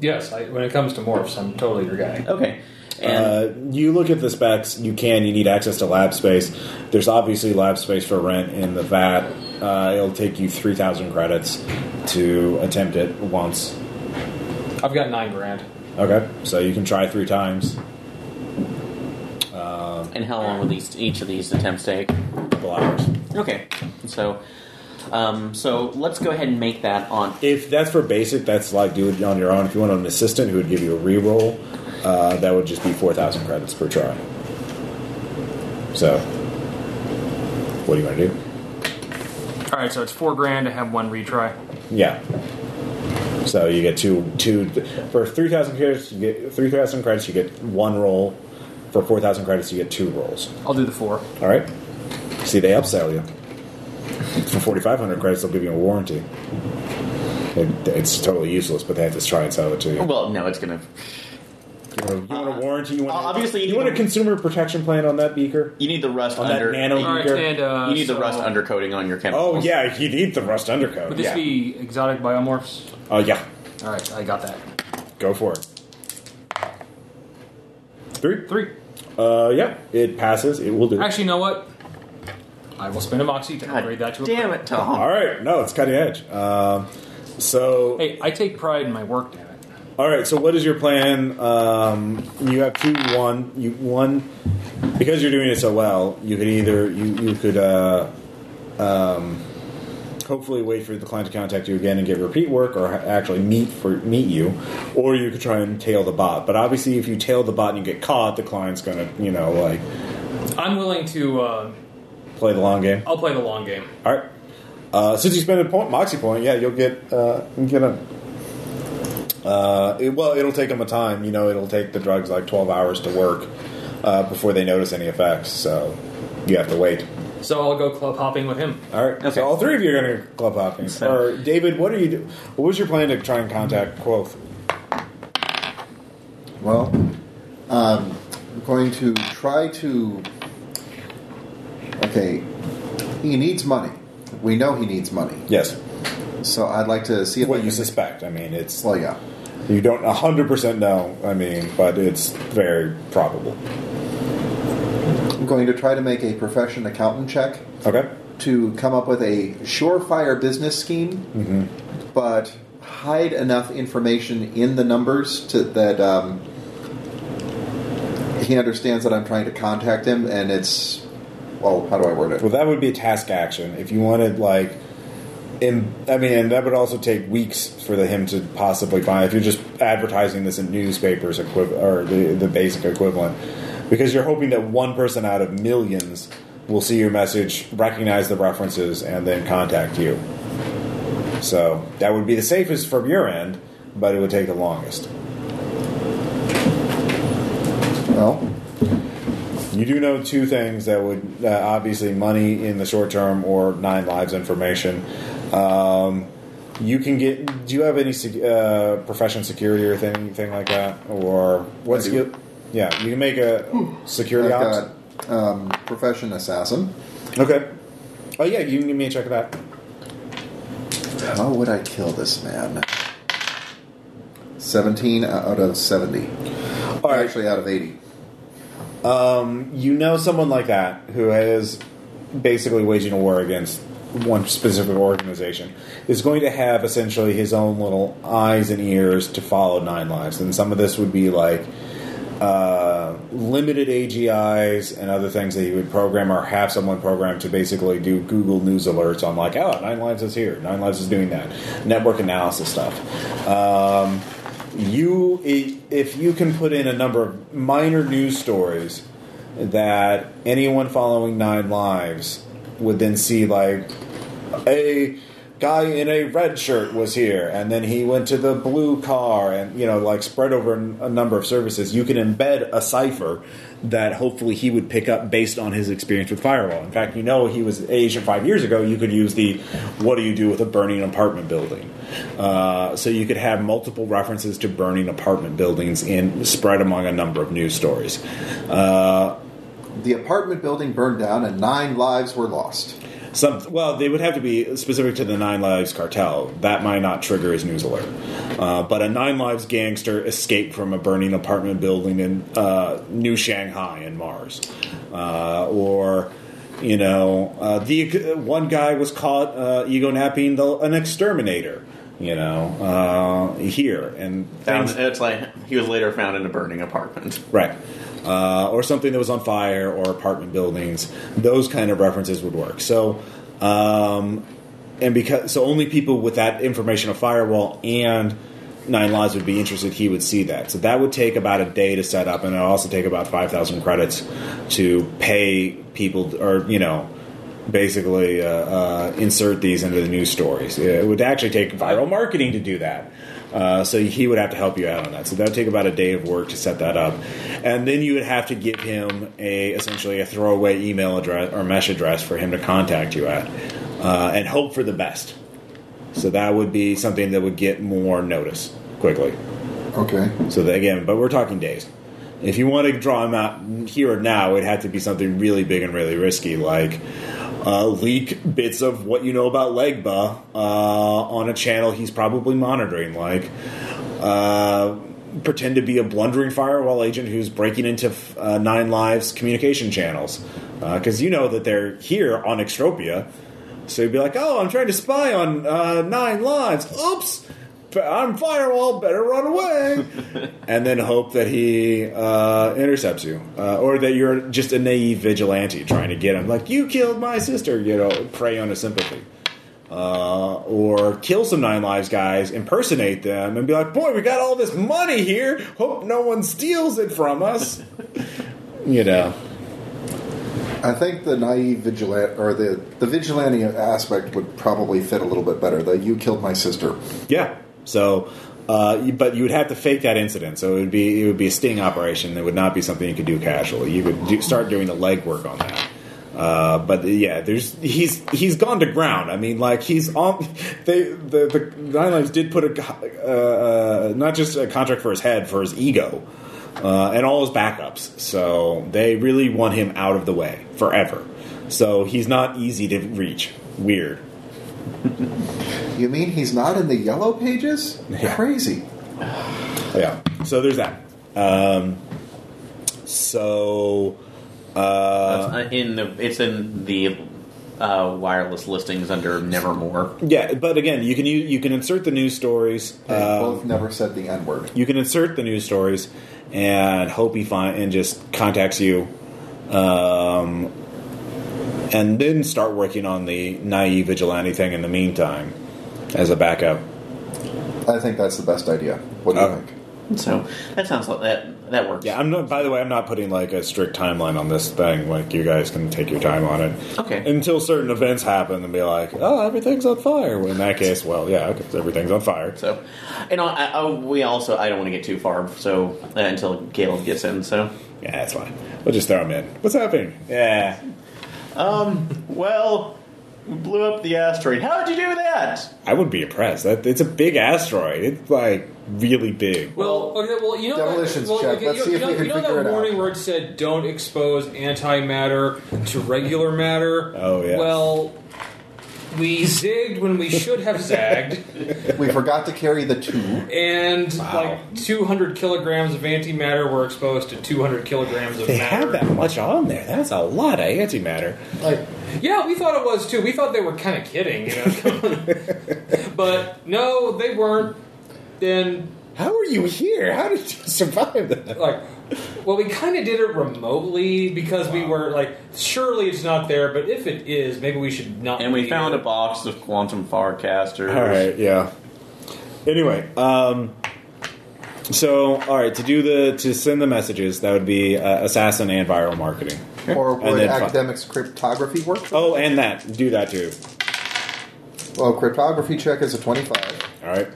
Yes, I, when it comes to morphs, I'm totally your guy. Okay. And Uh, you look at the specs. You can. You need access to lab space. There's obviously lab space for rent in the VAT. Uh, it'll take you three thousand credits to attempt it once. I've got nine grand. Okay, so you can try three times. and how long will these each of these attempts take? A couple hours. Okay. So um, so let's go ahead and make that on If that's for basic, that's like do it on your own. If you want an assistant who would give you a reroll, uh, that would just be four thousand credits per try. So, what do you want to do? All right, so it's four grand to have one retry. Yeah. So you get two two for three thousand credits. You get three thousand credits. You get one roll. For four thousand credits, you get two rolls. I'll do the four. All right. See, they upsell you. For forty five hundred credits, they'll give you a warranty. It, it's totally useless, but they have to try and sell it to you. well, no, it's gonna You want, a, you want a warranty? You want Uh, obviously you you want a a- consumer protection plan on that beaker? you need the rust On that under nano All right, beaker? and uh, you need the so rust undercoating on your chemicals. Oh yeah, you need the rust undercoat. Would this yeah. be exotic biomorphs? Oh yeah, All right, I got that. go for it. Three. Three. Uh, yeah, it passes. It will do. Actually, you know what? I will spend a moxie to upgrade that to a damn it, Tom. All right, no, it's cutting edge. Um, so Hey, I take pride in my work, damn it. All right. So, what is your plan? Um, you have two. One. You one because you're doing it so well. You could either you you could uh, um, hopefully wait for the client to contact you again and get repeat work, or actually meet for meet you, or you could try and tail the bot. But obviously, if you tail the bot and you get caught, the client's gonna you know like I'm willing to. Uh, play the long game. I'll play the long game. All right. Uh, since you spend a point, moxie point, yeah, you'll get uh, get a. Uh, it, well, it'll take them a time. You know, it'll take the drugs like twelve hours to work uh, before they notice any effects. So you have to wait. So I'll go club hopping with him. All right. Okay. So all three of you are going to club hopping. So- or David, what are you? Do- what was your plan to try and contact Quoth? Well, um, I'm going to try to. Okay, he needs money. We know he needs money, Yes. so I'd like to see if I What you can- suspect? I mean, it's Well, yeah. You don't hundred percent know. I mean, but it's very probable. I'm going to try to make a profession accountant check Okay. to come up with a surefire business scheme, but hide enough information in the numbers to that um, he understands that I'm trying to contact him, and it's well, how do I word it? Well, that would be a task action. If you wanted, like, in, I mean, and that would also take weeks for the, him to possibly find. If you're just advertising this in newspapers, equiv- or the, the basic equivalent, because you're hoping that one person out of millions will see your message, recognize the references, and then contact you. So that would be the safest from your end, but it would take the longest. Well, You do know two things that would uh, obviously money in the short term or nine lives information. Um, You can get. Do you have any uh, profession security or thing, thing like that, or what's you? Yeah, you can make a security I've got um, profession assassin. Okay. Oh yeah, you can give me a check of that. How would I kill this man? 17 out of 70. All right. Actually, out of 80. Um, you know someone like that who is basically waging a war against one specific organization is going to have essentially his own little eyes and ears to follow Nine Lives, and some of this would be like uh, limited AGIs and other things that he would program or have someone program to basically do Google News alerts on like, oh, Nine Lives is here, Nine Lives is doing that, network analysis stuff. Um, you, if you can put in a number of minor news stories that anyone following Nine Lives would then see, like a guy in a red shirt was here, and then he went to the blue car, and you know, like spread over a number of services. You can embed a cipher that hopefully he would pick up based on his experience with firewall. In fact, you know, he was Asian five years ago. You could use the "What do you do with a burning apartment building?" Uh, so you could have multiple references to burning apartment buildings in spread among a number of news stories. Uh, The apartment building burned down and nine lives were lost. Some well, they would have to be specific to the Nine Lives cartel. That might not trigger his news alert. Uh, but a Nine Lives gangster escaped from a burning apartment building in uh, New Shanghai in Mars, uh, or you know, uh, the one guy was caught uh, ego napping the, an exterminator. You know, uh, here and Found, it's like he was later found in a burning apartment. Right. Uh, or something that was on fire or apartment buildings. Those kind of references would work. So, um, and because so only people with that information of firewall and Nine Lives would be interested. He would see that. So that would take about a day to set up, and it would also take about five thousand credits to pay people, or you know. Basically, uh, uh, insert these into the news stories. It would actually take viral marketing to do that. Uh, so he would have to help you out on that. So that would take about a day of work to set that up, and then you would have to give him a essentially a throwaway email address or mesh address for him to contact you at, uh, and hope for the best. So that would be something that would get more notice quickly. Okay. So that, again, but we're talking days. If you want to draw him out here or now, it'd have to be something really big and really risky, like uh, leak bits of what you know about Legba uh, on a channel he's probably monitoring, like uh, pretend to be a blundering firewall agent who's breaking into uh, Nine Lives communication channels, because you know that they're here on Extropia. So you'd be like, "Oh, I'm trying to spy on uh, Nine Lives. Oops, I'm firewall. Better run away." [laughs] and then hope that he uh, intercepts you, uh, or that you're just a naive vigilante trying to get him. Like, "You killed my sister," you know, prey on his sympathy. Uh, or kill some Nine Lives guys, impersonate them, and be like, "Boy, we got all this money here. Hope no one steals it from us." [laughs] you know. I think the naive vigilante, or the, the vigilante aspect would probably fit a little bit better. The you killed my sister. Yeah. So, uh, but you would have to fake that incident. So it would be it would be a sting operation. It would not be something you could do casually. You could do, start doing the legwork on that. Uh, but yeah, there's he's he's gone to ground. I mean, like he's on. [laughs] They the the Nine Lives did put a uh, not just a contract for his head for his ego uh, and all his backups. So they really want him out of the way forever. So he's not easy to reach. Weird. [laughs] You mean he's not in the yellow pages? Yeah. Crazy. Yeah. So there's that. Um, so uh, Uh, in the it's in the uh, wireless listings under Nevermore. yeah, but again, you can use, you can insert the news stories. They Uh, both never said the N word. you can insert the news stories and hope he find and just contacts you, um, and then start working on the naive vigilante thing in the meantime as a backup. I think that's the best idea. What do you Oh. think? So that sounds like that that works. Yeah, I'm not. By the way, I'm not putting like a strict timeline on this thing. Like you guys can take your time on it. Okay. Until certain events happen, and be like, "Oh, everything's on fire." Well, in that case, well, yeah, okay, everything's on fire. So, and I, I, we also I don't want to get too far. So uh, until Caleb gets in. So Yeah, that's fine. We'll just throw him in. What's happening? Yeah. Um, well, We blew up the asteroid. How did you do that? I would be impressed. That it's a big asteroid. It's like really big. Well, okay, well, you know, Demolitions that, well, check. okay, Let's you, see you if know, we can you know figure that it warning where it said "Don't expose antimatter to regular matter." Oh, yes. Well, we zigged when we should have zagged, [laughs] We forgot to carry the two. and Wow. like 200 kilograms of antimatter were exposed to 200 kilograms of They matter. have that much on there. That's a lot of antimatter. Like, yeah, we thought it was too. We thought they were kind of kidding, you know. [laughs] but no, they weren't. Then, How are you here? How did you [laughs] survive that? like, well, we kind of did it remotely because we were like, surely it's not there. But if it is, maybe we should not. And we found here. a box of quantum farcasters. All right, yeah. Anyway, um, so all right to do the to send the messages that would be uh, assassin and viral marketing. Or And would then fi- academics cryptography work? Oh, and that do that too. Well, cryptography check is a 25. All right,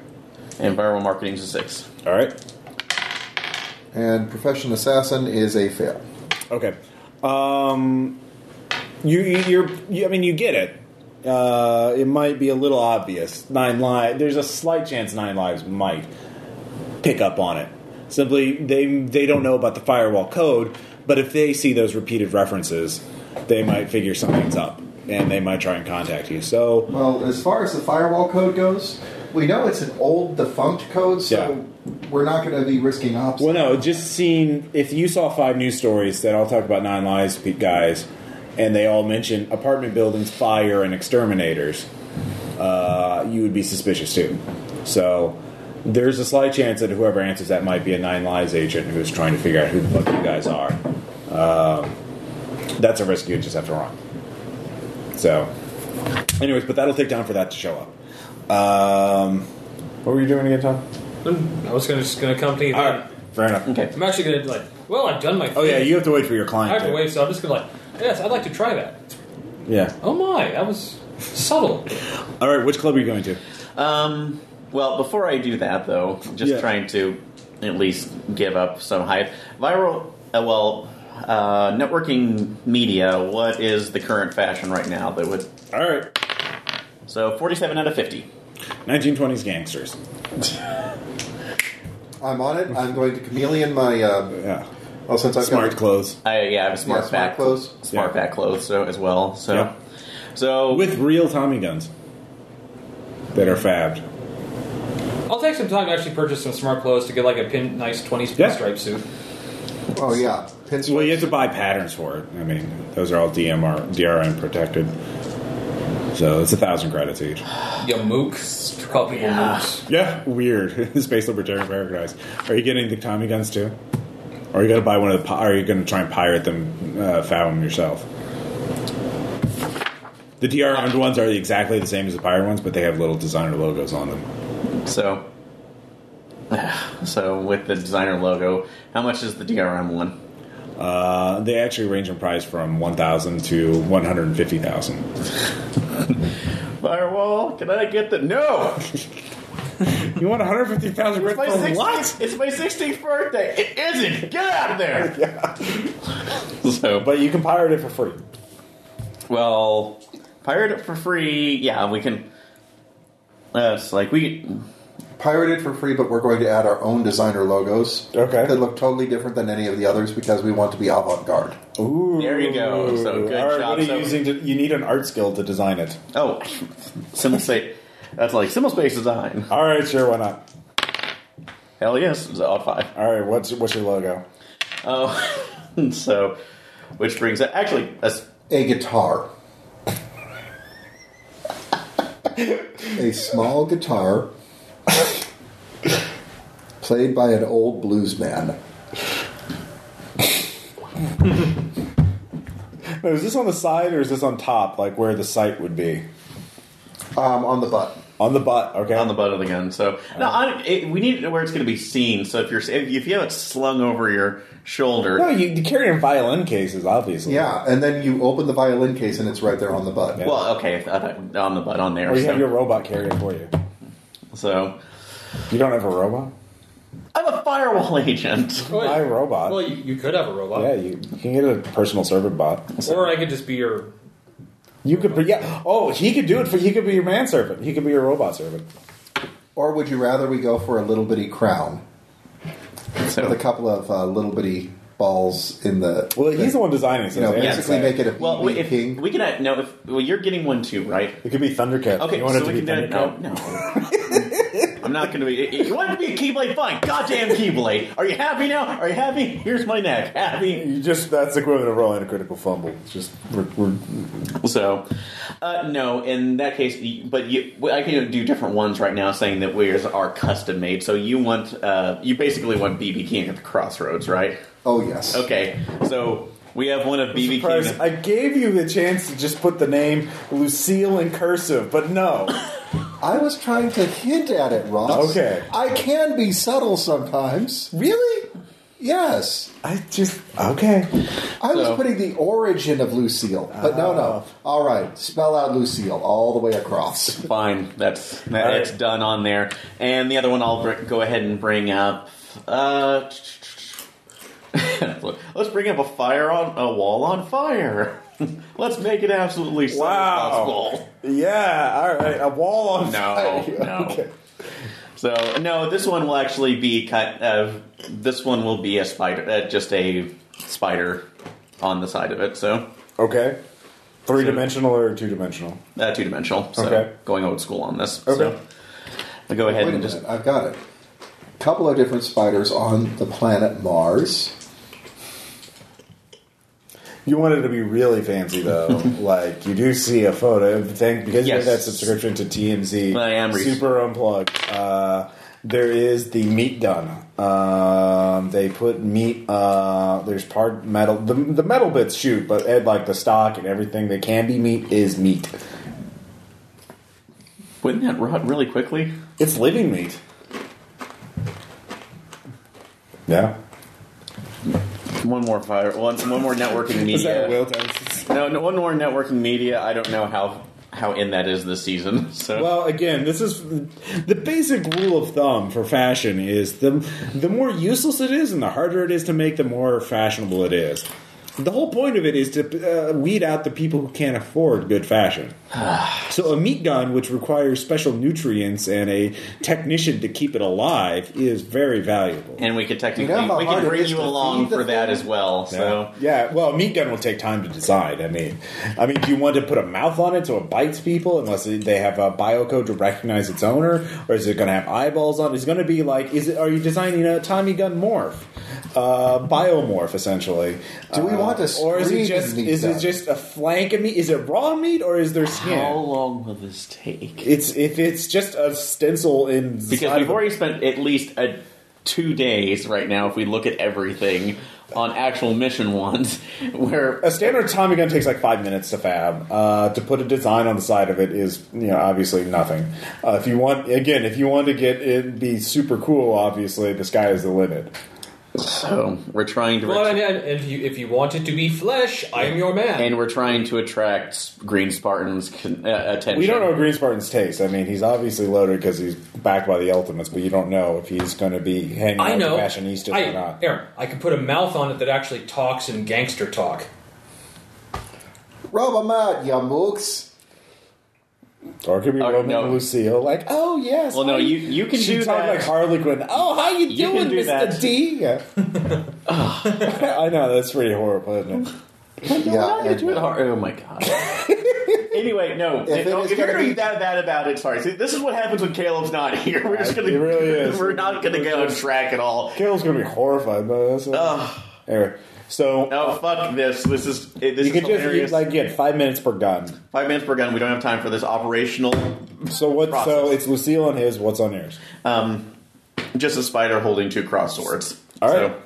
And viral marketing's a six. all right, And profession assassin is a fail. okay. Um, you you- you're you, I mean you get it. Uh, it might be a little obvious. Nine lives. There's a slight chance nine lives might pick up on it. Simply, they they don't know about the firewall code, but if they see those repeated references, they might figure something's up, and they might try and contact you. So, Well, as far as the firewall code goes, we know it's an old defunct code, so Yeah. we're not going to be risking ops. well, no, just seeing if you saw five news stories that all talk about nine lives guys, and they all mention apartment buildings, fire, and exterminators, uh, you would be suspicious too. So. There's a slight chance that whoever answers that might be a Nine Lives agent who's trying to figure out who the fuck you guys are. Um, that's a risk you just have to run. So, anyways, but that'll take time for that to show up. Um, what were you doing again, Tom? I was gonna just gonna come to you. All then. right, fair enough. Okay. I'm actually gonna like. Well, I've done my. Thing. Oh yeah, you have to wait for your client. I have to to- wait, so I'm just gonna like. Yes, I'd like to try that. Yeah. Oh my, that was subtle. All right, which club are you going to? Um, well, before I do that, though, just Yeah. trying to at least give up some hype. Viral, uh, well, uh, networking media, what is the current fashion right now that would. All right, So, 47 out of 50. 1920s gangsters. [laughs] I'm on it. I'm going to chameleon my. Uh, Yeah. well, since I've Smart got clothes I, yeah, I have a smart, Yeah, smart back clothes. Smart Yeah. back clothes so, as well. So, Yeah. so with real Tommy guns that are fabbed. I'll take some time to actually purchase some smart clothes to get like a pin, nice 20s Yeah. pinstripe suit. Oh yeah, pinstripes. Well, you have to buy patterns for it. I mean, those are all DMR, DRM protected. So it's a thousand credits each. You mooks. Call people mooks. Yeah, weird. [laughs] Space Libertarian Paradise. Are you getting the Tommy guns too? Or are you going to buy one of the? Are you going to try and pirate them, uh, fab them yourself? The DRM ones are exactly the same as the pirate ones, but they have little designer logos on them. so, [sighs] so with the designer logo, how much is the DRM one? Uh, they actually range in price from one thousand to one hundred and fifty thousand. [laughs] Firewall, can I get the no? You want one hundred fifty thousand It's for 16th, what? It's my 16th birthday. It isn't. Get out of there. [laughs] so, But you can pirate it for free. well, pirate it for free. Yeah, we can. Uh, it's like we. Pirated for free, but we're going to add our own designer logos. Okay. That look totally different than any of the others because we want to be avant-garde. Ooh, There you go. So good All right, job. What are you So- using? To, you need an art skill to design it. Oh, simulspace. That's like simulspace design. All right, sure, why not? Hell yes, it's all five. All right, what's what's your logo? Oh, [laughs] so which brings it actually. That's A guitar. a small guitar played by an old blues man. [laughs] Now, is this on the side or is this on top, like where the sight would be? Um, on the butt. On the butt, okay. on the butt of the gun. So no, I, it, we need to know where it's going to be seen. So if you're if you have it slung over your shoulder, no, you, you carry in violin cases, obviously. Yeah, and then you open the violin case and it's right there on the butt. Yeah. well, okay, on the butt on there. Or you so, have your robot carry it for you. so You don't have a robot? I'm a firewall [laughs] agent. Well, Buy a robot. Well, you, you could have a robot. yeah, you, you can get a personal server bot. Or I could just be your You could, be, yeah. Oh, he could do it for. He could be your manservant. He could be your robot servant. Or would you rather we go for a little bitty crown [laughs] So with a couple of uh, little bitty balls in the? Well, he's the one designing. So You know, it's basically Aaron's make it a well, BB if king. we can add, no, if well, you're getting one too, right? It could be Thundercat. Okay, you want so it to we be can do Thundercat? no, no. [laughs] I'm not going to be. You want to be a Keyblade? Fine. Goddamn Keyblade. Are you happy now? Are you happy? Here's my neck. Happy. You just that's equivalent of rolling a critical fumble. It's just we're, we're So, uh, no, in that case, but you, I can do different ones right now, saying that ours are custom made. So you want, uh, you basically want BB King at the crossroads, right? Oh yes. Okay, so we have one of BB. King. I gave you the chance to just put the name Lucille in cursive, but no. [laughs] I was trying to hint at it, Ross. Okay. I can be subtle sometimes. really? Yes. I just okay. I was So- putting the origin of Lucille, but no, no. All right, spell out Lucille all the way across. [laughs] Fine, that's that, All right. it's done on there. And the other one, I'll br- go ahead and bring up. Uh, [laughs] let's bring up a fire on a wall on fire. [laughs] let's make it absolutely so Wow. possible. Yeah. All right. A wall on No, fire. no. [laughs] Okay. So no, this one will actually be kind of. This one will be a spider, uh, just a spider on the side of it. So Okay. Three dimensional or two dimensional? uh, two dimensional. So Okay. going old school on this. Okay. So I'll go ahead Wait a and minute, just. I've got it. Couple of different spiders on the planet Mars. You want it to be really fancy though. [laughs] like you do see a photo. Thank because you Yes. have that subscription to TMZ. I am re- super unplugged. Uh, there is the meat gun. Um, they put meat. Uh, there's part metal. The, the metal bits shoot, but Ed, like the stock and everything that can be meat is meat. Wouldn't that rot really quickly? It's living meat. Yeah. One more fire. One, one more networking Is that media. will test? No, no, one more networking media. I don't know how how in that is this season. [laughs] So Well, again, this is the basic rule of thumb for fashion is the the more useless it is and the harder it is to make, the more fashionable it is. The whole point of it is to uh, weed out the people who can't afford good fashion. [sighs] so a meat gun, which requires special nutrients and a technician to keep it alive, is very valuable. and we could technically You know how we hard can bring is you to along feed the for that thing? as well. So yeah, well, a meat gun will take time to design. I mean, I mean, do you want to put a mouth on it so it bites people unless they have a biocode to recognize its owner, or is it going to have eyeballs on? it? Is it going to be like? Is it? Are you designing a Tommy gun morph, uh, biomorph essentially? Do we Uh, want a or is it screaming just meat is it gun? just a flank of meat? Is it raw meat or is there skin? how long will this take? It's if it's just a stencil in Because we've already spent at least a, two days right now. If we look at everything on actual mission ones, [laughs] where A standard Tommy gun takes like five minutes to fab. Uh, to put a design on the side of it is, you know, obviously nothing. Uh, if you want, again, if you want to get it be super cool, obviously the sky is the limit. So we're trying to Well, and, and if you if you want it to be flesh, I'm your man. and we're trying to attract Green Spartans' con- uh, attention. We don't know Green Spartan's taste. I mean, he's obviously loaded because he's backed by the Ultimates, but you don't know if he's going to be hanging I out know. with fashionistas I, or not. Aaron, I can put a mouth on it that actually talks in gangster talk. Rub 'em out, ya mooks. Or it could be Oh, Roman no. and Lucille, like, oh yes. Well, no, hi." you you can she do talk that. like Harley Quinn. Oh, how you You can doing, do Mister that. D? Yeah. [laughs] [laughs] I know that's pretty horrible, isn't it? Yeah, How do you and, do it uh, hard? Oh my god. [laughs] anyway, no. If, If it if you're gonna going to be be- that bad about it, sorry. See, this is what happens when Caleb's not here. We're just to. It really is. We're not going to go on track at all. Caleb's gonna be horrified by this. Anyway, so No, fuck this. This is it- this you is just hilarious. you, like get five minutes per gun. Five minutes per gun. We don't have time for this operational. So what? Process. So it's Lucille on his. What's on yours? Um, just a spider holding two cross swords. All right. So.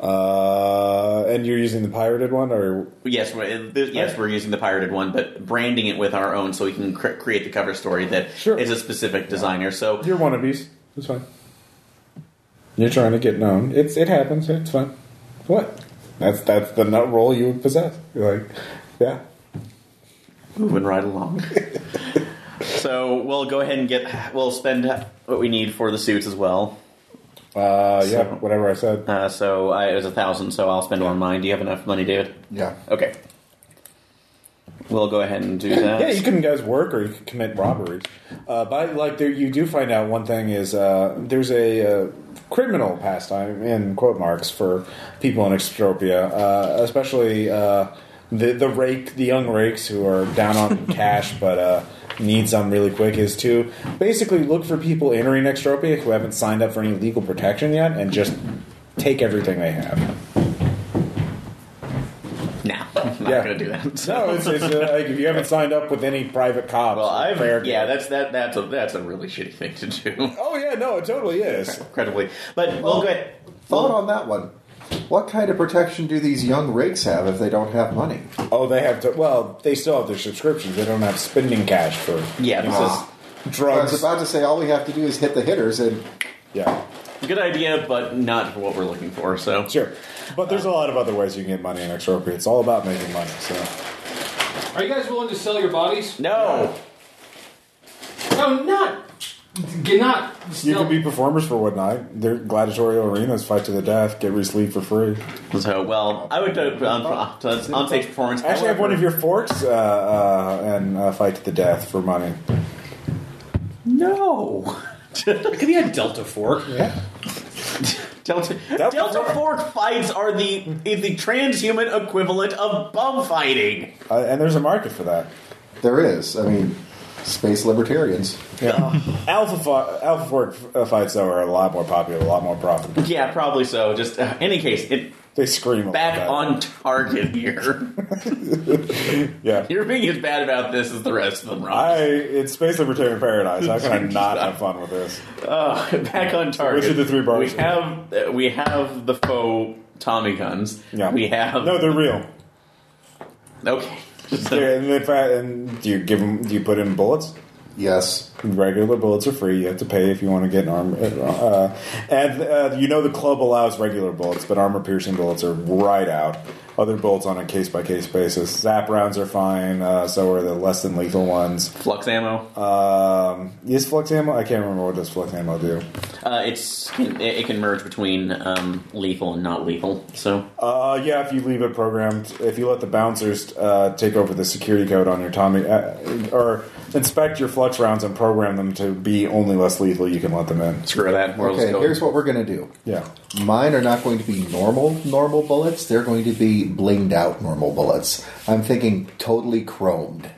Uh, and you're using the pirated one, or yes, we're, yes, we're using the pirated one, but branding it with our own, so we can cr- create the cover story that is Sure. a specific designer. So you're wannabes? It's fine. You're trying to get known. It's it happens. It's fine. What? That's that's the nut roll you would possess. You're like, yeah. moving right along. [laughs] so we'll go ahead and get. We'll spend what we need for the suits as well. Uh, yeah. So- Whatever I said. Uh, so I, it was a thousand, so I'll spend it on mine. Do you have enough money, David? yeah. Okay. we'll go ahead and do [laughs] that. Yeah, you can guys work or you can commit robberies. Uh, but like, there, you do find out one thing is uh, there's a uh, criminal pastime in quote marks for people in Extropia, uh, especially uh, the the rake, the young rakes who are down on [laughs] cash but uh, need some really quick. Is to basically look for people entering Extropia who haven't signed up for any legal protection yet and just take everything they have. No, I'm not Yeah. going to do that. [laughs] No, it's, it's uh, like if you haven't signed up with any private cops. well, I've fair yeah, game. that's that that's a that's a really shitty thing to do. [laughs] Oh yeah, no, it totally is. Incredibly, but we'll go ahead. Thought on that one. What kind of protection do these young rakes have if they don't have money? Oh, they have to. Well, they still have their subscriptions. They don't have spending cash for Yeah, you this know, is I was about to say all we have to do is hit the hitters and yeah, a good idea, but not for what we're looking for. So sure. But there's a lot of other ways you can get money in Extropia. It's all about making money. So Are you guys willing to sell your bodies? no, No, not. Get not. you Still, can be performers for one night. They're gladiatorial arenas, fight to the death, get re-sleep for free. so well, I would do on, on, on stage performance. Actually, have one of your forks uh, uh, and uh, fight to the death for money. no. It could be a Delta Fork. Yeah. Delta, Delta Delta Fork. Fork fights are the is the transhuman equivalent of bum fighting. Uh, and there's a market for that. there is. I mean, space libertarians. Yeah. [laughs] Alpha fi- Alpha fork uh, fights though are a lot more popular, a lot more profitable. Yeah, probably so. Just uh, any case, it They scream back lot. on target here. [laughs] Yeah. You're being as bad about this as the rest of them, Rob. I it's space libertarian paradise. How can I [laughs] not have fun with this? Uh, back on target. which of the three bars? We have uh, we have the faux Tommy guns. Yeah, We have no, they're real. okay. [laughs] They're, and, in fact, and do you give them? Do you put in bullets? Yes. Regular bullets are free. You have to pay if you want to get an armor. Uh, and uh, you know the club allows regular bullets, but armor piercing bullets are right out. Other bullets on a case by case basis. Zap rounds are fine. Uh, so are the less than lethal ones. Flux ammo. Um, is flux ammo? I can't remember what does flux ammo do. Uh, it's it, it can merge between um, lethal and not lethal. So Uh, yeah, if you leave it programmed, if you let the bouncers uh, take over the security code on your Tommy, uh, or inspect your flux rounds and program them to be only less lethal, you can let them in. screw that. We're Okay, here's what we're going to do. Yeah. Mine are not going to be normal normal bullets. They're going to be blinged out normal bullets. I'm thinking totally chromed.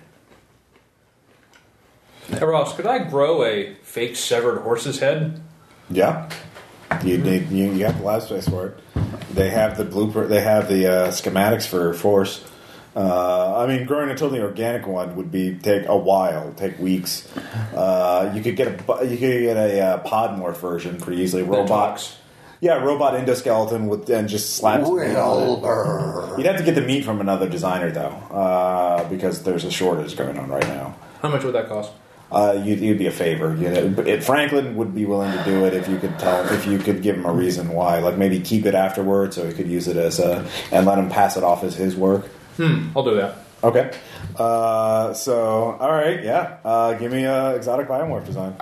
Hey, Ross, could I grow a fake severed horse's head? Yeah. You need you, you have the lab space for it. They have the blueprint. They have the uh, schematics for force. Uh, I mean, growing a totally organic one would be take a while, take weeks. Uh, you could get a bu- you could get a uh, podmorph version pretty easily. That Robot, talks. Yeah, robot endoskeleton with and just slap. some meat on it. Wilbur. You'd have to get the meat from another designer though, uh, because there's a shortage going on right now. How much would that cost? Uh, you'd, you'd be a favor. You know, it, Franklin would be willing to do it if you could tell if you could give him a reason why. Like maybe keep it afterwards, so he could use it as a and let him pass it off as his work. I'll do that. Okay. Uh, so all right, yeah. Uh, give me a exotic biomorph design.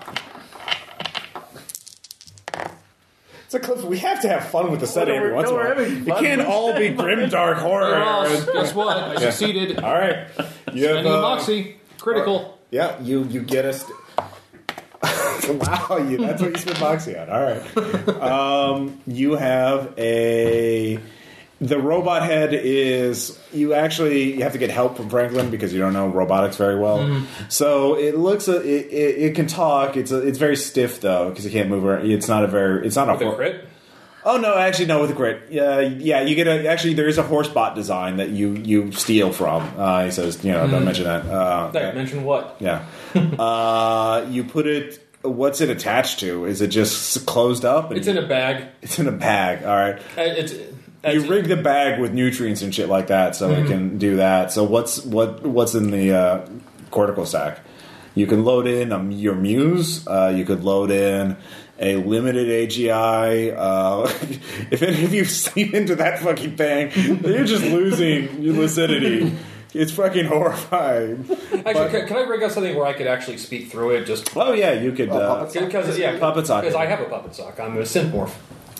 It's a clip. We have to have fun with the setting No, every we're- once in a while. It can't all be [laughs] grim dark horror. Ross, guess what? I [laughs] succeeded. All right. You have, Spending a uh, moxie. Critical. Yeah, you you get us. [laughs] wow, you that's what you spend moxie on. All right. Um, you have a. The robot head is you actually you have to get help from Franklin because you don't know robotics very well. So it looks it, it, it can talk. It's a, it's very stiff though because it can't move around. It's not a very it's not a With a hor- crit? Oh no, actually no, with a crit. Yeah, yeah, you get a actually there is a horse bot design that you you steal from. Uh, he says, you know, don't mention that. Uh, That mention what? yeah. [laughs] uh, you put it. What's it attached to? Is it just closed up? It's in a bag. It's in a bag. All right. Uh, It's, You rig the bag with nutrients and shit like that, so it can do that. So what's what what's in the uh, cortical stack? You can load in um, your muse. Uh, you could load in a limited AGI. Uh, [laughs] if any of you [laughs] sleep into that fucking thing, you're just losing your [laughs] lucidity. It's fucking horrifying. Actually, can, can I bring up something where I could actually speak through it? Just Oh yeah, you could. Uh, because yeah, Puppet sock. Because I have a puppet sock. I'm a synthmorph.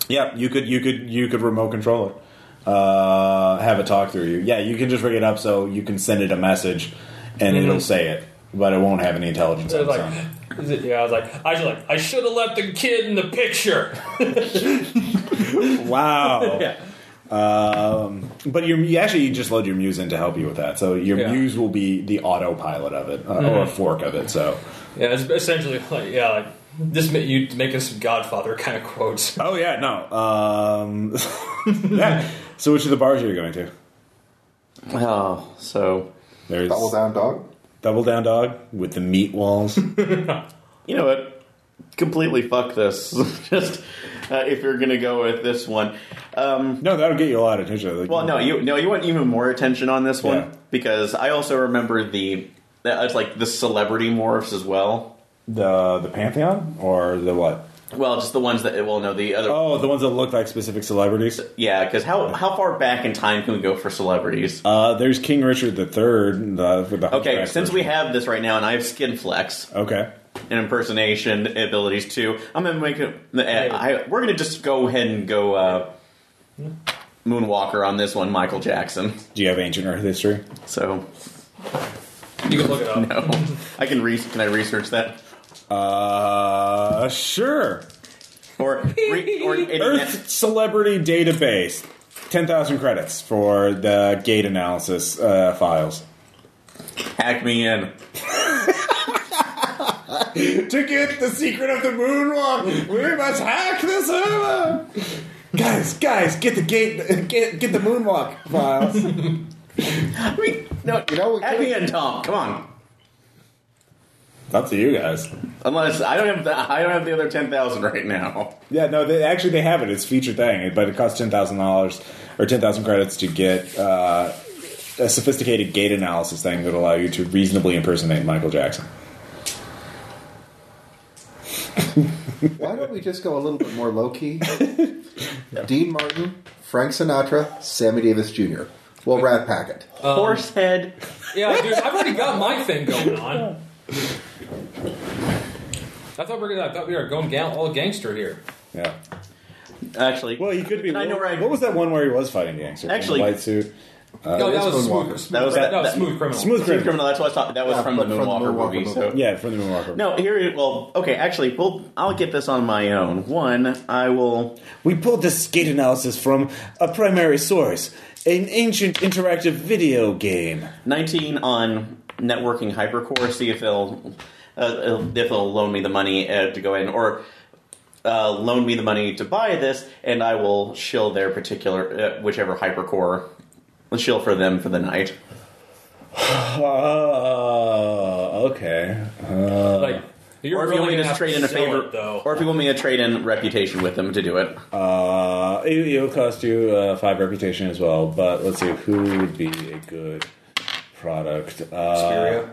Yeah, you could you could you could remote control it. uh, have it talk through you. Yeah, you can just ring it up so you can send it a message, and it'll say it, but it won't have any intelligence its like, is it, yeah, I was like, I was like, I should have left the kid in the picture. [laughs] Wow. [laughs] yeah. Um, but your, you actually just load your Muse in to help you with that. So your Yeah. Muse will be the autopilot of it, uh, or a fork of it. So. Yeah, it's essentially like yeah, like this ma- you making some Godfather kind of quotes. [laughs] Oh yeah, no. Um, [laughs] yeah. So which of the bars are you going to? Oh, so There's Double down dog. Double Down Dog with the meat walls. [laughs] you know what? Completely fuck this. Just uh, if you're gonna go with this one. Um, no, that'll get you a lot of attention. Like, well, no, you no, you want even more attention on this one Yeah. because I also remember the uh, it's like the celebrity morphs as well. The the Pantheon or the what? Well, just the ones that well, no, the other. Oh, the ones that look like specific celebrities. Yeah, because how how far back in time can we go for celebrities? Uh, there's King Richard the Third. The, the Okay, hunchback since we have this right now, and I have skin flex okay, and impersonation abilities too, I'm gonna make it. uh, I, we're gonna just go ahead and go uh, Moonwalker on this one, Michael Jackson. do you have ancient Earth history? So You can [laughs] look it up. no, I can re- can I research that Uh, sure. or re- or [laughs] Earth celebrity database. Ten thousand credits for the gait analysis uh, files. hack me in. [laughs] to get the secret of the moonwalk, we must hack the server. Guys, guys, get the gait, get get the moonwalk files. [laughs] I mean, no, You know, we hack could- me in, Tom. Come on. Up to you guys. Unless I don't have the I don't have the other ten thousand right now. Yeah, no, they actually they have it. It's a feature thing, but it costs ten thousand dollars or ten thousand credits to get uh, a sophisticated gait analysis thing that will allow you to reasonably impersonate Michael Jackson. [laughs] Why don't we just go a little bit more low key? [laughs] Dean Martin, Frank Sinatra, Sammy Davis Jr. We'll rat pack it. Horse head. Yeah, dude, I've already got my thing going on. [laughs] I thought we were gonna. I thought we were going gang, all gangster here. Yeah. Actually, Well, he could be. I know what, where what was that one where he was fighting gangster? Actually- in the white suit. no, uh, that was smooth. smooth That was that, that- that- smooth criminal. Smooth Smooth criminal. criminal. That's what I was talking. That was Yeah, from the but from the Moonwalker, Moonwalker movie. movie. So Yeah, from the Moonwalker. no, here. Well, okay. Actually, well, I'll get this on my own. One, I will. We pulled this gait analysis from a primary source, an ancient interactive video game. 19 on networking hypercorp see if they'll uh, if they'll loan me the money uh, to go in or uh, loan me the money to buy this and i will shill their particular uh, whichever hypercorp I'll shill for them for the night Uh, okay. Uh, Like, you're or if you want me gonna to trade in a favor it, though. or if you want me to trade in reputation with them to do it uh, it, it'll cost you uh, five reputation as well, but let's see who would be a good product. Uh, Xperia.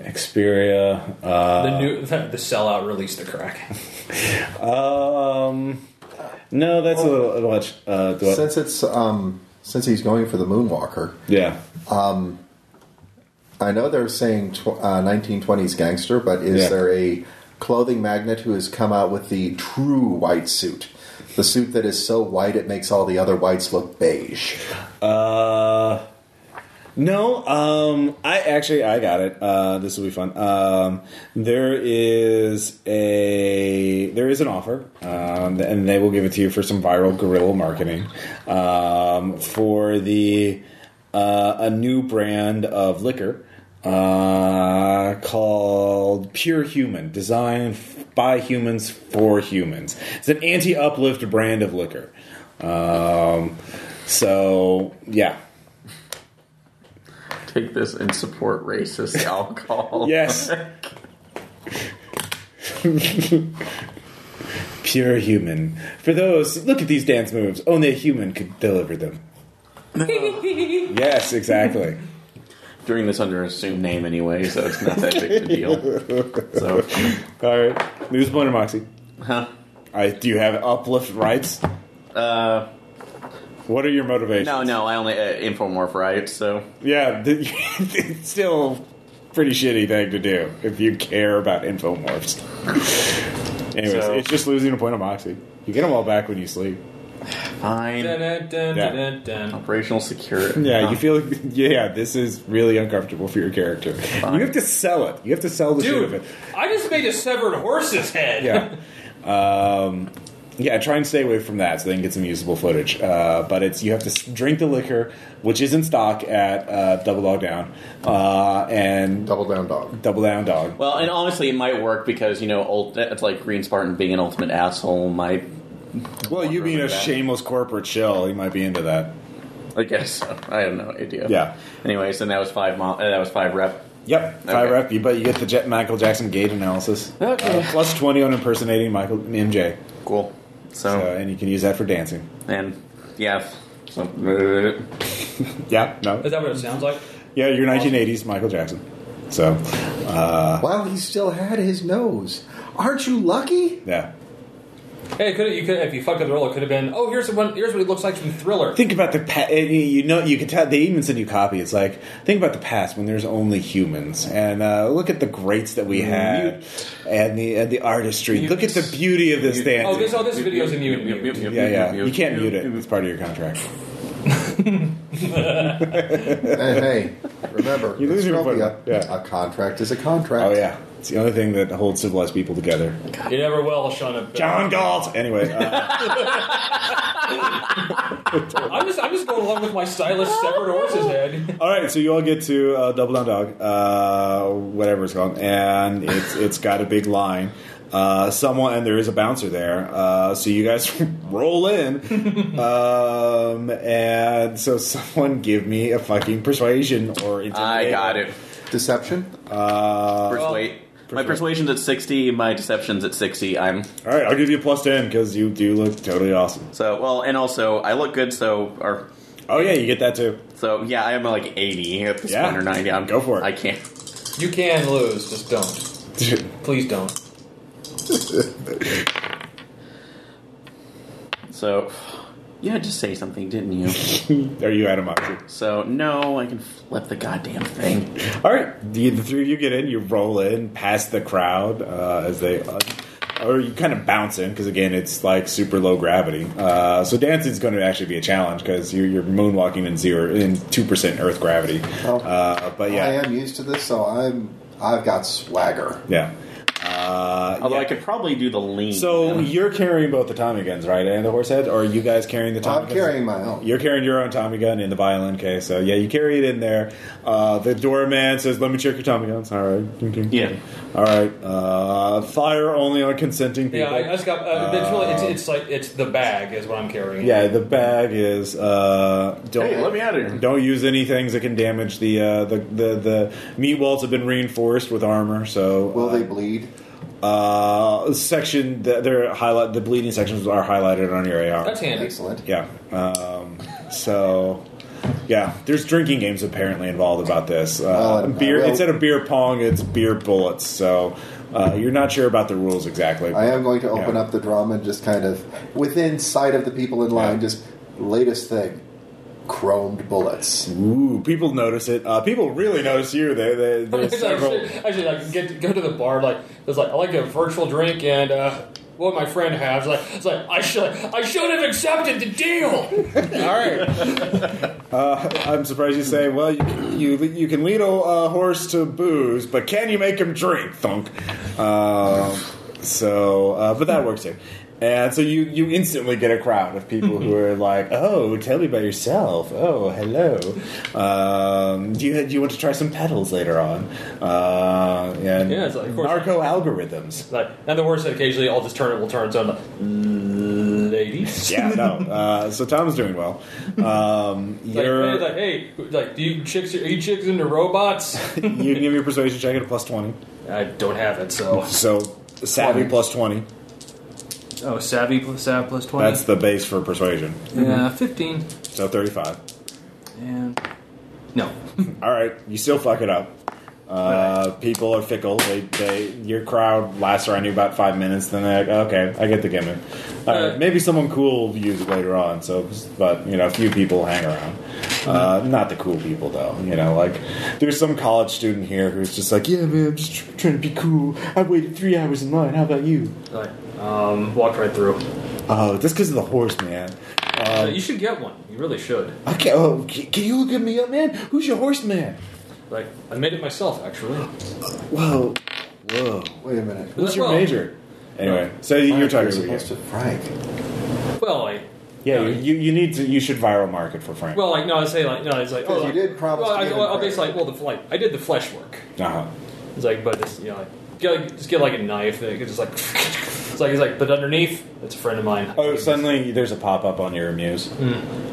Xperia. Uh, the new the sellout released the crack. [laughs] um, no, that's a little a much. Uh, do I- Since it's um, since he's going for the Moonwalker, yeah. Um, I know they're saying tw- uh, 1920s gangster, but is Yeah. there a clothing magnet who has come out with the true white suit? The suit that is so white it makes all the other whites look beige. Uh, no. Um, I actually I got it. Uh, this will be fun. Um, there is a there is an offer, um, and they will give it to you for some viral guerrilla marketing um, for the uh, a new brand of liquor. Uh, called Pure Human, designed by humans for humans. It's an anti-uplift brand of liquor. Um, so yeah, take this and support racist [laughs] alcohol Yes. [laughs] Pure human. For those, look at these dance moves. Only a human could deliver them. [laughs] yes, exactly. doing this under an assumed name anyway so it's not that big a deal so All right. News Blender Moxie. huh I, do you have uplift rights? uh What are your motivations? no no i only uh, infomorph right so Yeah, th- [laughs] it's still a pretty shitty thing to do if you care about infomorphs. [laughs] Anyways, So- it's just losing a point of moxie. You get them all back when you sleep. Fine. Dun, dun, dun, Yeah. dun, dun, dun. Operational security. Yeah, you feel like, yeah, this is really uncomfortable for your character. You have to sell it. You have to sell the shit of Dude, it. I just made a severed horse's head. Yeah. [laughs] Um, yeah, try and stay away from that so they can get some usable footage. Uh, but it's you have to drink the liquor, which is in stock at uh, Double Dog Down, uh, and Double down dog. Double Down Dog. Well, and honestly, it might work because you know, ult- it's like Green Spartan being an ultimate asshole might. Well, you being a That. shameless corporate shell, you might be into that. I guess so. [laughs] I have no idea. Yeah. Anyways, and that was five. Mo- uh, that was five rep. Yep, five Okay. rep. You but you get the Jet Michael Jackson gauge analysis. Okay. Uh, plus twenty on impersonating Michael MJ. Cool. So, So, and you can use that for dancing. and yeah. So, [laughs] Yeah, no, Is that what it sounds like? yeah, you're 1980s Michael Jackson. So, uh, While he still had his nose. Aren't you lucky? yeah. Hey, could you could if you fucked up the role, it could have been. Oh, here's the one. Here's what he looks like from Thriller. Think about the past. You know, you can tell. They even send you a copy. It's like think about the past when there's only humans, and uh, look at the greats that we had, and the and the artistry. Look at the beauty of this dancing. Oh, this oh this video's in mute. mute. yeah, yeah. You can't mute it. It's part of your contract. [laughs] [laughs] hey, hey, remember, You lose your Nostrovia. Yeah. a contract is a contract. Oh yeah, it's the only thing that holds civilized people together. You never will, Sean. John Galt. Anyway, uh, [laughs] I'm just I'm just going along with my stylish severed horse's head. all right. So you all get to uh, Double Down Dog, uh, whatever it's called, and it's it's got a big line. Uh, someone and there is a bouncer there, uh, so you guys [laughs] roll in, um, and so someone give me a fucking persuasion or I got it. Deception. Uh, Persuade. My persuasion's at sixty. My deception's at sixty. I'm all right, I'll give you a plus ten because you do look totally awesome. so well, and also I look good. So or Oh yeah, you get that too. so yeah, I am like eighty at this Yeah. point or ninety. I'm, Go for it. I can't. You can lose, just don't. [laughs] Please don't. [laughs] So yeah, just say something, didn't you? [laughs] Are you Adamoxy? so no, I can flip the goddamn thing. All right, the, the three of you get in. You roll in past the crowd uh, as they, uh, or you kind of bounce in because again, it's like super low gravity. Uh, so dancing is going to actually be a challenge because you're, you're moonwalking in zero in two percent Earth gravity. Oh. Uh, but I am used to this, so I'm. I've got swagger. yeah. Uh, Although yeah. I could probably do the lean. So you're carrying both the Tommy guns, right, and the horse head, or are you guys carrying the Tommy I'm guns? carrying my own. You're carrying your own Tommy gun in the violin case, so yeah, you carry it in there. Uh, the doorman says, "Let me check your Tommy guns." All right, Ding, ding, Yeah. ding. All right. Uh, fire only on consenting people. Yeah, I, I just got. Uh, it's really it's, it's like it's the bag is what I'm carrying. yeah, the bag is. Uh, don't Hey, let me out of here. Don't use any things that can damage the uh, the, the the meat walls have been reinforced with armor. So Will uh, they bleed? Uh, section the, they're highlight the bleeding sections are highlighted on your AR. That's handy. Excellent. Yeah. Um, so, yeah, there's drinking games apparently involved about this. Uh, Well, beer well- instead of beer pong, it's beer bullets. So uh, you're not sure about the rules exactly. I am going to open Yeah. up the drum and just kind of within sight of the people in line. Yeah. Just latest thing, chromed bullets. Ooh, people notice it. Uh, people really notice you. They, they, there's It's like, several. I should like get go to the bar. Like it's like I like a virtual drink and uh, what my friend has. Like it's like I should I should have accepted the deal. [laughs] All right. Uh, I'm surprised you say, well, you, you, you can lead a uh, horse to booze, but can you make him drink? Thunk. Um, so, uh, but that works too. And so you, you instantly get a crowd of people who are like, "Oh, tell me about yourself. Oh, hello. Um, do you do you want to try some petals later on? Uh, and Yeah, it's like, of course. narco algorithms. like and the worst that occasionally I'll just turn it will turn its own. Like, ladies. Yeah, no. [laughs] Uh, so Tom's doing well. Um, Like, you're, hey, like, hey, like, do you chicks are you chicks into robots? [laughs] you can give me a persuasion check at a plus twenty. I don't have it, so So savvy 20. plus twenty. Oh, savvy plus sav plus twenty. That's the base for persuasion. yeah, fifteen So thirty-five. and no. [laughs] All right, you still fuck it up. Uh, people are fickle. They, they, your crowd lasts around you about five minutes. Then they're like, okay, I get the gimmick. All right, Uh, maybe someone cool will use it later on. So, but you know, a few people hang around. Uh, not the cool people though. You know, like there's some college student here who's just like, yeah, man, I'm just tr- trying to be cool. I waited three hours in line. How about you? Like, um, walked right through. Oh, just because of the horse, man. Uh, you should get one. You really should. I can't, oh, can, can you look at me up, man? Who's your horseman? Like I made it myself, actually. Whoa, whoa. Wait a minute. What's your Well- major? Anyway, so you're talking You're supposed to Frank. Well, like Yeah, No, you, you need to. You should viral market for Frank. well, like no, I say like no, it's like oh, you like- did promise Well, I, give him well, I'll credit. base like well, the like I did the flesh work. uh-huh. It's like, but it's you know, like get, just get like a knife. That it's just like [laughs] it's like it's like, but underneath, it's a friend of mine. Oh, suddenly there's a pop up on your Muse.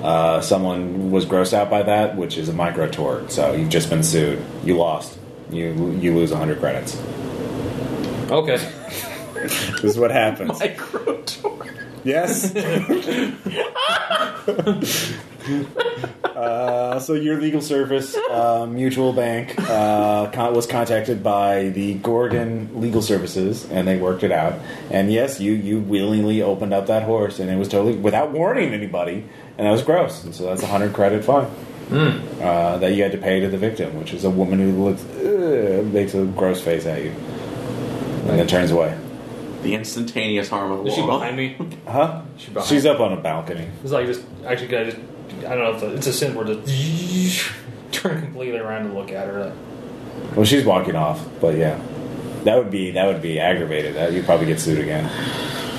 Uh, someone was grossed out by that, which is a micro tort. So you've just been sued. You lost. You you lose 100 credits. Okay. [laughs] This is what happens. [laughs] Micro Yes. [laughs] uh, so your legal service, uh, Mutual Bank, uh, con- was contacted by the Gorgon Legal Services, and they worked it out. And yes, you you willingly opened up that horse, and it was totally without warning anybody, and that was gross. And so that's a hundred credit fine. Uh, that you had to pay to the victim, which is a woman who looks uh, makes a gross face at you, and then turns away. The instantaneous harm of Is she law. behind me? Huh? She behind She's up on a balcony. It's like just actually, can I just I don't know if the, it's a sin word to [laughs] turn completely around and look at her. Well, she's walking off, but yeah, that would be that would be aggravated. That you'd probably get sued again.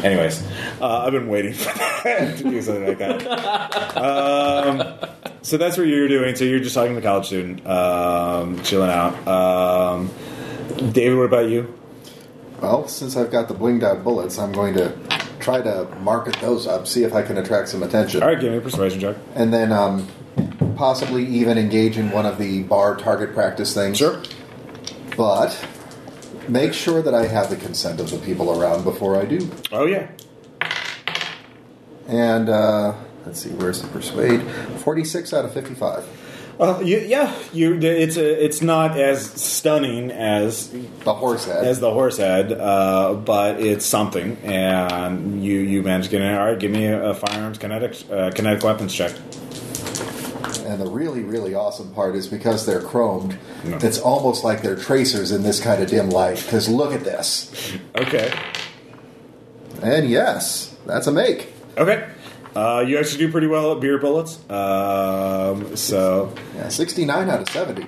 Anyways, uh, I've been waiting [laughs] for that to do something like that. Um, so that's what you're doing. So you're just talking to the college student, um, chilling out. Um, David, what about you? Well, since I've got the blinged out bullets, I'm going to try to market those up, see if I can attract some attention. All right, give me a persuasion check. And then um, possibly even engage in one of the bar target practice things. Sure. But make sure that I have the consent of the people around before I do. Oh yeah. And uh, let's see, where's the persuade? 46 out of 55. Uh, you, yeah, you. It's a, It's not as stunning as The horse head. as the horse head, uh, but it's something, and you you managed to get in. All right, give me a, a firearms kinetic uh, kinetic weapons check. And the really, really awesome part is because they're chromed, No. it's almost like they're tracers in this kind of dim light. Because look at this. Okay, And yes, that's a make. okay. Uh, you actually do pretty well at beer bullets. Um, so, Yeah, 69 out of 70.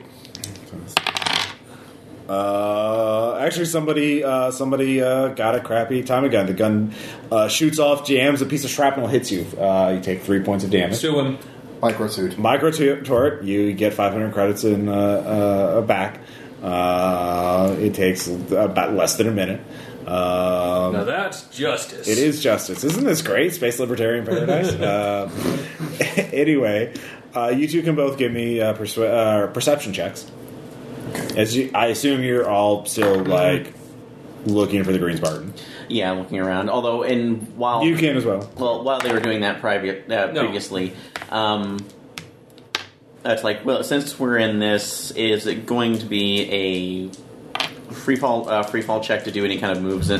uh, actually, somebody uh, somebody uh, got a crappy Tommy gun. The gun uh, shoots off, jams, a piece of shrapnel hits you. Uh, you take three points of damage. Sue him. Microsuit. Micro tu- turret, you get 500 credits in uh, uh, back. Uh, it takes about less than a minute. Um, Now that's justice. it is justice. Isn't this great? Space Libertarian Paradise? uh, [laughs] [laughs] anyway, uh, you two can both give me uh, persua- uh, perception checks. As you, I assume you're all still like looking for the Green Spartan. Yeah, I'm looking around. Although, in while You can as well. well, while they were doing that private uh, No. previously, um, it's like, well, since we're in this, is it going to be a free fall uh, free fall check to do any kind of moves uh,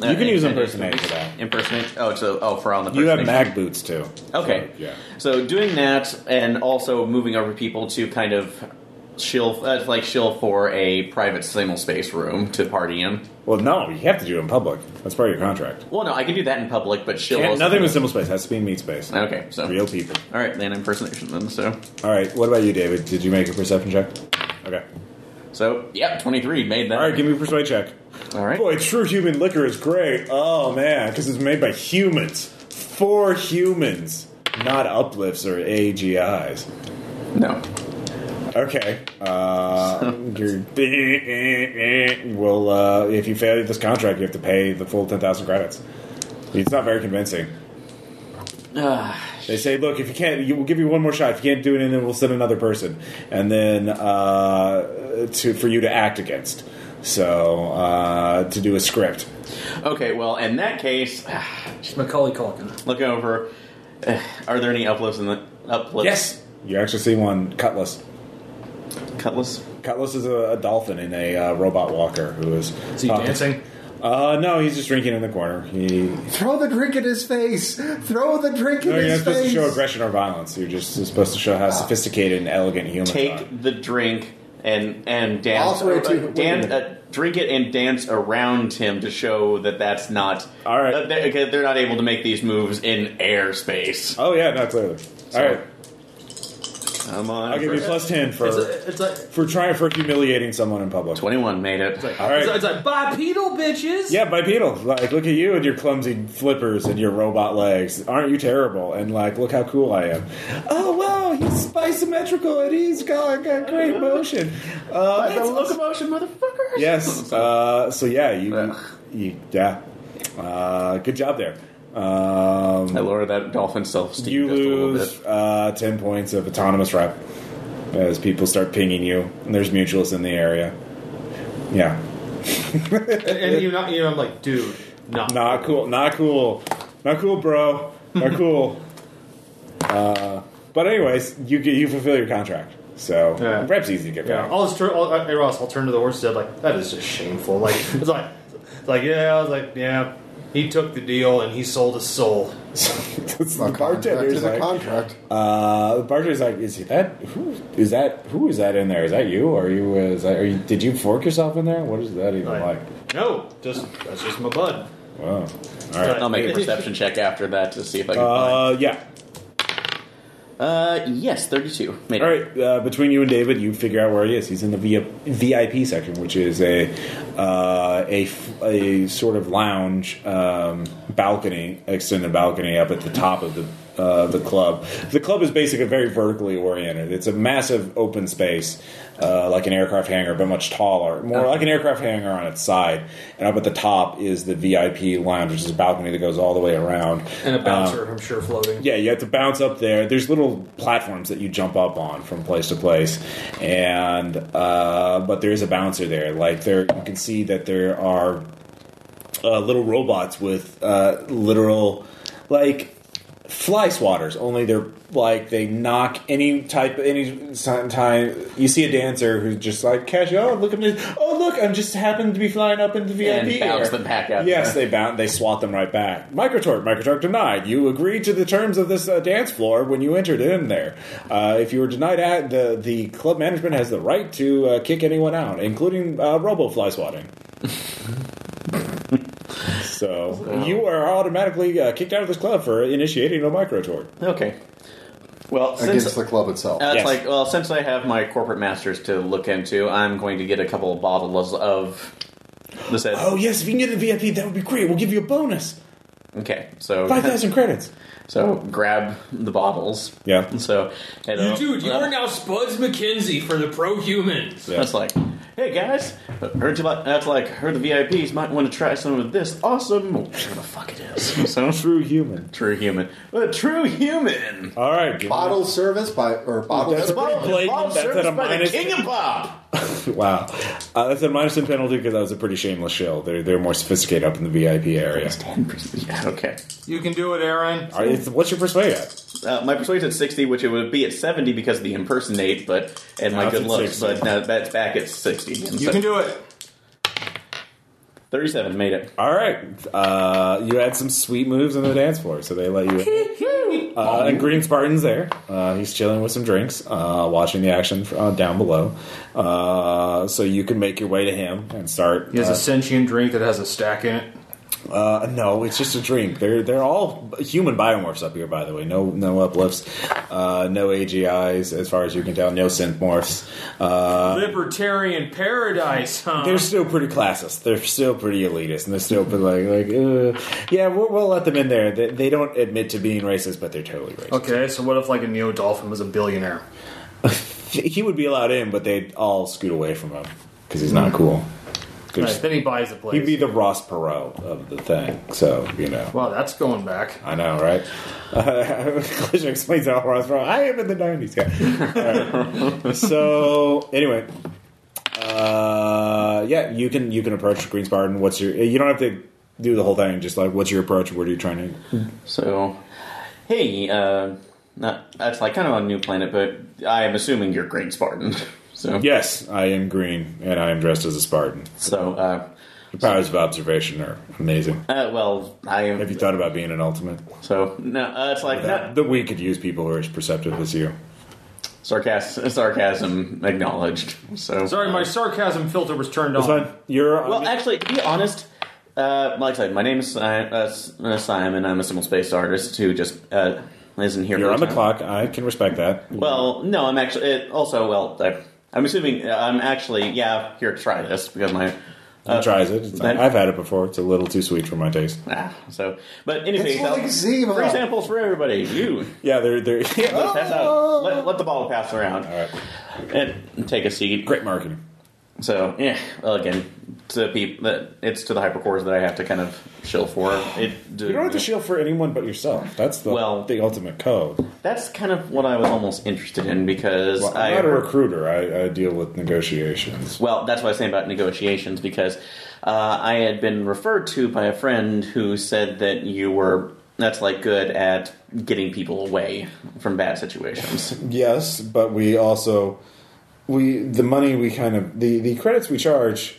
You can use any kind impersonate for that. Impersonate. Oh, so oh, for on the You have mag boots too. Okay. So, yeah. So doing that and also moving over people to kind of shill, uh, like shill for a private single space room to party in. Well, no, you have to do it in public. That's part of your contract. Well, no, I can do that in public, but shill. Can't- also- nothing with simple space. It has to be in meat space. Okay, so Real people. all right, then impersonation then. So, All right. What about you, David? Did you make a perception check? Okay. So yep, twenty three made that. All right. Give me a persuade check. All right. Boy, true human liquor is great. Oh man, because it's made by humans for humans, not uplifts or AGIs. No. Okay. Uh, [laughs] you're, well, uh, if you fail this contract, you have to pay the full ten thousand credits. It's not very convincing. Ah, They say, look, if you can't, we'll give you one more shot. If you can't do it, and then we'll send another person, and then uh, to for you to act against. So uh, to do a script. okay, well, in that case, [sighs] it's Macaulay Culkin. look over. [sighs] Are there any uplifts in the uplifts? Yes, you actually see one Cutlass. Cutlass. Cutlass is a, a dolphin in a uh, robot walker who is. Is he talking- dancing? Uh, no, he's just drinking in the corner. He. Throw the drink in his face! Throw the drink in No, you're not his supposed face! to show aggression or violence. You're just supposed to show how sophisticated and elegant humans are. Take the drink, and and dance. All three, uh. Wait dan- minute. uh, drink it and dance around him to show that that's not. All right. uh, they, okay, they're not able to make these moves in airspace. Oh yeah, no, clearly. All right, Come on, I'll give you plus ten for It's, a, it's like for trying for humiliating someone in public. twenty-one. Made it. All right. it's, it's like bipedal bitches. Yeah, bipedal. Like, look at you and your clumsy flippers and your robot legs. Aren't you terrible? And like, look how cool I am. Oh wow, he's bisymmetrical and he's got, got great motion. Uh, That's locomotion, motherfucker. yes. Uh, so yeah, you, you yeah. Uh, good job there. I Um, lower that dolphin self-esteem you just a little lose bit. uh, ten points of autonomous rep as people start pinging you, and there's mutuals in the area. Yeah. And, and you know, you know, I'm like, dude, not Not cool. Not cool. Not cool, bro. Not [laughs] cool. uh, but anyways, you get you fulfill your contract. So Yeah. perhaps easy to get Yeah, back. I'll just turn. I'll, hey Ross, I'll turn to the horse and said, like, that is just shameful. Like, [laughs] it's like, it's like, yeah, I was like, yeah, he took the deal and he sold his soul. [laughs] the A contract bartender's is a like, contract. uh, the bartender's like, is he that? Who is that? Who is that in there? Is that you? Or are you? uh, Is that? Are you? Did you fork yourself in there? What is that even Like, like? no, just that's just my bud. Wow. All right. I'll make a perception check after that to see if I can find. Uh, yeah. Uh, yes, thirty-two. Made All it. right, uh, between you and David, you figure out where he is. He's in the VIP section, which is a uh, a sort of lounge um, balcony, extended balcony up at the top of the uh, the club. The club is basically very vertically oriented. It's a massive open space, uh, like an aircraft hangar, but much taller, more like an aircraft hangar on its side. And up at the top is the VIP lounge, which is a balcony that goes all the way around. And a bouncer, I'm sure, floating. yeah, you have to bounce up there. There's little platforms that you jump up on from place to place, and uh, but there is a bouncer there. Like there, you can see that there are uh, little robots with uh, literal like fly swatters. Only they're like they knock any type any time you see a dancer who's just like cash. Oh look at me! Oh look, I'm just happened to be flying up into VIP And bounce air." them back out Yes, they bounce. They swat them right back. Microtort, Microtort denied. You agreed to the terms of this uh, dance floor when you entered in there. Uh, if you were denied, at, the the club management has the right to uh, kick anyone out, including uh, Robo Fly swatting. [laughs] so you are automatically uh, kicked out of this club for initiating a micro tort. Okay. Well, since Against the club itself. uh, it's Yes. like, well, since I have my corporate masters to look into, I'm going to get a couple of bottles of the said. Oh yes, if you can get a VIP, that would be great. We'll give you a bonus, Okay, so [laughs] five thousand credits. so grab the bottles. Yeah. So You, dude, you uh, are now Spuds MacKenzie for the pro humans. That's like, hey guys, heard you like that's like heard the VIPs might want to try some of this awesome whatever the fuck it is. [laughs] So True human. true human, a true human. All right, give me- Bottle service by or bottle That's service. pretty blatant. Bottle That's service at a by the King of [laughs] Pop. Wow, uh, that's a minus ten penalty because that was a pretty shameless shill. They're they're more sophisticated up in the VIP area. Ten percent. Yeah, okay. You can do it, Aaron. All right, it's- what's your persuade at? Uh, my persuasion at sixty, which it would be at seventy because of the impersonate, but and my Now good looks. 60. But now that's back at sixty. You can do it. Thirty-seven made it. All right, uh, you had some sweet moves on the dance floor, so they let you. in. [laughs] Uh, and Green Spartan's there. Uh, he's chilling with some drinks, uh, watching the action uh, down below. Uh, so you can make your way to him and start. He has uh, a sentient drink that has a stack in it. Uh, no, it's just a drink. They're they're all human biomorphs up here, by the way. No no uplifts, uh, no AGIs as far as you can tell. No synth morphs. Uh, Libertarian paradise, huh? they're still pretty classist. They're still pretty elitist, and they're still pretty like like uh, yeah. We'll, we'll let them in there. They, they don't admit to being racist, but they're totally racist. okay, so what if like a Neo Dolphin was a billionaire? [laughs] He would be allowed in, but they'd all scoot away from him because he's not cool. They're Right, then he buys the place. He'd be the Ross Perot of the thing. So you know. wow, that's going back. I know, right? Uh, [laughs] Collision explains how Ross Perot. I am in the nineties. Yeah. All right. So anyway, uh, yeah, you can you can approach Green Spartan. What's your? You don't have to do the whole thing. Just like, what's your approach? What are you trying to? So, hey, uh, not, that's like kind of on a new planet, but I am assuming you're Green Spartan. So, Yes, I am green, and I am dressed as a Spartan. so, uh, The powers of observation are amazing. uh, well, I am. Have you thought about being an ultimate? So, no, uh, it's like, That, that we could use people who are as perceptive as you. Sarcasm, sarcasm acknowledged. So Sorry, my sarcasm filter was turned That's on. fine. You're Well, actually, to be honest, uh, like I said, my name is Si- uh, uh, Simon. I'm a simulspace artist who just uh, isn't here. you're for on the time. clock. I can respect that. Well, no, I'm actually it, also well. I, I'm assuming uh, I'm actually yeah here to try this because my He tries it. Then- I've had it before. It's a little too sweet for my taste. ah, so. But anyway, It's like Ziva. free samples for everybody. You [laughs] Yeah, they're they're let's pass out. Let, let the ball pass around all right. and take a seat. Great marketing. So yeah, well again, to people that it's to the hypercorps that I have to kind of shill for. It You don't have to shield for anyone but yourself. That's the Well- the ultimate code. That's kind of what I was almost interested in because Well, I I'm not a recruiter. I, I deal with negotiations. Well, that's what I was saying about negotiations because uh, I had been referred to by a friend who said that you were that's like good at getting people away from bad situations. Yes, but we also we the money we kind of the the credits we charge.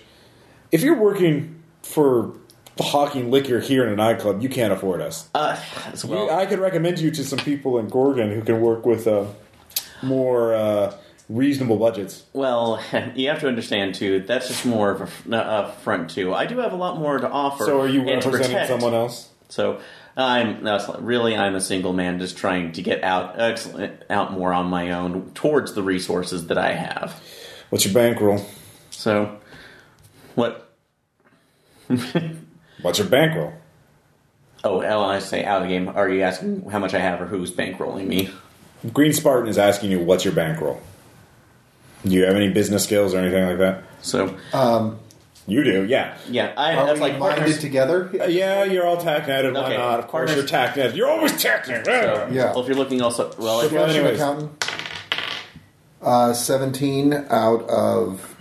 If you're working for hawking liquor here in a nightclub, you can't afford us. Uh, well, You- I could recommend you to some people in Gorgon who can work with uh, more uh, reasonable budgets. well, [laughs] you have to understand too. That's just more of a front too. I do have a lot more to offer. So, are you representing someone else? So I'm that's really I'm a single man just trying to get out excellent, out more on my own towards the resources that I have. What's your bankroll? So what [laughs] What's your bankroll? Oh, oh, I say out of the game. Are you asking how much I have or who's bankrolling me? Green Spartan is asking you, "What's your bankroll?" Do you have any business skills or anything like that? So, um, You do, yeah. yeah, I, Are that's we like minded partners. together? Uh, yeah, you're all tack netted. Why Okay. not? Of course, Partners- you're tack netted. You're always tack netted. So, Yeah. Well, if you're looking also, well, if you're, Professional anyways. accountant. Uh, 17 out of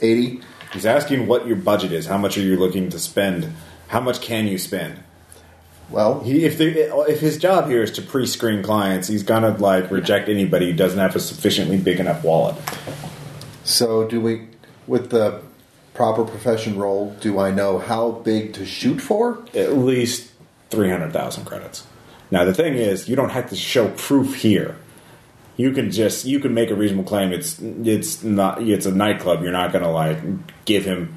80. He's asking what your budget is. How much are you looking to spend? How much can you spend? Well, He, if the, if his job here is to pre-screen clients, he's gonna like reject anybody who doesn't have a sufficiently big enough wallet. so do we, with the proper profession role, do I know how big to shoot for? At least three hundred thousand credits. Now the thing is, you don't have to show proof here. You can just you can make a reasonable claim. It's it's not it's a nightclub. You're not gonna like give him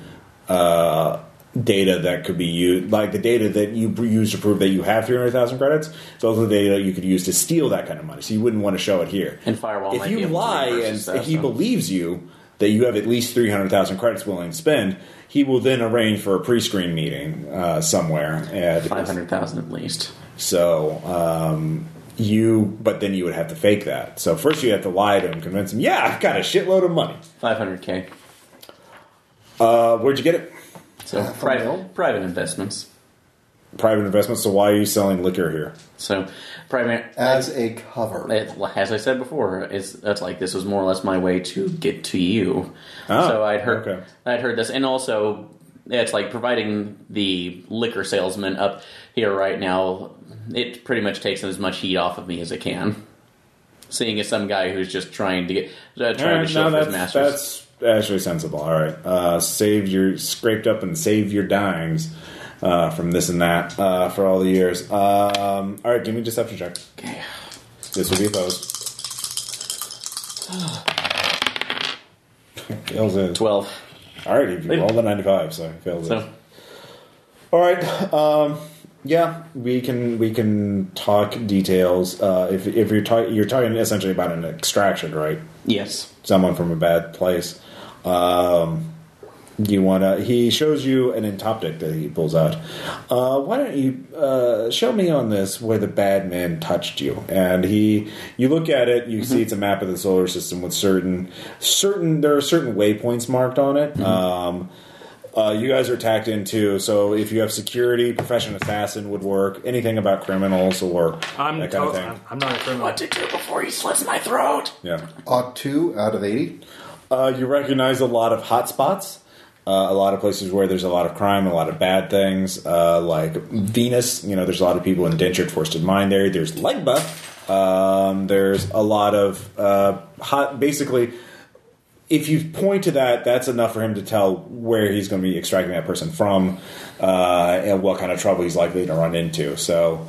uh, data that could be used like the data that you use to prove that you have three hundred thousand credits. It's also the data you could use to steal that kind of money. So you wouldn't want to show it here. And Firewall If might you able lie and he so. believes you that you have at least three hundred thousand credits willing to spend, he will then arrange for a pre-screen meeting uh, somewhere. At, five hundred thousand at least. so um, you, but then you would have to fake that. So first you have to lie to him, convince him, yeah, I've got a shitload of money. Five hundred k. Uh, where'd you get it? So Half a mil? private private investments. Private investments. So why are you selling liquor here? So private As a cover. It, as I said before, it's that's like this was more or less my way to get to you. Oh, so I'd heard okay. I'd heard this, and also it's like providing the liquor salesman up here right now. It pretty much takes as much heat off of me as it can. Seeing as some guy who's just trying to get uh, trying All right, to show no, for his that's, masters. that's actually sensible. All right, uh, save your scraped up and save your dimes uh, from this and that uh, for all the years. Um, all right, give me a deception check. Okay. This will be opposed. Fails it. Twelve. All right, you rolled a ninety-five, so fails it. So All right. Um, yeah, we can we can talk details. Uh, if if you're talking you're talking essentially about an extraction, right? yes, Someone from a bad place. Um, you want to? He shows you an entoptic that he pulls out. Uh, why don't you uh, show me on this where the bad man touched you? And he, you look at it, you see it's a map of the solar system with certain certain there are certain waypoints marked on it. Um, uh, you guys are tacked into, so if you have security, professional assassin would work. Anything about criminals or I'm, that to- kind of thing. I'm, I'm not a criminal. what to do before he slits my throat? Yeah. Ought 2 out of 80. Uh, you recognize a lot of hotspots, uh, a lot of places where there's a lot of crime, a lot of bad things, uh, like Venus. You know, there's a lot of people indentured, forced in mine there. There's Legba. Um, there's a lot of uh, hot. Basically, if you point to that, that's enough for him to tell where he's going to be extracting that person from, uh, and what kind of trouble he's likely to run into. So,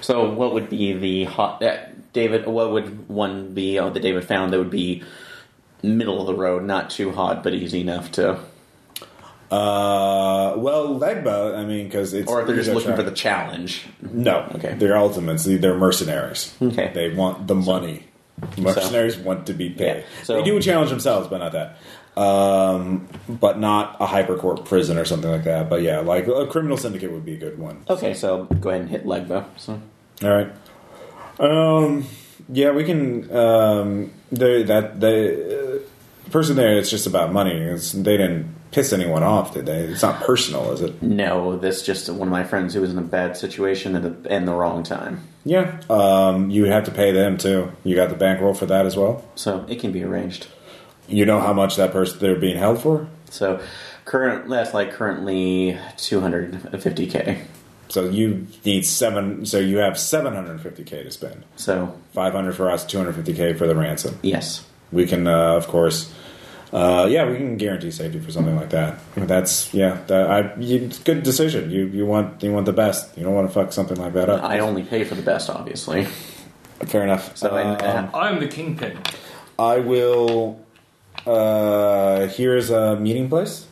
So what would be the hot? Uh, David, what would one be uh, that David found that would be middle of the road, not too hot, but easy enough to. Uh, well, Legba, I mean, because it's Or if they're just looking for the challenge. No, Okay. They're ultimates. They're mercenaries. Okay. They want the money. Mercenaries want to be paid. Yeah, so- they do challenge themselves, but not that. Um, but not a hypercorp prison or something like that. But yeah, like a criminal syndicate would be a good one. Okay, so go ahead and hit Legba. So. All right. Um. Yeah, we can. Um. The that the uh, person there. It's just about money. It's, they didn't piss anyone off, did they? It's not personal, is it? No, this just one of my friends who was in a bad situation at the, in the wrong time. Yeah. Um. You have to pay them too. You got the bankroll for that as well. So it can be arranged. You know how much that person they're being held for. So current that's like currently 250k. So you need seven. So you have seven hundred fifty k to spend. So Five hundred for us, two hundred fifty k for the ransom. yes, We can, uh, of course. Uh, yeah, we can guarantee safety for something like that. That's yeah. That, I you, it's a good decision. You you want you want the best. You don't want to fuck something like that up. I only pay for the best, obviously. Fair enough. So Um, uh, I'm the kingpin. I will. Uh, here's a meeting place.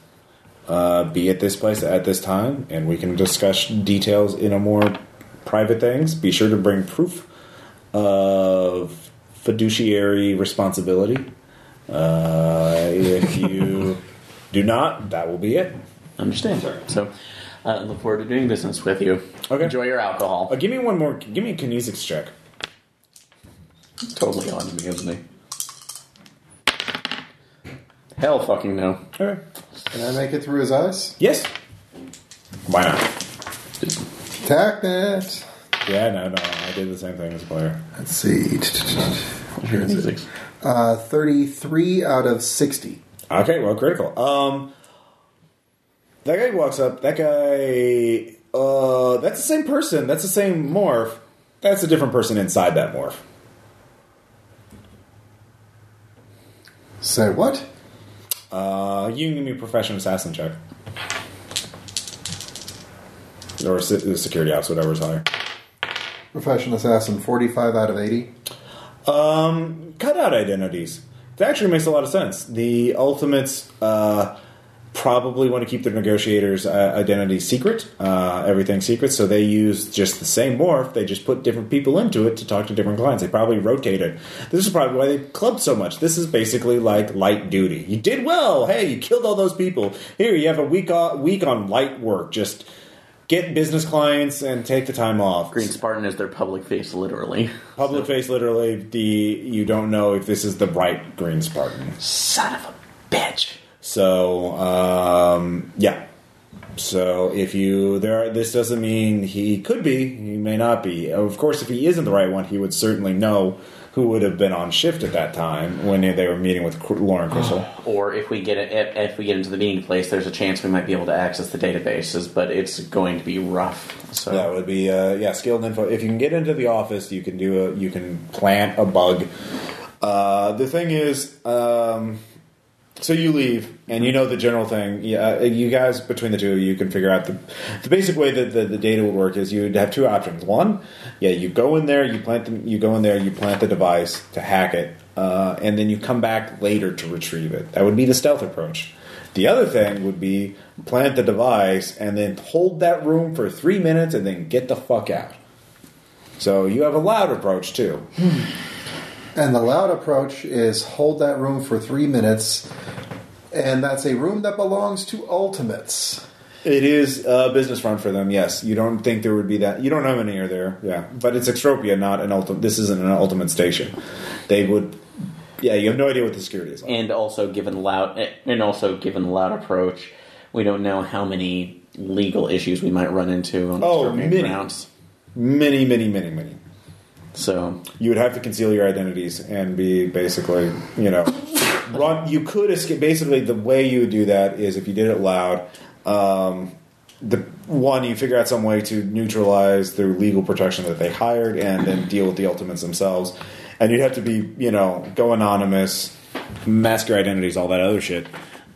Uh, be at this place at this time, and we can discuss details in a more private things. Be sure to bring proof of fiduciary responsibility. Uh, if you do not, that will be it. understand. So I look forward to doing business with you. Okay. Enjoy your alcohol. Uh, give me one more. Give me a kinesics check. Totally on to me, isn't he? Hell fucking no. Okay. Can I make it through his eyes? Yes. Why not? Attack that. Yeah, no, no. I did the same thing as a player. Let's see. Physics. Uh, 33 out of 60. Okay, well, critical. Um, that guy walks up. That guy. Uh, that's the same person. That's the same morph. That's a different person inside that morph. Say what? Uh, you can give me a professional assassin check. Or se- security ops, whatever's higher. Professional assassin, 45 out of 80. Um, identities. That actually makes a lot of sense. The Ultimates uh, probably want to keep their negotiators' uh, identity secret, uh, everything secret, so they use just the same morph. They just put different people into it to talk to different clients. They probably rotate it. This is probably why they clubbed so much. This is basically like light duty. You did well. Hey, you killed all those people. Here, you have a week on, week on light work. Just get business clients and take the time off. Green Spartan is their public face, literally. Public face, literally, the you don't know if this is the right Green Spartan. Son of a bitch. So, um, yeah. So if you there, are, this doesn't mean he could be. He may not be. Of course, if he isn't the right one, he would certainly know who would have been on shift at that time when they were meeting with Lauren Crystal. [sighs] Or if we get it, if, if we get into the meeting place, there's a chance we might be able to access the databases, but it's going to be rough. So That would be uh, yeah, skilled info. If you can get into the office, you can do a you can plant a bug. Uh, the thing is, um, so you leave, and you know the general thing. Yeah, you guys between the two, you can figure out the the basic way that the, the data would work is you'd have two options. One, yeah, you go in there, you plant them, you go in there, you plant the device to hack it, uh, and then you come back later to retrieve it. That would be the stealth approach. The other thing would be plant the device and then hold that room for three minutes and then get the fuck out. So you have a loud approach too. And the loud approach is hold that room for three minutes, and that's a room that belongs to Ultimates. It is a business run for them. Yes, you don't think there would be that. You don't know how many are there. Yeah, but it's Extropia, not an ultimate. This isn't an ultimate station. They would. Yeah, you have no idea what the security is. Like. and also given loud and also given loud approach, we don't know how many legal issues we might run into on Oh, Scorpion many. grounds. Many, many, many, many. So You would have to conceal your identities and be basically, you know, run. You could escape. Basically, the way you would do that is if you did it loud. Um, the one you figure out some way to neutralize their legal protection that they hired, and then deal with the ultimates themselves. And you'd have to be, you know, go anonymous, mask your identities, all that other shit.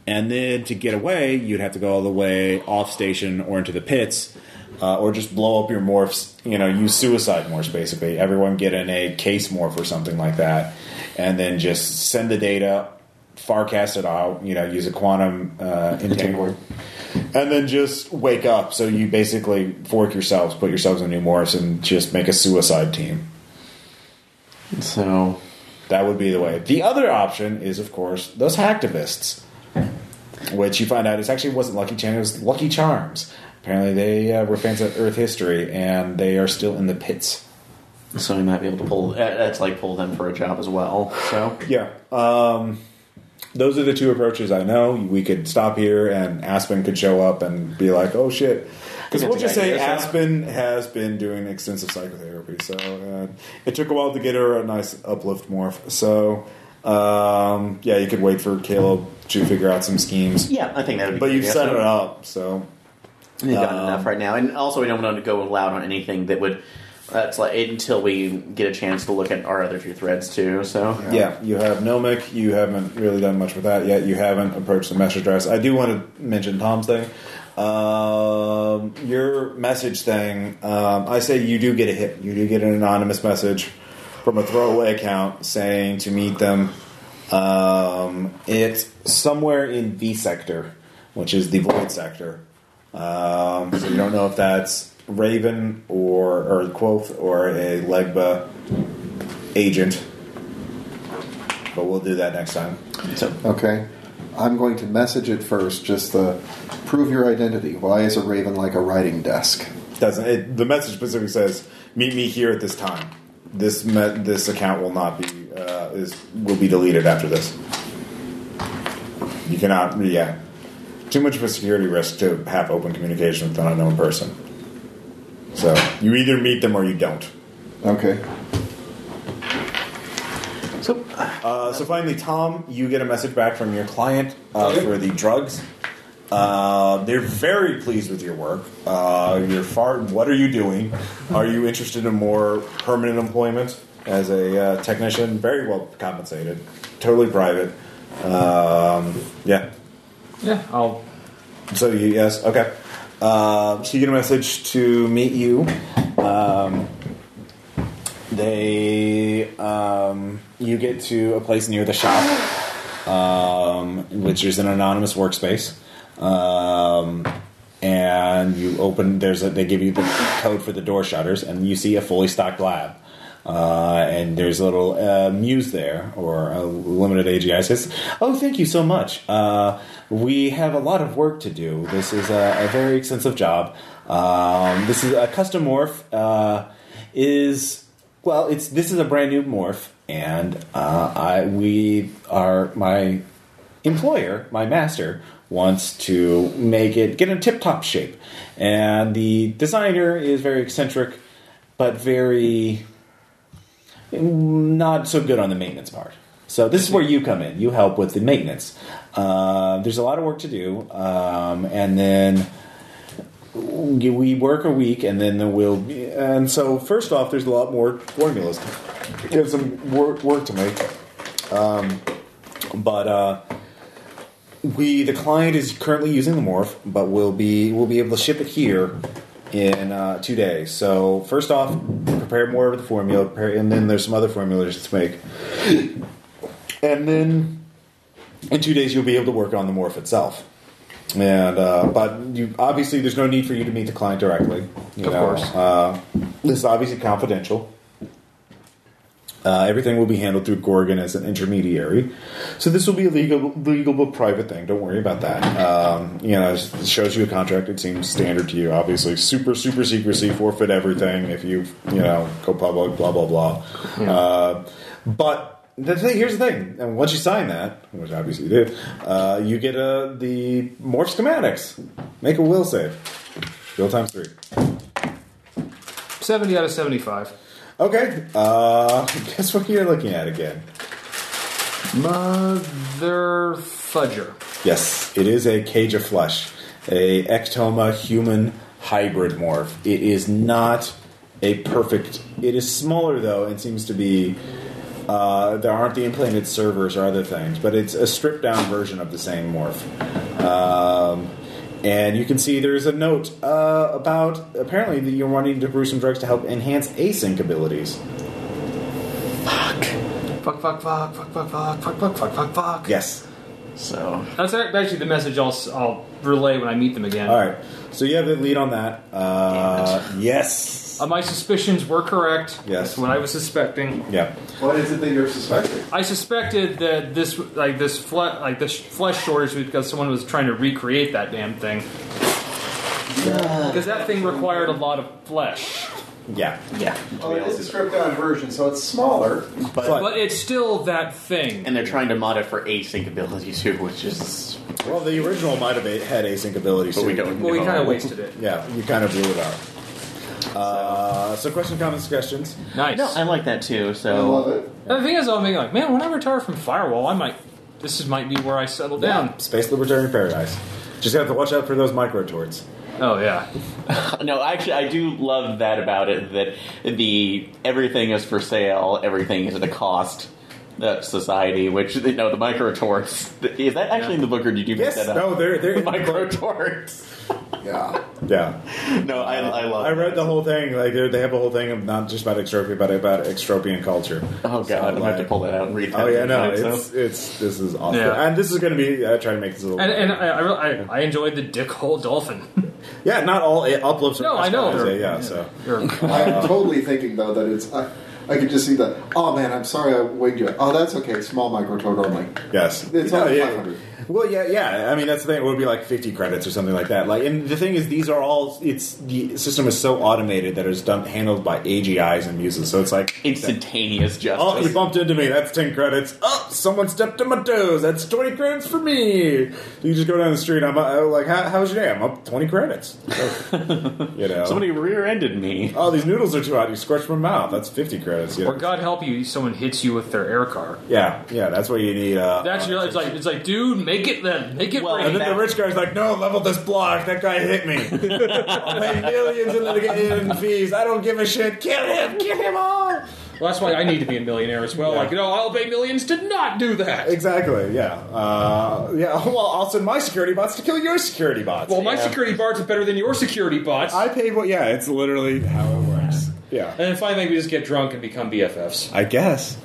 And then to get away, you'd have to go all the way off station or into the pits uh, or just blow up your morphs. You know, use suicide morphs basically. Everyone get in a case morph or something like that, and then just send the data, farcast it out. You know, use a quantum uh, entangler, and then just wake up. So you basically fork yourselves, put yourselves in new morphs, and just make a suicide team. So That would be the way. The other option is, of course, those hacktivists, which you find out it actually wasn't Lucky Charms, it was Lucky Charms. Apparently, they uh, were fans of Earth history, and they are still in the pits. so we might be able to pull. That's like pull them for a job as well. So Yeah. Um, those are the two approaches I know. We could stop here, and Aspen could show up and be like, "Oh shit." Because we'll just say Aspen has been doing extensive psychotherapy, so uh, it took a while to get her a nice uplift morph. So, um, yeah, you could wait for Caleb to figure out some schemes. yeah, I think that would be. But you've set it up, so We've got Um, enough right now, and also we don't want to go loud on anything that would. That's like until we get a chance to look at our other two threads too. So yeah, you have Nomic. You haven't really done much with that yet. You haven't approached the message address. I do want to mention Tom's thing. Um, your message thing. Um, I say you do get a hit. You do get an anonymous message from a throwaway account saying to meet them. Um, it's somewhere in V sector, which is the void sector. Um, so you don't know if that's Raven or or Quoth or a Legba agent. But we'll do that next time. so Okay. I'm going to message it first, just to prove your identity. Why is a raven like a writing desk? Doesn't it, the message specifically says meet me here at this time. This me, this account will not be uh, is will be deleted after this. You cannot yeah. Too much of a security risk to have open communication with an unknown person. So you either meet them or you don't. Okay. so Uh, so finally, Tom, you get a message back from your client uh, Okay. for the drugs. Uh, they're very pleased with your work. Uh, you're far. What are you doing? Are you interested in more permanent employment as a uh, technician? Very well compensated, totally private. Um, yeah. Yeah, I'll. So you yes okay. Uh, so you get a message to meet you. Um, they um, you get to a place near the shop, um, which is an anonymous workspace. Um, and you open there's a, they give you the code for the door shutters and you see a fully stocked lab uh, and there's a little uh, muse there or a limited agi says oh thank you so much. Uh, we have a lot of work to do. This is a, a very extensive job. Um, this is a custom morph uh, is well it's this is a brand new morph and uh, I we are my employer, my master, wants to make it get in tip top shape. And the designer is very eccentric, but very not so good on the maintenance part. So this is where you come in. You help with the maintenance. Uh, there's a lot of work to do, um, and then we work a week, and then there will be. And so first off, there's a lot more formulas. You have some work, work to make, um, but. Uh, we the client is currently using the morph, but we'll be we'll be able to ship it here in uh, two days. So first off, prepare more of the formula, prepare, and then there's some other formulas to make, and then in two days you'll be able to work on the morph itself. And uh, but you obviously there's no need for you to meet the client directly. You Of know. course. uh, this is obviously confidential. Uh, everything will be handled through Gorgon as an intermediary. So this will be a legal, legal but private thing. Don't worry about that. Um, you know, it shows you a contract. It seems standard to you. Obviously, super, super secrecy, forfeit everything if you, you know, go public. Blah blah blah. Uh, but the thing, here's the thing. And once you sign that, which obviously you did, uh, you get uh, the morph schematics. Make a will save. Will times three. 70 out of 75. Okay. Uh, guess what you're looking at again? Mother fudger. Yes, it is a cage of flesh, a Iktomi human hybrid morph. It is not a perfect. It is smaller though, and seems to be. Uh, there aren't the implanted servers or other things, but it's a stripped down version of the same morph. Um, and you can see there's a note uh, about apparently that you're wanting to brew some drugs to help enhance async abilities. Fuck, fuck, fuck, fuck, fuck, fuck, fuck, fuck, fuck, fuck, fuck. Yes. So That's actually the message I'll, I'll relay when I meet them again. All right. So you have the lead on that. Uh, yes. Uh, my suspicions were correct. Yes. That's what I was suspecting. Yeah. What is it that you're suspecting? I suspected that this, like this, fle- like this flesh shortage was because someone was trying to recreate that damn thing. Because that thing required a lot of flesh, Yeah. yeah, Oh, it is a stripped down version, so it's smaller. But, but it's still that thing. and they're trying to mod it for async ability too, which is well, the original might have had async abilities but too. we don't. Well, we kind of wasted it. Yeah, you kind of blew it out. Uh, so, question, comments, suggestions. Nice. No, I like that too. So, I So love it. the thing is, I'm being like, man, when I retire from Firewall, I might. This is, might be where I settle down. Space Libertarian Paradise. Just have to watch out for those microtorts. Oh yeah. [laughs] no, actually, I do love that about it. That the everything is for sale, everything is at a cost. That society, which you know, the microtorts. Is that actually in the book, or did you Yes, make that up? no, they're they're the microtorts. Yeah. Yeah, No, I, I love. I read the whole thing. Like they they have a whole thing of not just about extropia, but about extropian culture. Oh god, So, I'm gonna have to pull that out and read that. Oh yeah, no, sometime, it's so. it's this is awesome, Yeah. and this is going to be. I try to make this a little. And, and I, I, I, I enjoyed the dickhole dolphin. yeah, not all it uplifts. No, I know. masculine, Yeah, so Or- I'm totally thinking though that it's. I, I could just see the. Oh man, I'm sorry I winged you. Oh, that's okay. Small microtort only. yes, It's only yeah. 500. Well, yeah, yeah. I mean, that's the thing. It would be like fifty credits or something like that. Like, and the thing is, these are all. It's the system is so automated that it's done handled by AGIs and muses. So it's like instantaneous justice. Oh, you bumped into me. That's 10 credits. Oh, someone stepped on my toes. That's 20 credits for me. You just go down the street. I'm uh, like, How, how's your day? I'm up 20 credits. [laughs] you know. Somebody rear-ended me. oh, these noodles are too hot. You squished my mouth. That's 50 credits. You know? or God help you, someone hits you with their air car. Yeah, yeah, that's what you need. Uh, That's your. It's like it's like, dude, make it then, make it Well, rain. and then the rich guy's like, no, level this block. That guy hit me. [laughs] I'll pay millions in, litig- in fees. I don't give a shit. Kill him. Kill him all. Well, that's why I need to be a millionaire as well. Yeah. Like, you know, I'll pay millions to not do that. Exactly, yeah. Uh, yeah, [laughs] well, I'll send my security bots to kill your security bots. Well, my security bots are better than your security bots. I paid what? Yeah, it's literally how it works. Yeah, and then finally, we just get drunk and become BFFs. I guess.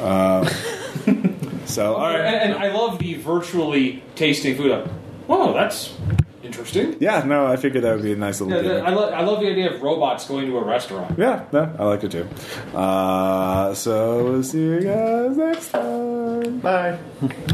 um, [laughs] so, all right. And, and I love the virtually tasting food. Of, oh, that's interesting. Yeah, no, I figured that would be a nice little. Yeah, the- gimmick. I, lo- I love the idea of robots going to a restaurant. yeah, no, I like it too. Uh, so we'll see you guys next time. Bye.